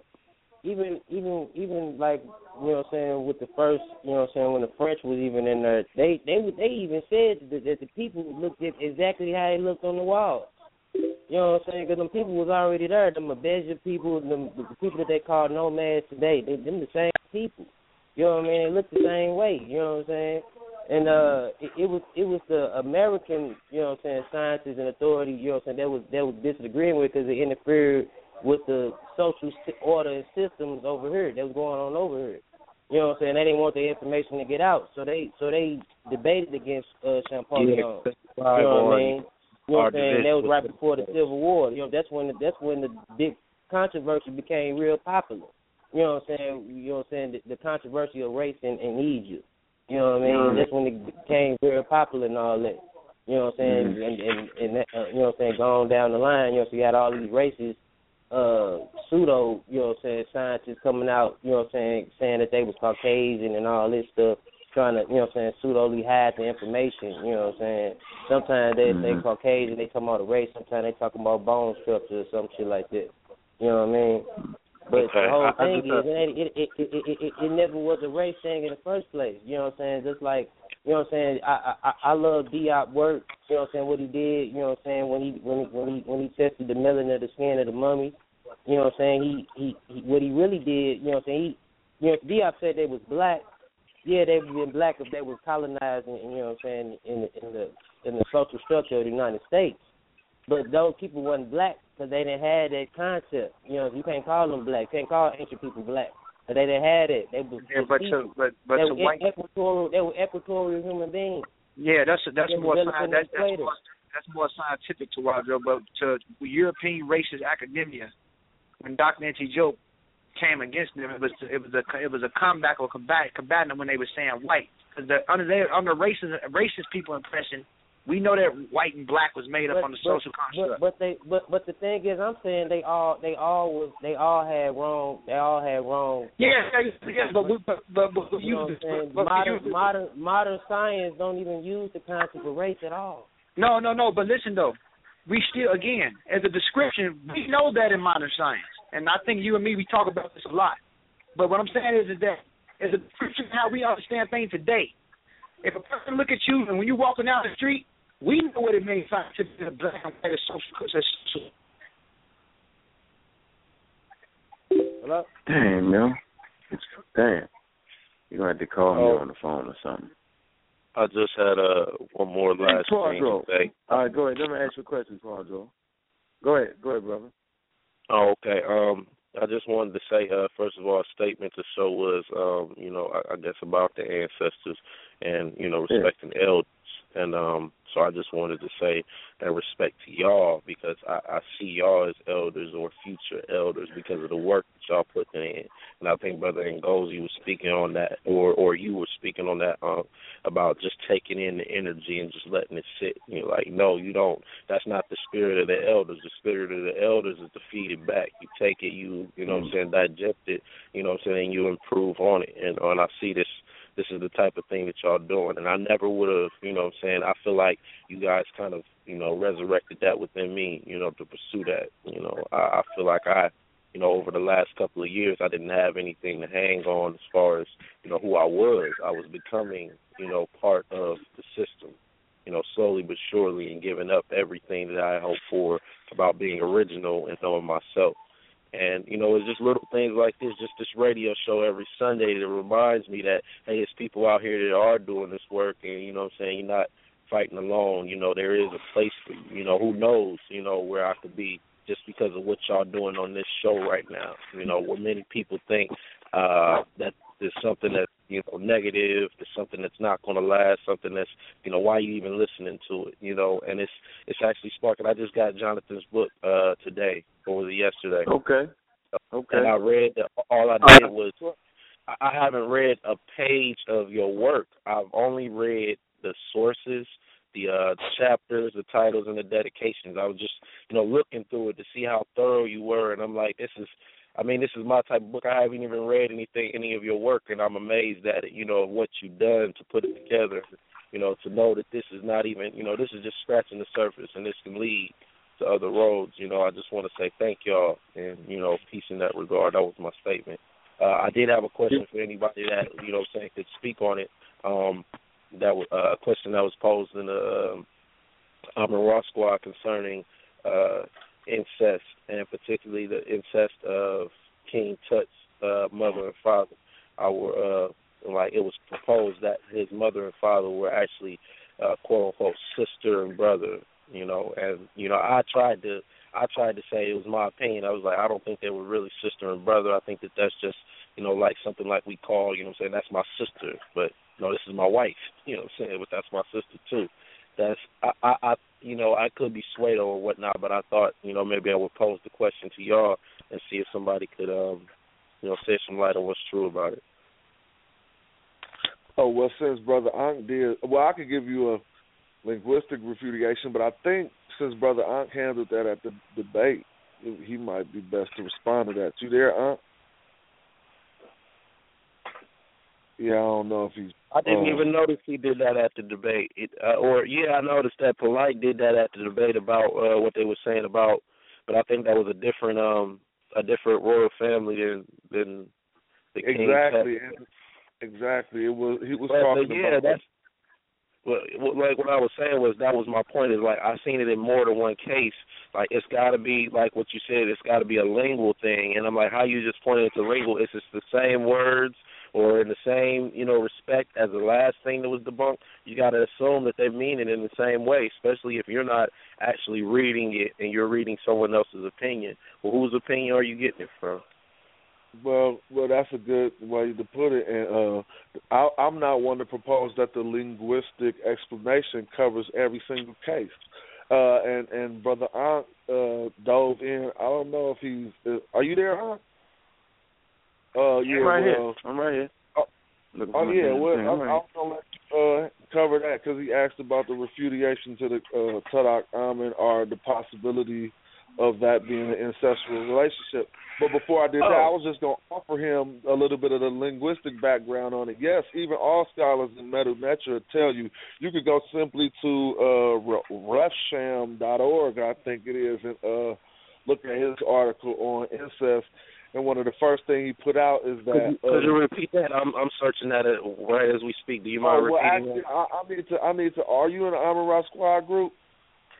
even, even, even like you know, what I'm saying with the first, you know, what I'm saying when the French was even in there, they, they, they even said that, that the people looked at exactly how they looked on the wall. You know what I'm saying? Because them people was already there. Them Abeja people, them the people that they call nomads today, they them the same people. You know what I mean? They look the same way. You know what I'm saying? And uh, it, it was it was the American, you know what I'm saying, scientists and authority, you know what I'm saying, that was that was disagreeing with because it interfered with the social order and systems over here that was going on over here. You know what I'm saying? They didn't want the information to get out, so they so they debated against uh, Champollion. Yeah, you know what I mean? You know what I'm saying? That was right before the Civil War. You know, that's when the, that's when the big controversy became real popular. You know what I'm saying? You know what I'm saying? The, the controversy of race in, in Egypt. You know what I mean? Mhm. That's when it became very popular and all that. You know what I'm saying? Mhm. And and, and that, uh, you know what I'm saying? Going down the line, you know, so you had all these races, uh, pseudo, you know what I'm saying, scientists coming out, you know what I'm saying, saying that they was Caucasian and all this stuff, trying to, you know what I'm saying, pseudoly hide the information, you know what I'm saying. Sometimes they say Mhm. Caucasian, they talking about a race, sometimes they talking about bone structure or some shit like that. You know what I mean? But Okay, the whole I- thing is, it, it, it, it, it, it, it never was a race thing in the first place. You know what I'm saying? Just like, you know what I'm saying? I I, I love Diop work. You know what I'm saying? What he did. You know what I'm saying? When he when he when he when he tested the melanin of the skin of the mummy. You know what I'm saying? He he, he what he really did. You know what I'm saying? He, you know, Diop said they was black. Yeah, they would been black if they was colonized. And, you know what I'm saying? In the in the in the social structure of the United States. But those people wasn't black because they didn't have that concept. You know, you can't call them black. You can't call ancient people black. But they didn't have it. They was Yeah, but to but but they to were white equatorial. They were equatorial human beings. Yeah, that's that's more sci- that's, that's more that's more scientific to Roger, but to European racist academia, when Dr. Anta Diop came against them, it was it was a it was a comeback or combat combating them when they were saying white, because the under their under racist racist people impression, We know that white and black was made up But- on the but- social construct. But, but they but but the thing is, I'm saying they all they all was they all had wrong they all had wrong. yeah, yeah, but we, but but, but You know what modern modern modern science don't even use the concept of race at all. No, no, no. But listen though, we still again as a description, we know that in modern science, and I think you and me we talk about this a lot. But what I'm saying is, is that as a description of how we understand things today. If a person look at you and when you're walking down the street, we know what it means scientifically to be a black and white as social. As social. Hello? Damn, man. It's, damn. You're going to have to call me Oh. on the phone or something. I just had uh one more last thing to say. All right, go ahead. Let me ask you a question, Paul Quadro. Go ahead. Go ahead, brother. Oh, okay. Um, I just wanted to say, uh, first of all, a statement to show was, um, you know, I, I guess about the ancestors and you know Yeah. respecting elders, and um, so I just wanted to say that respect to y'all because I, I see y'all as elders or future elders because of the work that y'all putting in, and I think Brother Ngozi was speaking on that, or or you were speaking on that, um, about just taking in the energy and just letting it sit. You're like, no, you don't. That's not the spirit of the elders. The spirit of the elders is to feed it back. You take it, you you know what I'm saying, digest it, you know what I'm saying, you improve on it. And and I see this this is the type of thing that y'all doing and I never would have, you know what I'm saying, I feel like you guys kind of, you know, resurrected that within me, you know, to pursue that. You know, I, I feel like I you know, over the last couple of years I didn't have anything to hang on as far as, you know, who I was. I was becoming, you know, part of the system you know, slowly but surely and giving up everything that I hoped for about being original and knowing myself. And, you know, it's just little things like this, just this radio show every Sunday that reminds me that, hey, it's people out here that are doing this work and, you know what I'm saying, you're not fighting alone. You know, there is a place for you. You know, who knows, you know, where I could be just because of what y'all doing on this show right now. You know, what many people think uh that there's something that's, you know, negative, there's something that's not gonna last, something that's you know, why are you even listening to it, you know, and it's it's actually sparking. I just got Jonathan's book uh today or was it yesterday? Okay. Okay. And I read the all I did was I haven't read a page of your work. I've only read the sources, the uh chapters, the titles and the dedications. I was just, you know, looking through it to see how thorough you were and I'm like, this is I mean, this is my type of book. I haven't even read anything any of your work and I'm amazed at it, you know, what you've done to put it together. You know, to know that this is not even you know, this is just scratching the surface and this can lead to other roads. You know, I just want to say thank y'all and you know, peace in that regard. That was my statement. Uh, I did have a question for anybody that you know, saying could speak on it. Um, that was uh, a question that was posed in the um, Amara Squad concerning uh, incest and particularly the incest of King Tut's uh, mother and father. Our uh, like it was proposed that his mother and father were actually uh, quote unquote sister and brother. You know, and you know I tried to I tried to say it was my opinion. I was like I don't think they were really sister and brother. I think that that's just you know like something like we call you know what I'm saying that's my sister, but you know this is my wife. You know what I'm saying, but that's my sister too. That's I, I, I you know I could be swayed or whatnot, but I thought you know maybe I would pose the question to y'all and see if somebody could um you know shed some light on what's true about it. Oh well, since Brother Ankh did, well, I could give you a linguistic refutation, but I think since Brother Ankh handled that at the debate, he might be best to respond to that. You there, Ankh? Yeah, I don't know if he's. I didn't um, even notice he did that at the debate. It, uh, or yeah, I noticed that Polite did that at the debate about uh, what they were saying about, but I think that was a different um a different royal family than than the King Exactly, and- exactly. It was he was But, talking but yeah, about. that's well, like what I was saying was that was my point. Is like I've seen it in more than one case. Like it's got to be like what you said. It's got to be a lingual thing, and I'm like, how you just pointed to lingual? Is it the same words or in the same you know respect as the last thing that was debunked? You got to assume that they mean it in the same way, especially if you're not actually reading it and you're reading someone else's opinion. Well, whose opinion are you getting it from? Well, well, that's a good way to put it. And uh, I, I'm not one to propose that the linguistic explanation covers every single case. Uh, and and brother Ankh uh, dove in. I don't know if he's. Uh, are you there, Ankh? Uh, yeah, I'm right well, here. I'm right here. Oh, Oh yeah, well, thing. I, All I right. was gonna let you, uh, cover that because he asked about the refutation to the uh, Tadak Amin or the possibility of that being an incestual relationship. But before I did that, I Oh. was just gonna offer him a little bit of the linguistic background on it. Yes, even all scholars in Medu Neter tell you you could go simply to uh, refsham.org, I think it is, and uh, look at his article on incest. And one of the first thing he put out is that Could you, could uh, you repeat that? I'm I'm searching that at, right as we speak. Do you mind Oh, well, repeating actually, I, I need to. I need to. Are you in the Amara Squad group?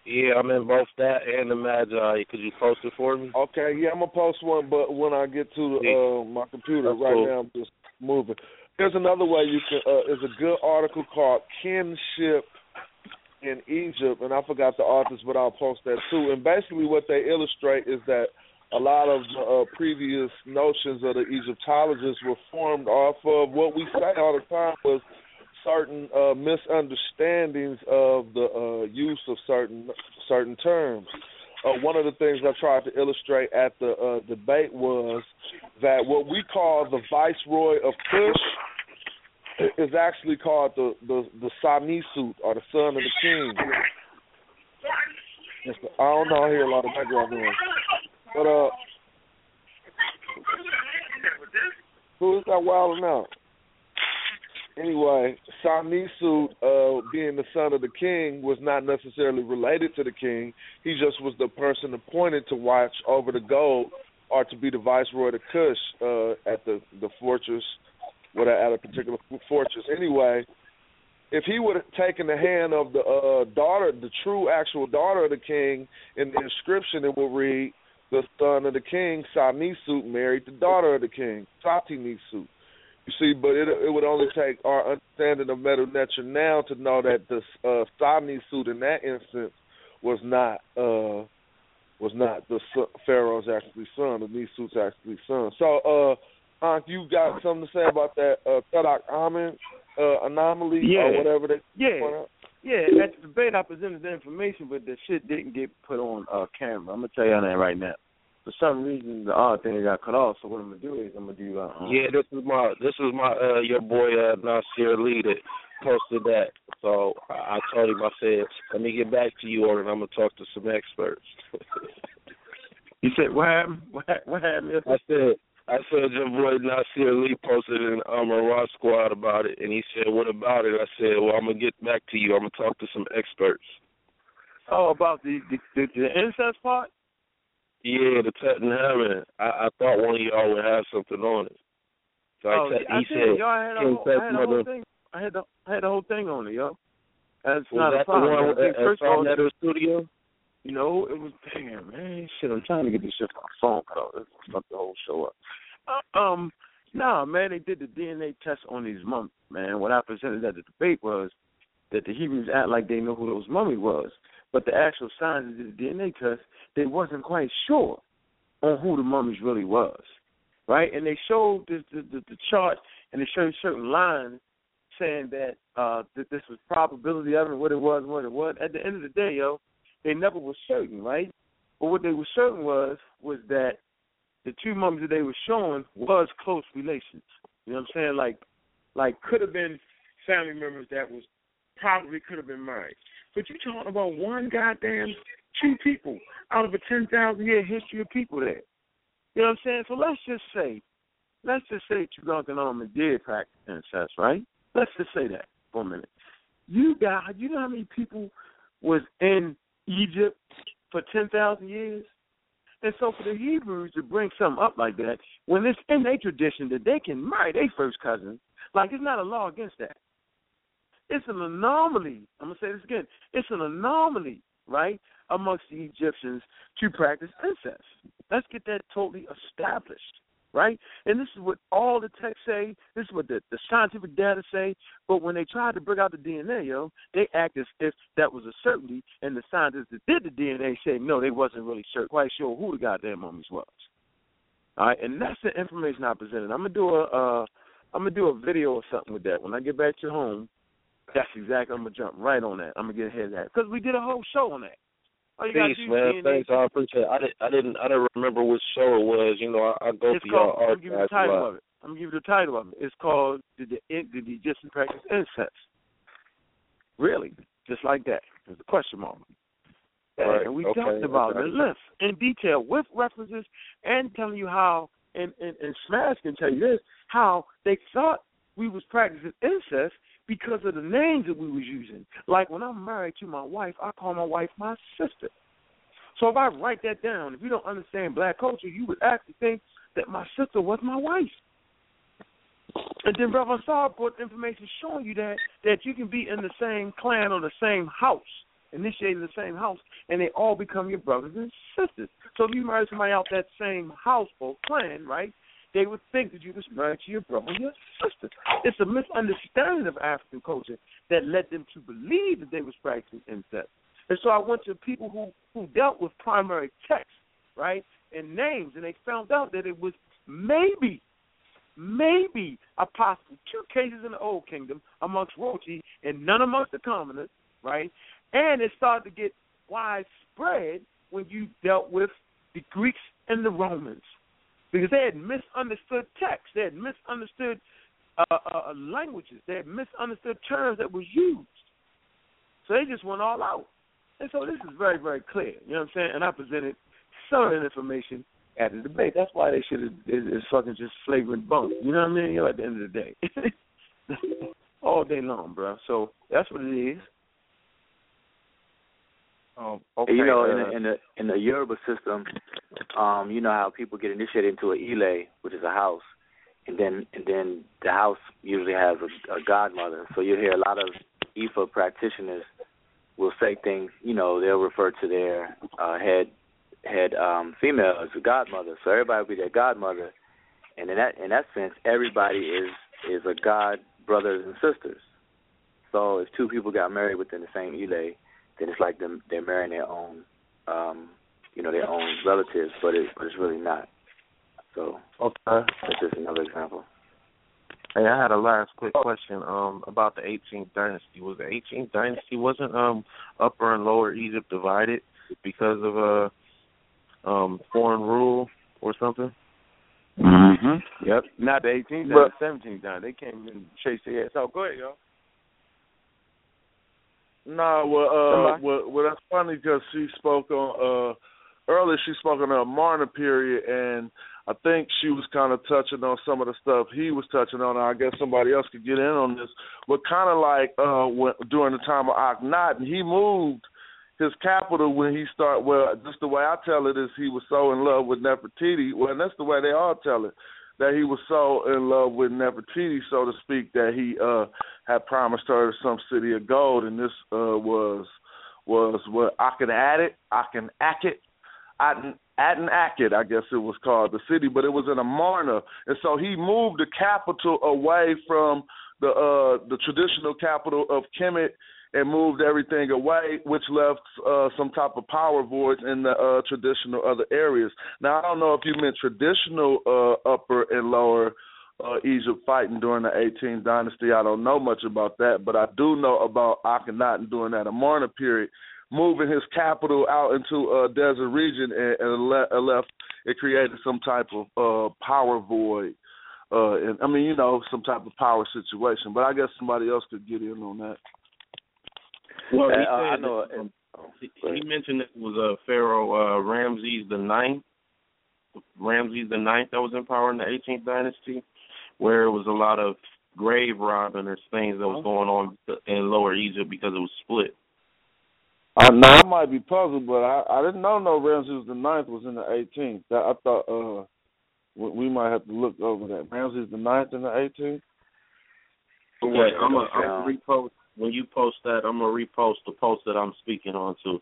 Yeah, I'm in both that and the Magi. Could you post it for me? Okay, yeah, I'm gonna post one, but when I get to the, uh, my computer, That's right cool. now I'm just moving. There's another way you can. Uh, there's a good article called "Kinship in Egypt," and I forgot the authors, but I'll post that too. And basically, what they illustrate is that a lot of uh, previous notions of the Egyptologists were formed off of what we say all the time was certain uh, misunderstandings of the uh, use of certain certain terms. Uh, one of the things I tried to illustrate at the uh, debate was that what we call the viceroy of Kush is actually called the the the Sanisut or the son of the king. I don't know. I hear a lot of background noise, but uh, who is that wilding out? Anyway, Sanisut, uh, being the son of the king, was not necessarily related to the king. He just was the person appointed to watch over the gold or to be the viceroy of Kush uh, at the the fortress, what at a particular fortress. Anyway, if he would have taken the hand of the uh, daughter, the true actual daughter of the king, in the inscription it will read, "The son of the king, Sanisut, married the daughter of the king, Satinisut." You see, but it it would only take our understanding of Medu Neter now to know that the uh, Sanisut in that instance was not uh, was not the son, Pharaoh's actually son, the Nisut's actually son. So, uh, Ankh, you got something to say about that uh, Tadak Amin uh, anomaly Yeah. or whatever they Yeah. Point out? Yeah, at the debate I presented the information, but the shit didn't get put on uh, camera. I'm gonna tell y'all that right now. For some reason, the odd thing got cut off. So what I'm gonna do is I'm gonna do. Uh, um, Yeah, this is my this is my uh your boy uh Nasir Lee that posted that. So I, I told him I said, Let me get back to you on it, I'm gonna talk to some experts. You said what happened? What, what happened? I said I said your boy Nasir Lee posted in um, Amara Squad about it and he said, What about it? I said, Well I'm gonna get back to you, I'm gonna talk to some experts. Oh, about the the, the, the incest part? Yeah, the Tottenham. I, I thought one of y'all would have something on it. So I oh, I he said, y'all had a whole, I had the whole thing. I had the I had the whole thing on it, yo. That's Was not that a problem. the one at, first at Studio? You know, it was damn man, shit. I'm trying to get this shit on my phone off. Let's fuck the whole show up. Uh, um, nah, man, they did the DNA test on these mummies. Man, what I presented at the debate was that the Hebrews act like they know who those mummies was, but the actual scientists did the DNA test, they wasn't quite sure on who the mummies really was, right? And they showed the the, the, the chart and they showed certain lines saying that uh that this was probability of it, what it was, what it was. At the end of the day, yo, they never were certain, right? But what they were certain was was that the two mummies that they were showing was close relations. You know what I'm saying? Like like could have been family members that was probably could have been married. But you're talking about one goddamn two people out of a ten thousand year history of people there. You know what I'm saying? So let's just say let's just say Tutankhamun did practice incest, right? Let's just say that for a minute. You got you know how many people was in Egypt for ten thousand years? And so for the Hebrews to bring something up like that, when it's in their tradition that they can marry their first cousin, like it's not a law against that. It's an anomaly. I'm gonna say this again. It's an anomaly, right, amongst the Egyptians to practice incest. Let's get that totally established, right? And this is what all the texts say. This is what the, the scientific data say. But when they tried to bring out the DNA, yo, they act as if that was a certainty, and the scientists that did the DNA said no, they wasn't really sure, quite sure who the goddamn mummies was. All right, and that's the information I presented. I'm gonna do a uh, I'm gonna do a video or something with that when I get back to home. That's exactly. I'm gonna jump right on that. I'm gonna get ahead of that because we did a whole show on that. Gotta Peace, man. Thanks. I appreciate it. I didn't I didn't I didn't remember which show it was. You know, I, I go It's through called. i'll give you the title of it i'm gonna give you the title of it. It's called "Did the, Did the Egyptians Practice Incest?" Really, just like that. There's a question mark. Right, And we okay, talked about okay. the list in detail with references and telling you how, and, and, and Smash can tell you this, how they thought we was practicing incest because of the names that we was using. Like when I'm married to my wife, I call my wife my sister. So if I write that down, if you don't understand black culture, you would actually think that my sister was my wife. And then Brother Saul brought information showing you that that you can be in the same clan or the same house, initiating the same house, and they all become your brothers and sisters. So if you marry somebody out that same house clan, right, they would think that you was married to your brother or your sister. It's a misunderstanding of African culture that led them to believe that they was practicing incest. And so I went to people who who dealt with primary texts, right, and names, and they found out that it was maybe, maybe a possible two cases in the Old Kingdom amongst royalty and none amongst the commoners, right? And it started to get widespread when you dealt with the Greeks and the Romans because they had misunderstood text, they had misunderstood uh, uh, languages, they had misunderstood terms that was used. So they just went all out. And so this is very, very clear. You know what I'm saying? And I presented some of that information at the debate. That's why they should have it, it's fucking just flagrant bunk. You know what I mean? You know, at the end of the day. all day long, bro. So that's what it is. Um, And you know, in uh, the, in the in the Yoruba system, um, you know how people get initiated into a ile, which is a house, and then and then the house usually has a, a godmother. So you hear a lot of Ifa practitioners will say things. You know, they'll refer to their uh, head head um, female as a godmother. So everybody will be their godmother, and in that in that sense, everybody is is a god brothers and sisters. So if two people got married within the same ile, then it's like them they're marrying their own um you know their own relatives but it but it's really not so okay that's just another example Hey, I had a last quick question um about the 18th dynasty. Was the 18th dynasty wasn't um Upper and Lower Egypt divided because of uh um foreign rule or something? Mm-hmm. Yep. Not the 18th, But- the 17th down. They came and chased their ass out. Go ahead, y'all. No, well, uh, Somebody? well, well, that's funny because she spoke on uh earlier. She spoke on Amarna period, and I think she was kind of touching on some of the stuff he was touching on. I guess somebody else could get in on this, but kind of like uh when, during the time of Akhenaten, he moved his capital when he started. Well, just the way I tell it is he was so in love with Nefertiti. Well, and that's the way they all tell it that he was so in love with Nefertiti, so to speak, that he uh had promised her some city of gold, and this uh was was what I can Aten I guess it was called the city, but it was in Amarna, and so he moved the capital away from the uh the traditional capital of Kemet and moved everything away, which left uh, some type of power voids in the uh, traditional other areas. Now, I don't know if you meant traditional uh, upper and lower uh, Egypt fighting during the 18th dynasty. I don't know much about that, but I do know about Akhenaten during that Amarna period, moving his capital out into a desert region and, and le- left. It created some type of uh, power void. Uh, and I mean, you know, some type of power situation. But I guess somebody else could get in on that. Well, he Uh, I know that- and- he, he mentioned it was uh, Pharaoh uh, Ramses the ninth, Ramses the ninth that was in power in the 18th dynasty, where it was a lot of grave robbing or things that was going on in Lower Egypt because it was split. I, now I might be puzzled, but I, I didn't know no Ramses the ninth was in the 18th. That I thought uh we, we might have to look over that. Ramses the ninth in the 18th. Okay, I'm gonna I'm gonna repost when you post that. I'm gonna repost the post that I'm speaking on too.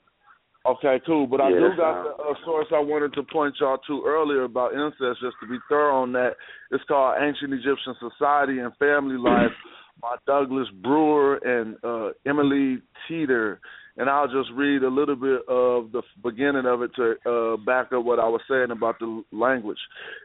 Okay, cool. But I Yeah, do got the uh, source I wanted to point y'all to earlier about incest, just to be thorough on that. It's called Ancient Egyptian Society and Family Life by Douglas Brewer and uh, Emily Teeter. And I'll just read a little bit of the beginning of it to uh, back up what I was saying about the language.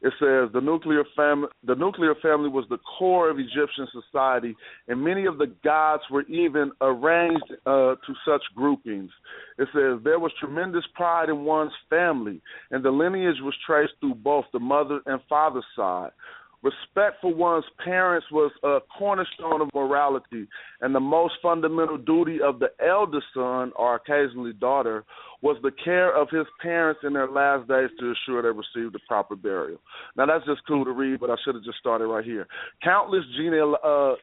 It says the nuclear family, the nuclear family was the core of Egyptian society, and many of the gods were even arranged uh, to such groupings. It says there was tremendous pride in one's family, and the lineage was traced through both the mother and father side. Respect for one's parents was a cornerstone of morality, and the most fundamental duty of the eldest son, or occasionally daughter, was the care of his parents in their last days to ensure they received the proper burial. Now that's just cool to read, but I should have just started right here. Countless geneal uh,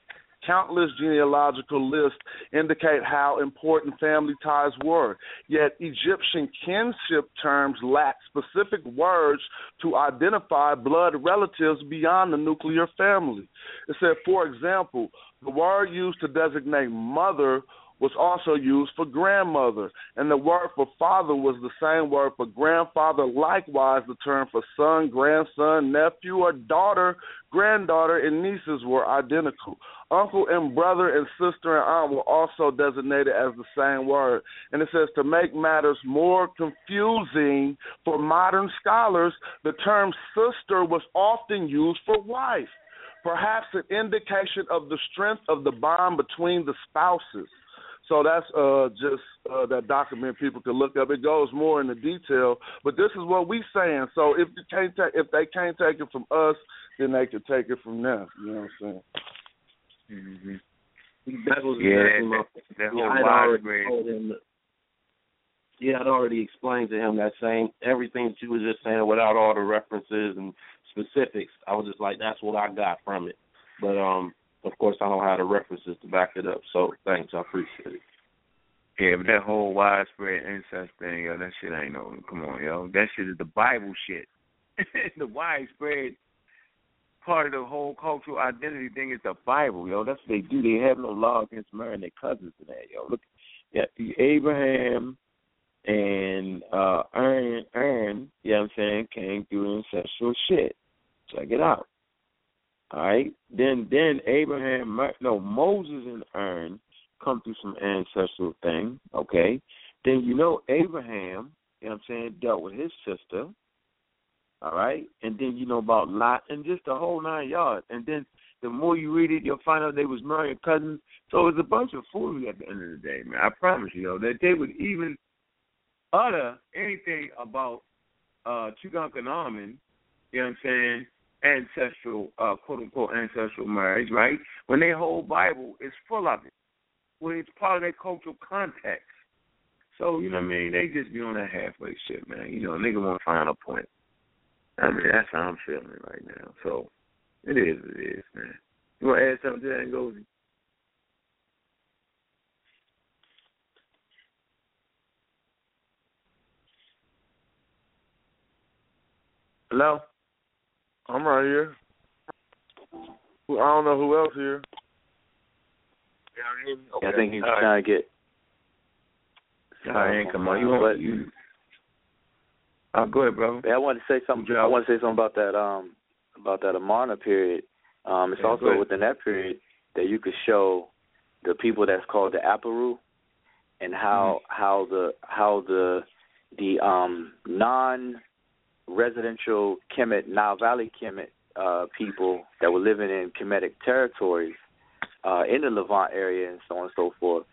countless genealogical lists indicate how important family ties were. Yet Egyptian kinship terms lack specific words to identify blood relatives beyond the nuclear family. It said, for example, the word used to designate mother was also used for grandmother, and the word for father was the same word for grandfather. Likewise, the term for son, grandson, nephew, or daughter, granddaughter, and nieces were identical. Uncle and brother and sister and aunt were also designated as the same word. And it says to make matters more confusing for modern scholars, the term sister was often used for wife, perhaps an indication of the strength of the bond between the spouses. So that's uh, just uh, that document people can look up. It goes more into detail, but this is what we saying. So if you can't take, if they can't take it from us, then they can take it from them. You know what I'm saying? Mm-hmm. That was Yeah, exactly that- that whole I'd already told him yeah, I'd already explained to him that same everything that you was just saying without all the references and specifics. I was just like, that's what I got from it. But um, of course, I don't have the references to back it up. So thanks, I appreciate it. Yeah, but that whole widespread incest thing, yo, that shit ain't no. Come on, yo, that shit is the Bible shit. the widespread part of the whole cultural identity thing is the Bible, yo. That's what they do. They have no law against marrying their cousins and that, yo. Look, yeah, Abraham and uh Aaron, Aaron, you know what I'm saying, came through ancestral shit. Check it out. All right. Then then Abraham, no Moses and Aaron come through some ancestral thing. Okay. Then you know Abraham, you know what I'm saying, dealt with his sister. All right. And then you know about Lot and just the whole nine yards. And then the more you read it, you'll find out they was marrying cousins. So it was a bunch of foolery at the end of the day, man. I promise you, yo, that they would even utter anything about uh Tutankhamun, you know what I'm saying, ancestral, uh, quote unquote ancestral marriage, right? When their whole Bible is full of it. When it's part of their cultural context. So, you know what I mean? They just be on that halfway shit, man. You know, nigga wanna find a point. I mean, that's how I'm feeling right now. So it is it is, man. You wanna add something to that? Hello? I'm right here. I don't know who else here. Yeah, I think he's trying to get. I ain't come on. You want you? Oh, go ahead, bro. Yeah, I wanted to say something. I want to say something about that um about that Amarna period. Um, it's Yeah, also within that period that you could show the people that's called the Aparu and how Mm-hmm. how the how the the um non residential Kemet Nile Valley Kemet uh people that were living in Kemetic territories uh in the Levant area and so on and so forth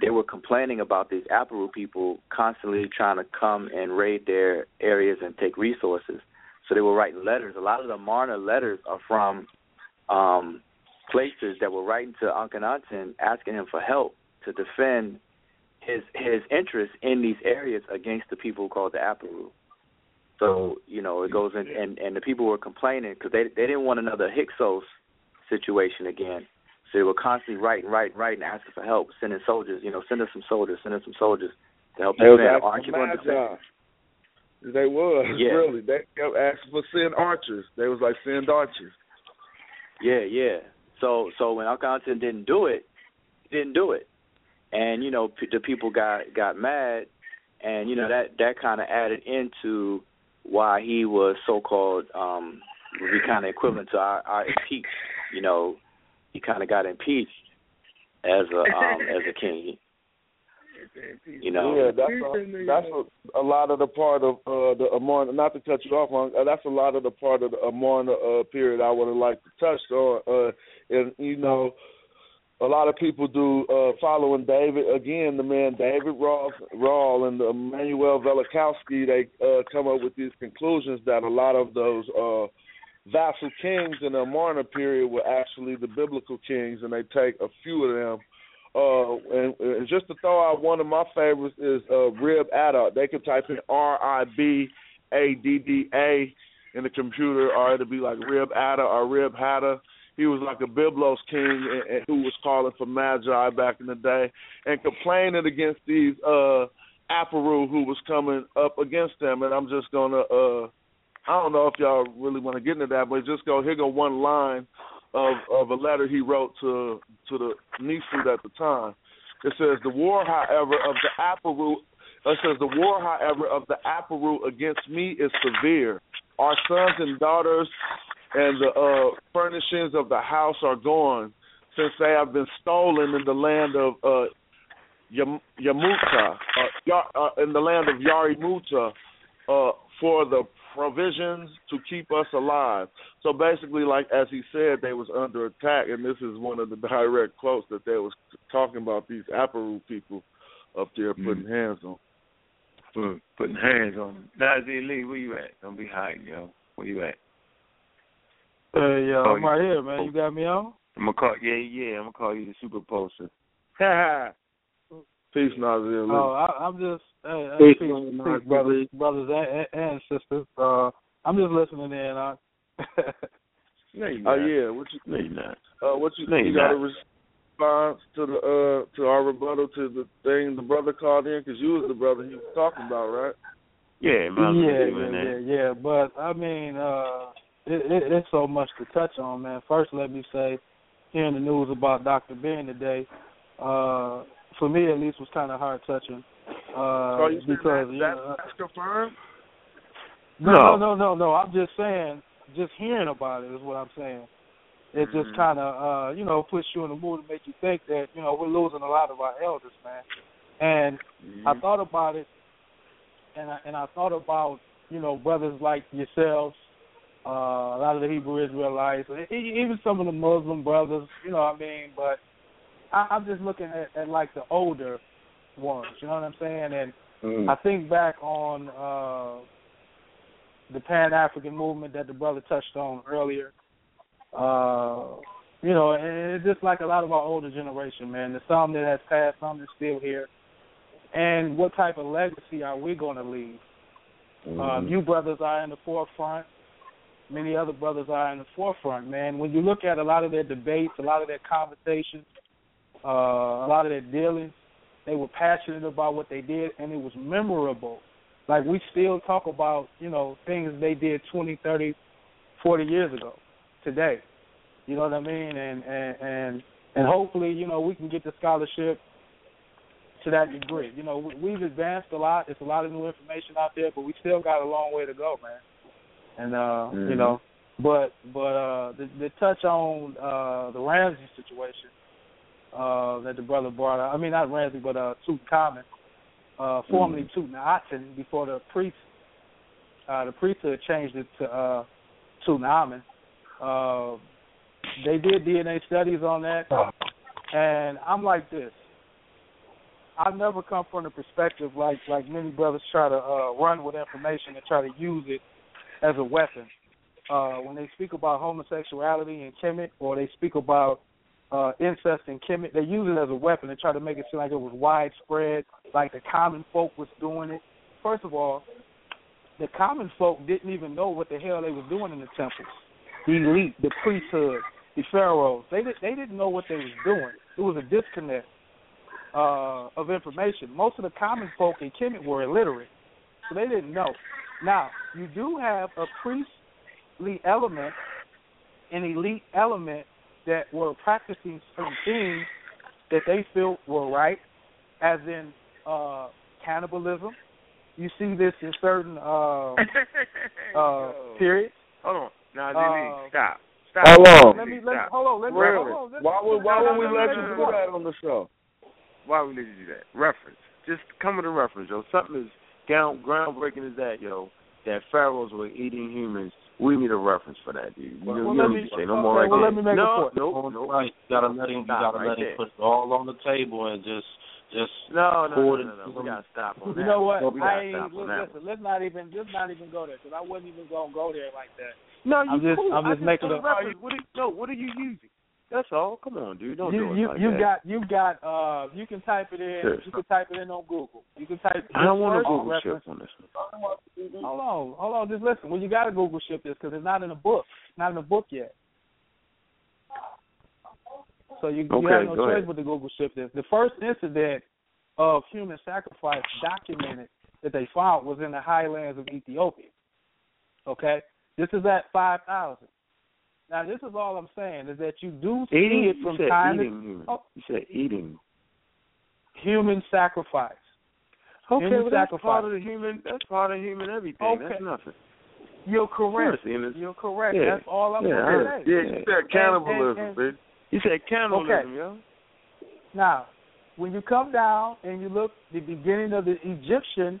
they were complaining about these Aparu people constantly trying to come and raid their areas and take resources. So they were writing letters. A lot of the Amarna letters are from um, places that were writing to Akhenaten asking him for help to defend his his interests in these areas against the people called the Aparu. So you know it goes in, and and the people were complaining because they they didn't want another Hyksos situation again. So they were constantly writing, writing, writing, asking for help, sending soldiers. You know, send us some soldiers, send us some soldiers to help defend. Aren't you going to defend? They were Yeah. really. They kept asking for send archers. They was like send archers. Yeah, yeah. So so when Akhenaten didn't do it, didn't do it, and you know p- the people got got mad, and you know that that kind of added into why he was so called um would be kind of equivalent to our, our impeached. You know, he kind of got impeached as a um as a king. You know. Yeah, that's a, that's a, a lot of the part of uh, the Amarna. Not to cut you off, on uh, that's a lot of the part of the Amarna uh, period I would have liked to touch on. Uh, and you know, a lot of people do uh, following David again. The man David Rohl, Rohl and Immanuel Velikovsky. They uh, come up with these conclusions that a lot of those uh, vassal kings in the Amarna period were actually the biblical kings, and they take a few of them. Uh, and, and just to throw out one of my favorites is uh, Rib Adda. They can type in R I B A D D A in the computer, or it'll be like Rib Adda or Rib Hatta. He was like a Byblos king and, and who was calling for Magi back in the day and complaining against these uh Aparu who was coming up against them. And I'm just gonna uh I don't know if y'all really want to get into that, but just go here go one line of of a letter he wrote to to the Nisut at the time. It says the war, however, of the Aparu it says the war, however, of the Aparu against me is severe. Our sons and daughters and the uh, furnishings of the house are gone, since they have been stolen in the land of uh, Yam- Yamuta, uh, uh, in the land of Yarimuta, uh, for the provisions to keep us alive. So basically, like as he said, they was under attack, and this is one of the direct quotes that they was talking about these Aparu people up there putting hands on. Putting hands on them. Nazir Lee, where you at? Don't be hiding, yo. Where you at? Hey, yo, Oh, I'm right here, man. You got me on? I'm gonna call. Yeah, yeah. I'm gonna call you the super poster. Peace, Nazir. Lee. Oh, I, I'm just hey, hey, Peace, peace, brother, peace, Nazir brothers, brothers and, and, and sisters. Uh, I'm just listening in. Uh, No, you Oh not. yeah, what you No, you not. uh, what you, No, you you're got a response to the uh to our rebuttal to the thing the brother called in because you was the brother he was talking about, right? Yeah, yeah, yeah, yeah, yeah. But I mean, uh, it, it, it's so much to touch on, man. First, let me say, hearing the news about Dr. Ben today, uh, for me at least, was kind of heart touching. Uh, so you because that, you know, that's confirmed? No, No. no, no, no, no. I'm just saying, just hearing about it is what I'm saying. It just Mhm. kind of, uh, you know, puts you in the mood to make you think that, you know, we're losing a lot of our elders, man. And I Mm-hmm. thought about it, and I, and I thought about, you know, brothers like yourselves, uh, a lot of the Hebrew Israelites, even some of the Muslim brothers, you know what I mean? But I, I'm just looking at, at like the older ones, you know what I'm saying? And Mm. I think back on uh the Pan African movement that the brother touched on earlier. Uh you know, and it's just like a lot of our older generation, man. There's some that has passed, some that's still here. And what type of legacy are we going to leave? Um, you brothers are in the forefront. Many other brothers are in the forefront, man. When you look at a lot of their debates, a lot of their conversations, uh, a lot of their dealings, they were passionate about what they did, and it was memorable. Like we still talk about, you know, things they did 20, 30, 40 years ago, today. You know what I mean? And and and and hopefully, you know, we can get the scholarship to that degree. You know, we, we've advanced a lot. It's a lot of new information out there, but we still got a long way to go, man. And uh, you Mhm. know, but but uh, the, the touch on uh the Ramsey situation uh that the brother brought up. I mean, not Ramsey, but uh Tutankhamun, uh, formerly Tutankhamun, before the priest, uh, the priesthood changed it to uh Tutankhamun. Uh, they did DNA studies on that, and I'm like this. I've never come from the perspective like like many brothers try to uh, run with information and try to use it as a weapon. Uh, when they speak about homosexuality and Kemet, or they speak about uh, incest and Kemet, they use it as a weapon and try to make it seem like it was widespread, like the common folk was doing it. First of all, the common folk didn't even know what the hell they was doing in the temples. The elite, the priesthood, the pharaohs, they did, they didn't know what they was doing. It was a disconnect uh, of information. Most of the common folk in Kemet were illiterate, so they didn't know. Now, you do have a priestly element, an elite element that were practicing certain things that they felt were right, as in uh, cannibalism. You see this in certain uh, uh, periods. Hold on. Now, Uh, stop. Stop. How long? Let me let me Stop. hold on. Let me Really? hold on. Let me- Why would why would we no, no, let you do that on the show? Why would we let you do that? Reference. Just come with a reference, yo. Something as ground groundbreaking is that, yo. That pharaohs were eating humans. We need a reference for that, dude. You, Well, you well, don't let need to me- say no more okay, right well, there. let me make a no, point. no, no. Right, you gotta let him. You gotta right let him put it all on the table and just Just No, no, no, poured no, no. We gotta stop on that. You know what? We I gotta ain't, stop listen, listen, let's not even let's not even go there because I wasn't even gonna go there like that. No, you I'm just cool. I'm I just making put a reference. What are, no, what are you using? That's all. Come on, dude. Don't you do it you like you that. got you got uh you can type it in Sure. you can type it in on Google. You can type I don't want to Google reference. ship on this one. Hold on, hold on, just listen. Well, you got to Google ship this because it's not in a book. It's not in a book yet. So you, you have no choice ahead. but to Google ship this. The first incident of human sacrifice documented that they found was in the highlands of Ethiopia. Okay, this is at five thousand. Now, this is all I'm saying is that you do see Eating. it from time eating. to human. oh, You said eating. human sacrifice. Okay, Human well, that's sacrifice. part of the human. That's part of human everything. Okay. That's nothing. You're correct. Seriously, You're correct. Yeah. That's all I'm Yeah, going I- to say. Yeah, you said cannibalism, and- bitch. You said cannibalism, Okay. yo. Now, when you come down and you look the beginning of the Egyptian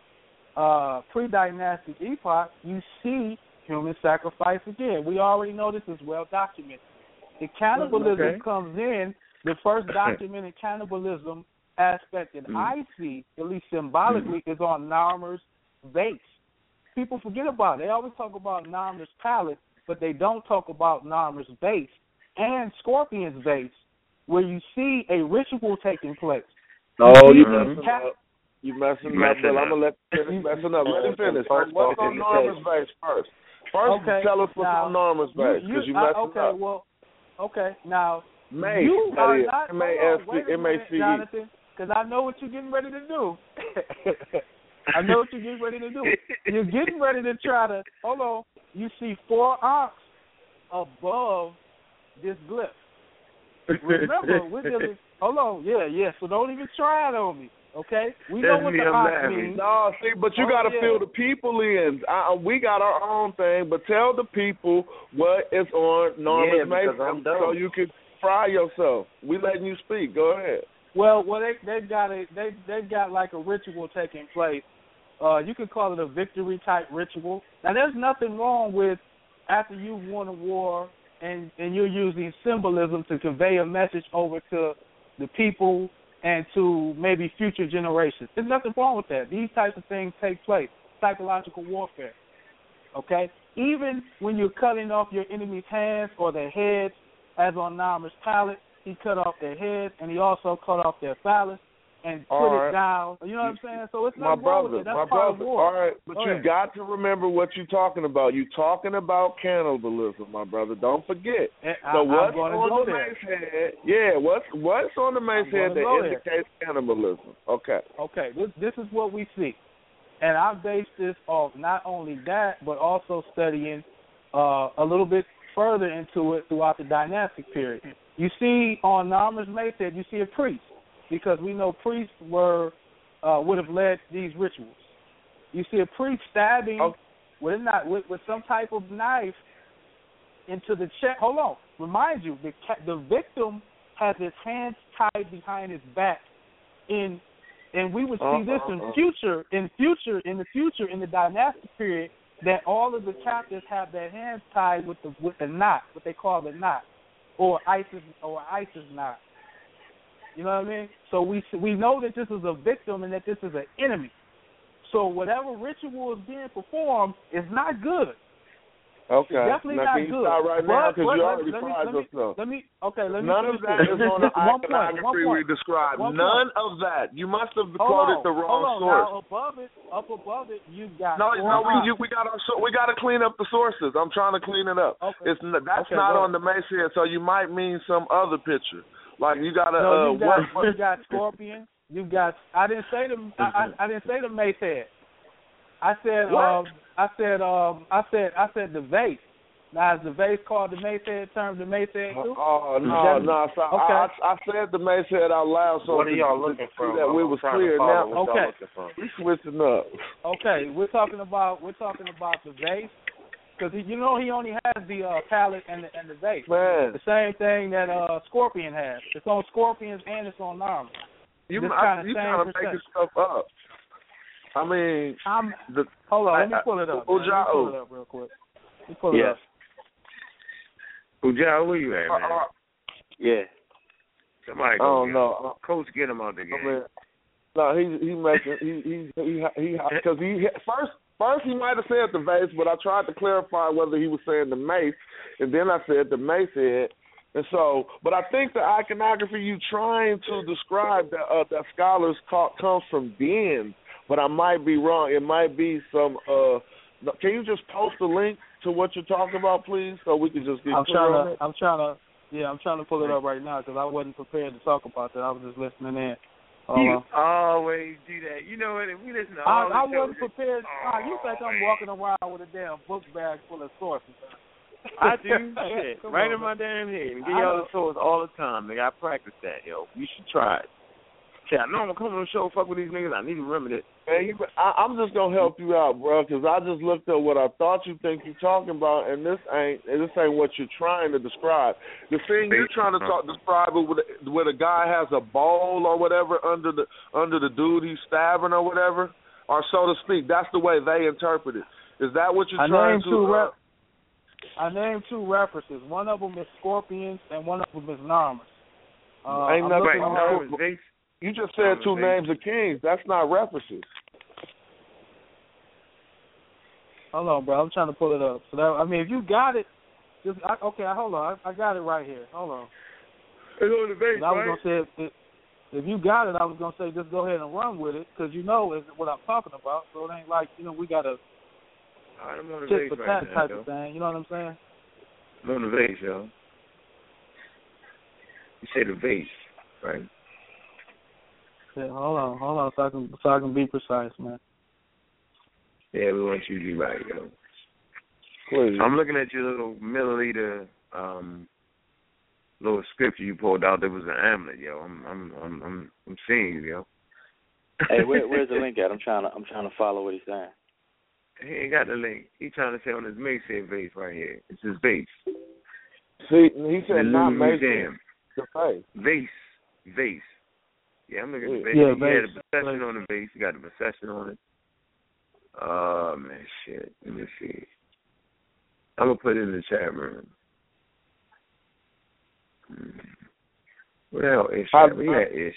uh, pre-dynastic epoch, you see human sacrifice again. We already know this is well documented. The cannibalism Okay. comes in. The first documented cannibalism aspect that Mm. I see, at least symbolically, is on Narmer's base. People forget about it. They always talk about Narmer's palace, but they don't talk about Narmer's base and Scorpion's base, where you see a ritual taking place. No, see you these messing ca- up. You messing up, Messing I'm gonna let you finish messing up. Let him finish. What's on Narmer's base first? First, Okay, tell us what's now, on Narmer's you- base you- because you, uh, okay, up. well, okay. Now, Mace, you are is. not. M A hold S on, C wait a M A minute, C E. Jonathan, because I know what you're getting ready to do. I know what you're getting ready to do. You're getting ready to try to. Hold on. You see four arcs above this glyph. Remember, we're dealing. Hold on. Yeah, yeah. So don't even try it on me. Okay. We know what the I'm means. No, see, but you Oh, got to yeah. fill the people in. Uh, we got our own thing, but tell the people what is on Narmer's Yeah, Mason so you can fry yourself. We letting you speak. Go ahead. Well, well, they they've got a they they've got like a ritual taking place. Uh, you could call it a victory type ritual. Now, there's nothing wrong with after you've won a war and and you're using symbolism to convey a message over to the people and to maybe future generations. There's nothing wrong with that. These types of things take place. Psychological warfare. Okay? Even when you're cutting off your enemy's hands or their heads, as on Narmer's palette, he cut off their heads and he also cut off their phallus and put All it right. down. You know what I'm saying? So it's my nothing brother, with it. That's my brother. All right, but Go you ahead. got to remember what you're talking about. You're talking about cannibalism, my brother. Don't forget. And so I'm what's on the mace head? Yeah, what's what's on the mace head that go there. indicates cannibalism? Okay. Okay, this this is what we see, and I base this off not only that, but also studying uh, a little bit further into it throughout the dynastic period. You see on Narmer's Mayhead, you see a priest because we know priests were uh, would have led these rituals. You see a priest stabbing with a knife, with, with some type of knife into the chest. Hold on, remind you the the victim has his hands tied behind his back in and we would see this in Uh-uh. future in future in the future in the dynastic period that all of the captives have their hands tied with the with the knot, what they call the knot, or ISIS or ISIS knot. You know what I mean? So we we know that this is a victim and that this is an enemy. So whatever ritual is being performed is not good. Okay. Definitely now, not can you good. stop right But- now because you let- already let me- fried let me- yourself. Let me okay. Let me None of that is on the is one point, iconography we described. One None point. of that. You must have quoted the wrong hold on. source. Now above it, up above it, you got No, no, we you, we got our, we got to clean up the sources. I'm trying to clean it up. Okay. It's that's Okay, not on the mace head, so you might mean some other picture. Like you got to No, uh, you got what, you got scorpion. You got. I didn't say the. I, I, I didn't say the mace head. I said. What? Um. I said. Um. I said. I said the vase. Now is the vase called the mace head? Term the mace head too? Oh no, no! So Okay. I, I, I said the mace head out loud, so What are y'all to- looking for? That we was clear now. what y'all Okay. We switching up. Okay, we're talking about we're talking about the vase because you know he only has the uh, palette and the and the vase. Man. The same thing that uh Scorpion has. It's on Scorpions and it's on Narmer. You This I, kinda you kind of making stuff up. I mean, I'm the hold on, let me I- I- pull it up. man. Let me pull it up real quick. Let me pull it Yes. up. Ujah, where you at, man? Uh, uh, Yeah. Somebody I go don't know. him. Coach, get him out the I game. mean, No, he he making he he he he because he, first first he might have said the vase, but I tried to clarify whether he was saying the mace, and then I said the mace head. And so, but I think the iconography you're trying to describe that uh, that scholars call, comes from dens, but I might be wrong. It might be some. uh Can you just post a link to what you're talking about, please, so we can just get I'm clear trying to. it? I'm trying to. Yeah, I'm trying to pull it up right now because I wasn't prepared to talk about that. I was just listening in. Hold You on. always do that. You know what? If we listen to I, all I the shows, wasn't prepared. Ah, you think I'm walking around with a damn book bag full of sources? I do shit Come right on, in my damn head. And I give y'all the source all the time. Nigga, I practice that, yo. You should try it. Shit, I know I'm gonna come on the show, fuck with these niggas. I need to remember that. Man, you, I, I'm just gonna help you out, bro, because I just looked at what I thought you think you're talking about, and this ain't and this ain't what you're trying to describe. The thing you're trying to talk describe it with where the guy has a bowl or whatever under the under the dude he's stabbing or whatever, or so to speak. That's the way they interpret it. Is that what you're I trying to? two. uh, Re- I named two references. One of them is Scorpions, and one of them is Narmer's. Uh, ain't I'm nothing. You just said two names of kings. That's not references. Hold on, bro. I'm trying to pull it up. So that I mean, if you got it, just I, okay. Hold on. I, I got it right here. Hold on. It's on the base, I was right? gonna say if, if, if you got it, I was gonna say just go ahead and run with it because you know is what I'm talking about. So it ain't like you know we got a Alright, I'm on the tit base for right tat now, type yo. of thing. You know what I'm saying? I'm on the vase, yo. You say the vase, right? Yeah. Hold on. Hold on. So I can so I can be precise, man. Yeah, we want you to be right, yo. Please. I'm looking at your little milliliter um little scripture you pulled out that was an amulet, yo. I'm I'm I'm I'm I'm seeing you, yo. Hey, where, where's the link at? I'm trying to I'm trying to follow what he's saying. He ain't got the link. He trying to say on his Mason vase right here. It's his vase. See, he said The not Louvre Mason. Museum. The face. Vase. Vase. Yeah, I'm looking at the vase. Yeah, he had a procession on the vase. He got a procession on it. Oh man, shit. Let me see. I'm gonna put it in the chat room. Hmm. Where the hell Ish? I- at? Where you at, Ish?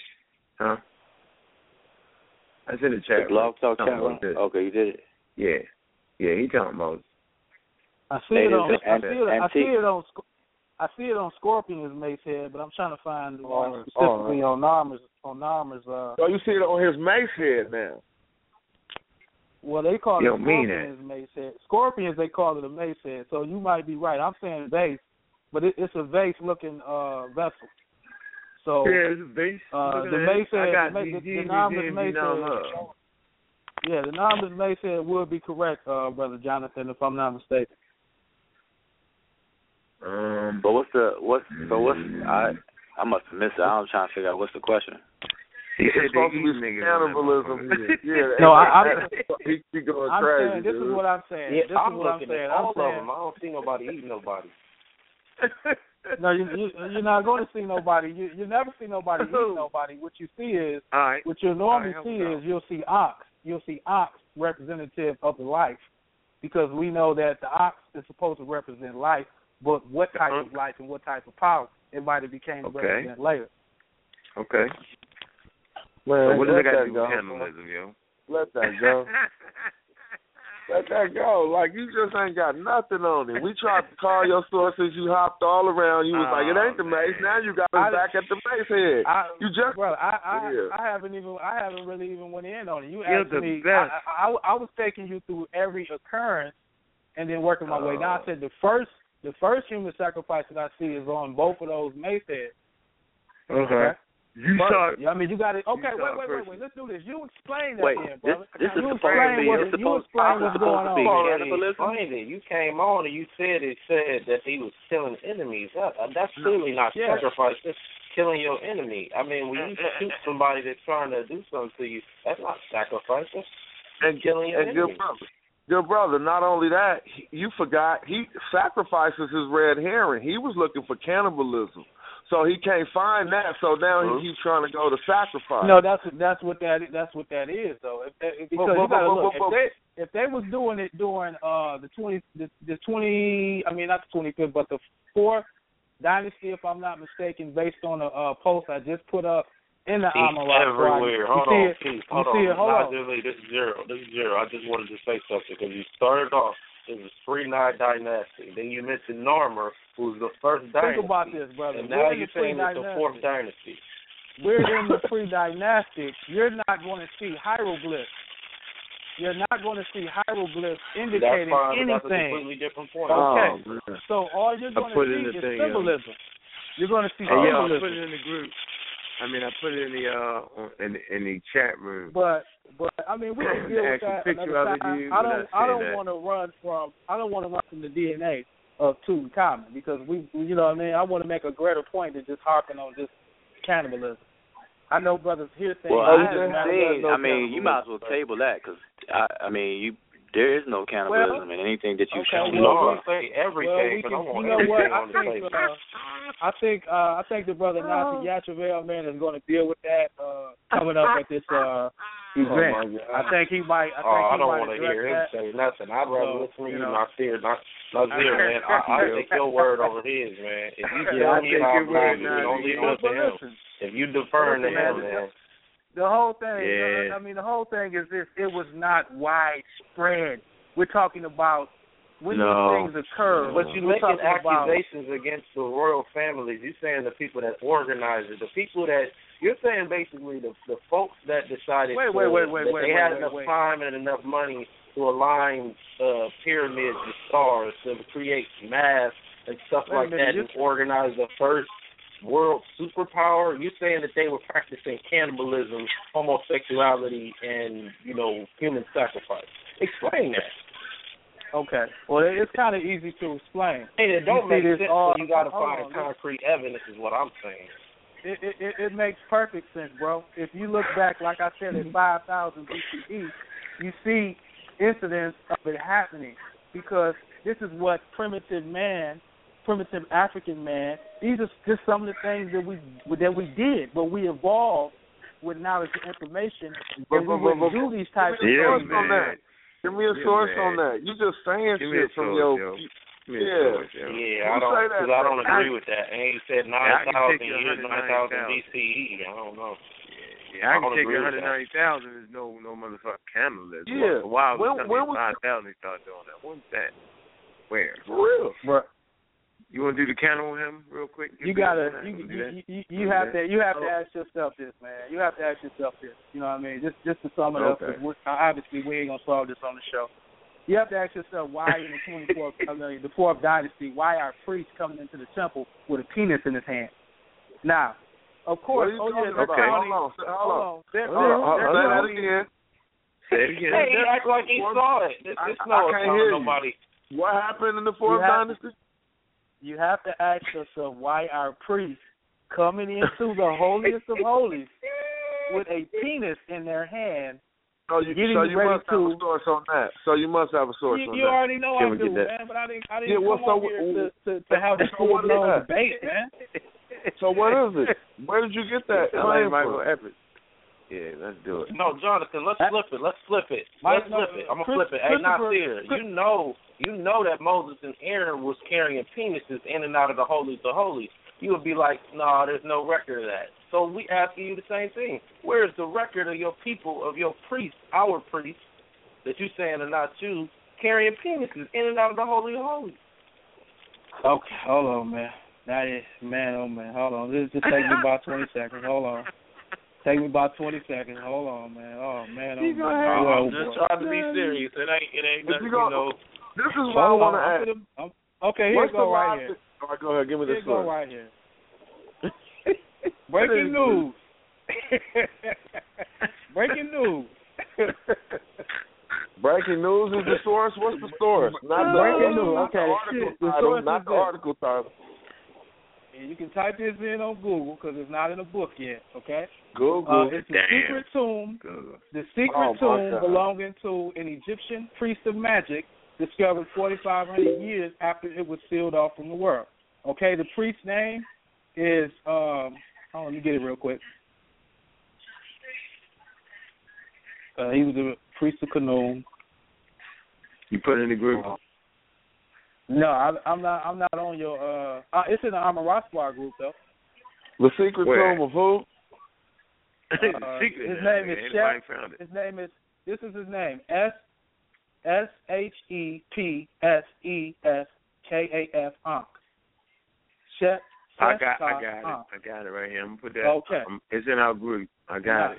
Huh? I in the chat The blog talk chat room. this. Okay, you did it. Yeah. Yeah, he talking about I see Hey, it on. I see it. I see it on. I see it on Scorpion's Mace head, but I'm trying to find the one Oh, specifically on Narmer's. On Narmer's. Uh, So you see it on his mace head now. well, they call You it Scorpion's Mace head. Scorpions they call it a Mace head. So you might be right. I'm saying vase, but it, it's a vase looking uh vessel. So Yeah, it's a vase. uh, the. Mace I head, got the, these the, the Narmer's Mace head. Yeah, the Narmer's Mace head would be correct, uh, brother Jonathan, if I'm not mistaken. Um, But what's the what's so what's I I must have missed it. I'm trying to figure out what's the question. he It's said supposed they to eat be cannibalism. yeah. No, I- I'm- he, he going I'm crazy. saying this is what I'm saying. Yeah, this I'm is what I'm saying. at I'm all saying of them. I don't see nobody eating nobody. no, you, you you're not going to see nobody. You you never see nobody eat nobody. What you see is All right. what you'll normally All right, see help is you'll see ox. You'll see ox representative of the life, because we know that the ox is supposed to represent life, but what uh-huh. type of life and what type of power it might have became to Okay. represent later. Okay. Well, so what does let that got to do with cannibalism, yo? Let that go. Let that go. Like you just ain't got nothing on it. We tried to call your sources. You hopped all around. You was like, it ain't the oh, mace. Now you got us I- back at the mace head. I, you just Bro, I I, Yeah. I haven't even I haven't really even went in on it. You You're asked me. best. I, I I was taking you through every occurrence and then working my way. Oh. Now I Oh. said the first the first human sacrifice that I see is on both of those mace heads. Okay. You First, saw yeah, I mean, you got it. Okay, wait, wait, wait, wait. Let's do this. You explain that Wait, then, this brother. this is you supposed to explain be what, it's you supposed, explain what's supposed going to on. be already cannibalism. explained it. You came on and you said it said that he was killing enemies. That, uh, that's clearly not Yeah. sacrifice. That's killing your enemy. I mean, when you uh, uh, uh, shoot somebody that's trying to do something to you, that's not sacrifice. That's and, killing your and good enemy. brother. Good brother. Not only that, you forgot he sacrifices his red herring. He was looking for cannibalism, so he can't find that. So now he keeps trying to go to sacrifice. No, that's that's what that that's what that is though. If, if, because But- you gotta but- look. if they if they was doing it during uh the twenty the, the twenty I mean not the twenty fifth but the fourth dynasty if I'm not mistaken based on a uh, post I just put up in the He's Amara squad. everywhere. You Hold see on, it? Keith. You Hold see on. it? Hold on. really. This is zero. This is zero. I just wanted to say something because you started off. It was three nine dynasty. Then you mentioned Narmer, who's the first dynasty. Think about this, brother. And now We're in you're saying it's the fourth dynasty. We're in the pre-dynastic. You're not going to see hieroglyphs. You're not going to see hieroglyphs That's indicating fine, but that's a anything. completely different point. Okay. Oh, man. So all you're going to see is thing, yo. symbolism. You're going to see oh, Hey, yo, I symbolism. put it in the group. I mean, I put it in the uh in the, in the chat room. But but I mean we can The deal with actual that picture another of it, you- I don't I I don't want to run from I don't want to run from the DNA of Tutankhamun because we you know what I mean I want to make a greater point than just harping on just cannibalism. I know brothers here saying Well, I there's haven't seen. I mean, you might as well table that because I, I mean, you there is no cannibalism in anything that you've okay, shown. well, No, I say everything, well, we can, I you know what? I think uh, I think uh, I think the brother Nazi Yachavel man is going to deal with that uh, coming up at this uh, event. my God. I think he might. I think oh, I don't want to hear him that. say nothing. I'd rather So, listen to you you, know. Nasir, not Nazir, man. I, I take your word over his, man. If you Yeah, tell I me take how your I'm word, don't leave it to him. If you deferring to him, man. The whole thing. Yeah. I mean, the whole thing is this: it was not widespread. We're talking about when No. these things occur. But you're we're making talking about- accusations against the royal families. You're saying the people that organize it, the people that you're saying basically the the folks that decided Wait, to, wait, wait, wait, that wait, they wait, had wait, enough wait. time and enough money to align uh, pyramids and stars to create math and stuff Wait like minute, that you- and organize the first world superpower. You're saying that they were practicing cannibalism, homosexuality, and you know human sacrifice. Explain that. Okay. Well, it's kind of easy to explain. Hey, it don't You make this sense. all- so you got to find on, concrete evidence, is what I'm saying. It, it, it, makes perfect sense, bro. If you look back, like I said, in 5000 BCE, you see incidents of it happening because this is what primitive man, primitive African man, these are just some of the things that we that we did, but we evolved with knowledge and information, and we wouldn't do these types of Give me a things. source on that. Give me a Yeah, source man. on that. You just saying Give me a shit from source, your. yo. Give Yeah. source, yo. Yeah, I don't because I don't bro? agree with that. And he said Yeah, I can 9,000 years, 9,000 BCE. I don't know. Yeah, I I can take agree you 190,000 is no no motherfucking cannibalism. Yeah. A while When- ago, when was- 5,000 they started doing that. When's that? Where? For real. Bro, You want to do the count on him real quick? Give you gotta you you, you, you, you have to you have to Oh. ask yourself this, man. You have to ask yourself this. You know what I mean? Just just to sum it up, Okay. 'cause we're, obviously we ain't gonna solve this on the show. You have to ask yourself why in the twenty fourth, I mean, the fourth dynasty, why are priests coming into the temple with a penis in his hand? Now, of course, What are you oh yeah, talking they're about? counting. Hold on, hold on. They're, Hold they're, on, hold they're on. Say that counting- again. Say it again. Hey, he act like he saw it. This, I- this I no can't it's not hear you. nobody. What happened in the fourth You have- dynasty? You have to ask yourself why our priests coming into the holiest of holies with a penis in their hand So you, so you must have a source on that. So you must have a source You, on you that. already know Can I do, that? man. But I didn't. I didn't Yeah, well, come so on here to, to to have this full blown debate, man. So what is it? Where did you get that Michael from? Evans. Yeah, let's do it. No, Jonathan, let's flip it. Let's flip it. Let's flip it. I'm gonna flip it. Hey, Christopher- Nasir, you know, you know that Moses and Aaron was carrying penises in and out of the holies of holies. You would be like, no, nah, there's no record of that. So we asking you the same thing. Where is the record of your people, of your priests, our priests, that you saying are not Jews, carrying penises in and out of the holy of holies? Okay, hold on, man. That is man, oh man, hold on. This just take me about twenty seconds. Hold on. Take me about twenty seconds. Hold on, man. Oh man, You man. gonna have- Oh, I'm just trying to be serious. It ain't, it ain't If nothing, you you know. This is what I want to ask. finna- I'm- okay, here What's go the right logic? here. All right, go ahead. Give me Here the you go source. right here. Breaking news. Breaking news. Breaking news is the source. What's the source? Not the, Breaking news. not Okay, the article title. Not the article title. And you can type this in on Google because it's not in a book yet. Okay. Google. Uh, it's the secret tomb. Google. The secret Oh, tomb belonging to an Egyptian priest of magic discovered 4,500 years after it was sealed off from the world. Okay, the priest's name is um. Hold on, let me get it real quick. Uh, he was a priest of Khnum. You put it in the group. No, I, I'm not. I'm not on your. Uh, uh it's in the Amara squad group though. The secret Where? room of who? Uh. His name is Shep. His name is. This is his name. S S H E P S E S K A F Ankh. Shep. I got. I got it. I got it right here. I'm gonna put that. Okay. Um, it's in our group. I got yeah. it.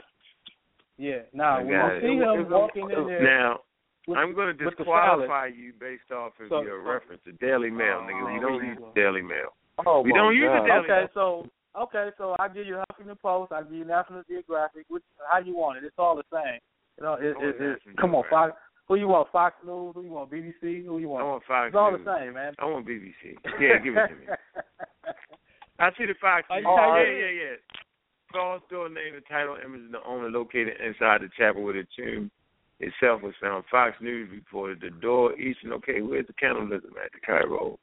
Yeah. Now we see him walking in there. Now with, I'm going to disqualify you based off of so, your so, reference to Daily Mail, nigga. Oh, we don't use Daily Mail. Oh, we don't God. use the Daily okay, Mail. so okay, so I give you Huffington Post, I give you National Geographic. Which how you want it? It's all the same. You know, it, it, it, come on, Fox. Who you want? Fox News? Who you want? BBC? Who you want? I want Fox It's all News. the same, man. I want BBC. Yeah, give it to me. I see the Fox. News. Oh, yeah, yeah, yeah, yeah. Stall store name, the title, image, and the owner located inside the chapel with a tomb itself was found. Fox News reported the door Eastern. Okay, where's the cannibalism at the Cairo?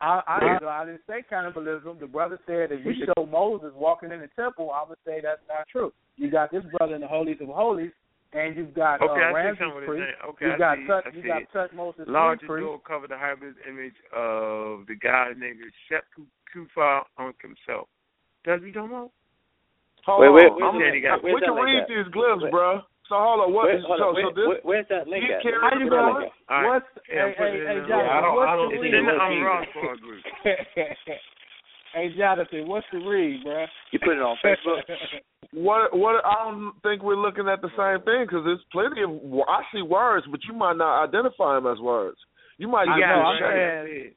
I I, I didn't say cannibalism. The brother said if you show Moses walking in the temple, I would say that's not true. You got this brother in the holies of holies, and you've got okay, uh, Ramses priest. Okay, you I got see, Tut, I you got Tut Moses Large door covered the hybrid image of the guy named Shep Kufa on himself. Does he come on? Hold wait, wait, wait, on. Wait, wait, wait, wait, wait, wait, wait, wait, wait, so hold on, what? Where, hold so, on, where, so this, where, where's that link at? How you going? All right. What's yeah, hey, hey, hey, Jonathan, yeah, I don't, what's I don't, the read? I'm wrong for a group. hey Jonathan, what's the read, bro? You put it on Facebook. what? What? I don't think we're looking at the same thing because there's plenty of I see words, but you might not identify them as words. You might. I know. I'm saying.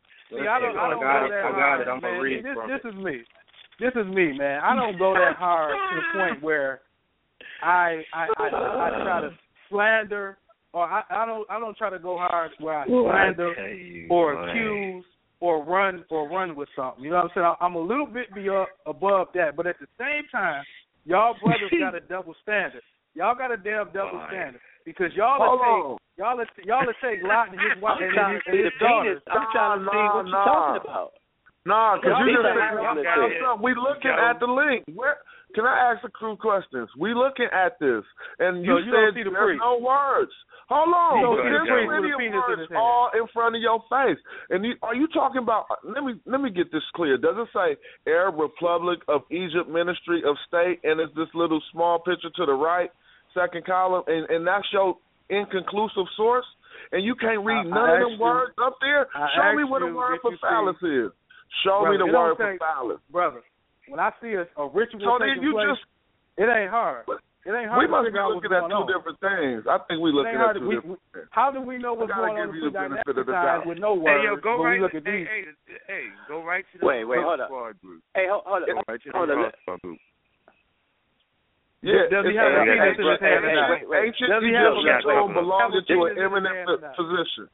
See, I don't, I don't I got go it. I got it. I'm gonna read this, this it. is me. This is me, man. I don't go that hard to the point where I I I, I try to slander or I, I don't I don't try to go hard where I well, slander I or boy. accuse or run or run with something. You know what I'm saying? I'm a little bit be up above that, but at the same time, y'all brothers got a double standard. Y'all got a damn double boy. standard because y'all are saying y'all are, y'all are saying Lot and his wife and his, and his daughter. I'm trying to see what you're talking about. Nah, because you just asked up. We looking at the link. Where can I ask the crew questions? We looking at this, and you, so you said the there's no words. Hold on, you there's plenty of words in all in front of your face. And you, are you talking about? Let me let me get this clear. Does it say Arab Republic of Egypt Ministry of State, and is this little small picture to the right? second column, and, and that's your inconclusive source, and you can't read I, none I of them you, words up there. I Show me what the word for phallus see. is. Show brother, me the word for phallus, brother. When I see a, a ritual so place, just, it ain't hard. It ain't hard. We must be looking at two on. different things. I think we looking at two different we, things. How do we know what's going on? We the doubt. with no words. Hey, yo, go right. Look at hey, hey, hey, go right to the. Wait, wait, hold up. Hey, hold, hold up. Hold up. Yeah, does he have a penis in his hand or not? Ancient Egyptians all belonged to an eminent position.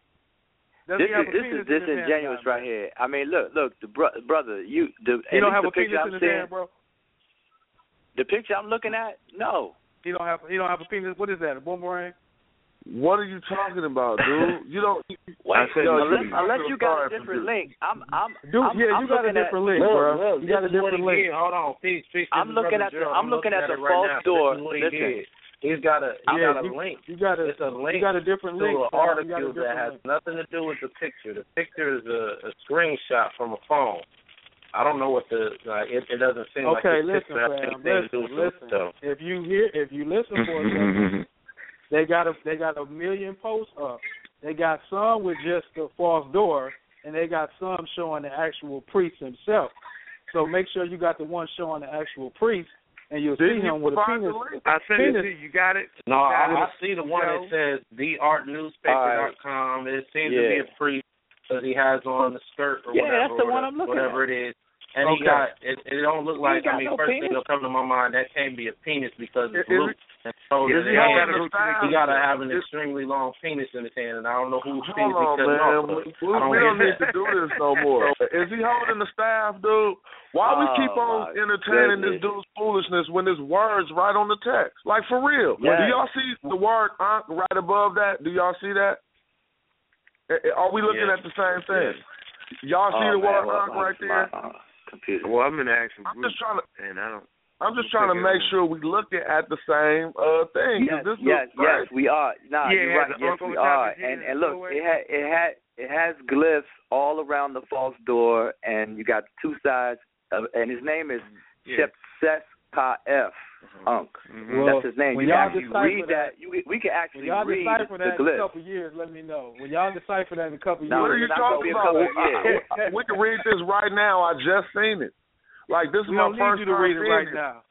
Does this is, this is disingenuous right here. I mean, look, look, the brother, you the you don't have a penis in his hand, bro. The picture I'm looking at, no. He don't have he don't have a penis. What is that? A boomerang? What are you talking about, dude? You don't. Wait, I said, yo, unless, you, unless you got a different link, I'm, I'm, dude. I'm, yeah, I'm you got a different at, link, bro. Look, you got a different link. Did. Hold on, finish, finish. I'm looking at the, I'm looking, at, the false door. Listen, he's got a, he yeah, got a link. You got a, it's a link. You got a different link to an article that has link. nothing to do with the picture. The picture is a, a screenshot from a phone. I don't know what the like, it, it doesn't seem okay, like it's listen, fam. Listen, listen. If you hear, if you listen for a second They got a they got a million posts up. They got some with just the false door, and they got some showing the actual priest himself. So make sure you got the one showing the actual priest, and you'll Did see him with a penis. I sent penis. it to you. You got it. No, got I, it. I see the one that says theartnewspaper.com. It seems yeah. to be a priest because he has on the skirt or yeah, whatever. Yeah, that's the one I'm looking whatever at. Whatever it is. And okay. he got it. It don't look like. I mean, no first penis? thing that'll come to my mind that can't be a penis because it's loose and loose. Oh, Yeah, does he he have gotta, the he gotta have an extremely long penis in his hand, and I don't know whose penis Hold on, he cutting man. off. We, we, don't we don't need to do this no more. Is he holding the staff, dude? Why we Oh, keep on my entertaining this dude's foolishness when there's words right on the text? Like for real. Yes. Do y'all see the word "unk" right above that? Do y'all see that? Are we looking Yes. at the same thing? Y'all see Oh, the word man, well, "unk" my- right there? my, uh, computer. Well, I'm in the actual I'm group, just trying to. and I don't. I'm just trying to make sure we looking at the same uh thing. 'cause Yes, this yes, looks yes, we are. Nah, Yeah, you're right. Yes, we are. And and look, it had it had it has glyphs all around the false door, and you got two sides. Of, and his name is Yeah. Shepses Ka F. Unk. Well, That's his name. when You can y'all actually decipher read that- that. You, we can When y'all read decipher the that in a glyphs. couple years, let me know. When y'all decipher that in a couple No, what are years, you talking about? be a couple I- I- we can read this right now. I just seen it. Like this is we my first to time read it right now.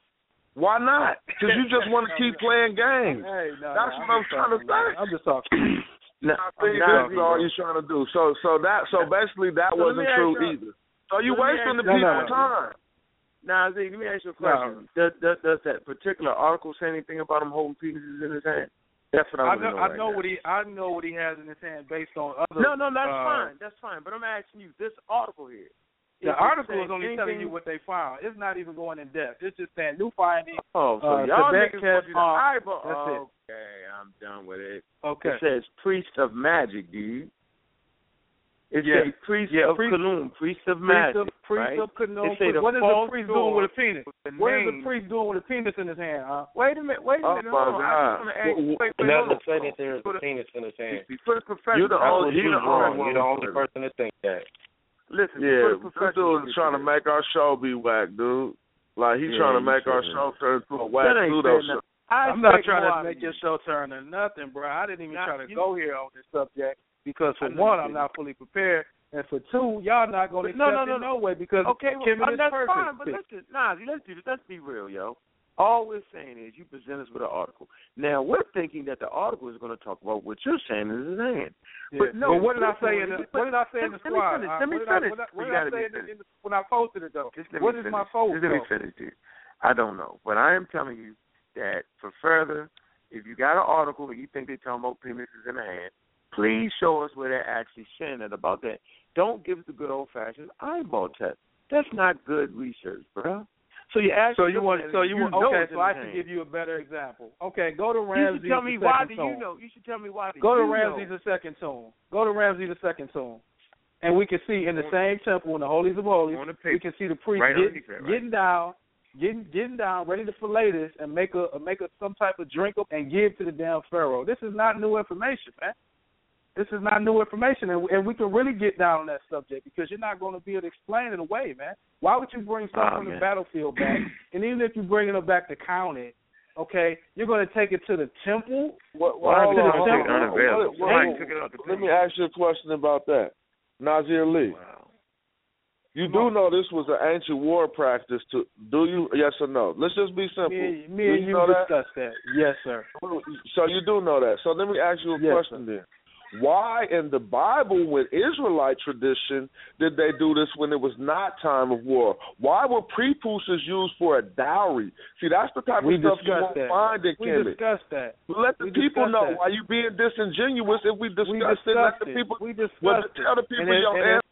Why not? Because you just want to keep playing games. Hey, no, That's no, what I'm just trying to talking, man. say. I'm just talking. I think I'm this is all you're trying to do. So, so that, so basically, that So wasn't true you- either. So you wasting the you- people No, no, no. time. Now, Z, let me ask you a question. Does, does does that particular article say anything about him holding penises in his hand? That's what I I know, know. I right know now. what he, I know what he has in his hand based on other. No, no, that's uh, fine. That's fine. But I'm asking you this article here. The article is only telling you what they found. It's not even going in depth. It's just saying new finding. Oh, so uh, y'all niggas Cat want you to Pump. eyeball. That's it. Okay, I'm done with it. Okay. It says priest of magic, dude. It Yeah. says priest Yeah, of priest- Kaloum, priest of Priest magic. of, priest right? of Khnum. It say What is false the priest doing with a penis? What is the priest doing with a penis in his hand? Huh? Wait a minute, wait a Oh, minute. my hold on. I God. just want to ask you. Wait, It wait, hold on. doesn't say that there's a penis in his hand. Be first professional. You're the only, you're you're the only one. You're the only person to think that. Listen, Yeah, first this dude is trying to make our show be whack, dude. Like he's Yeah, trying to you make our should. show turn into a whack That ain't pseudo show. I I'm not trying to make your show turn into nothing, bro. I didn't even Now, try to you- go here on this subject because for one, I'm didn't. fully prepared, and for two, y'all not going to But no, accept no, it no, no way because Okay, well, Kim uh, is that's perfect. fine, but listen, nah, let's do this. Let's be real, yo. All we're saying is you present us with an article. Now we're thinking that the article is going to talk about what you're saying is hand. Yeah. But no, Well, what did I say in the what did I say in the let me squad? finish, let me finish. what did I- what did I say in the- in the- when I posted it though? What is finish. my post? Just let me finish, dude. I don't know, but I am telling you that for further, if you got an article and you think they're talking about penises in the hand, please show us where they're actually saying it about that. Don't give us the good old fashioned eyeball test. That's not good research, bro. So you ask. So you want? So you, want? know Okay, so I should give you a better example. Okay, go to You Ramses. should tell me why do you know? You should tell me why do Go to you Ramses the second tomb. Go to Ramses the second tomb, and we can see in the same temple in the holies of holies, we can see the priest Right getting, right. getting down, getting getting down, ready to fillet this and make a make a some type of drink up and give to the damn pharaoh. This is not new information, man. This is not new information, and, and we can really get down on that subject because you're not going to be able to explain it away, man. Why would you bring something Oh, from the oh, battlefield back, and even if you're bringing it back to count it, okay, you're going to take it to the temple? What, Why hold did on, it hold take on. unavailable? What- Somebody what- took it out the Let me ask you a question about that. Nazir Lee. You do know this was an ancient war practice to do you yes or no? Let's just be simple. Me, me do and you you know that? discussed that. Yes, sir. So you do know that. So let me ask you a Yes, question then. Why in the Bible, with Israelite tradition, did they do this when it was not time of war? Why were prepuces used for a dowry? See, that's the type We of stuff you won't that. find in We Kemet. discussed that. Let the we people know that. why you being disingenuous. If we discuss We it, let the people We discussed well, it. tell the people And your and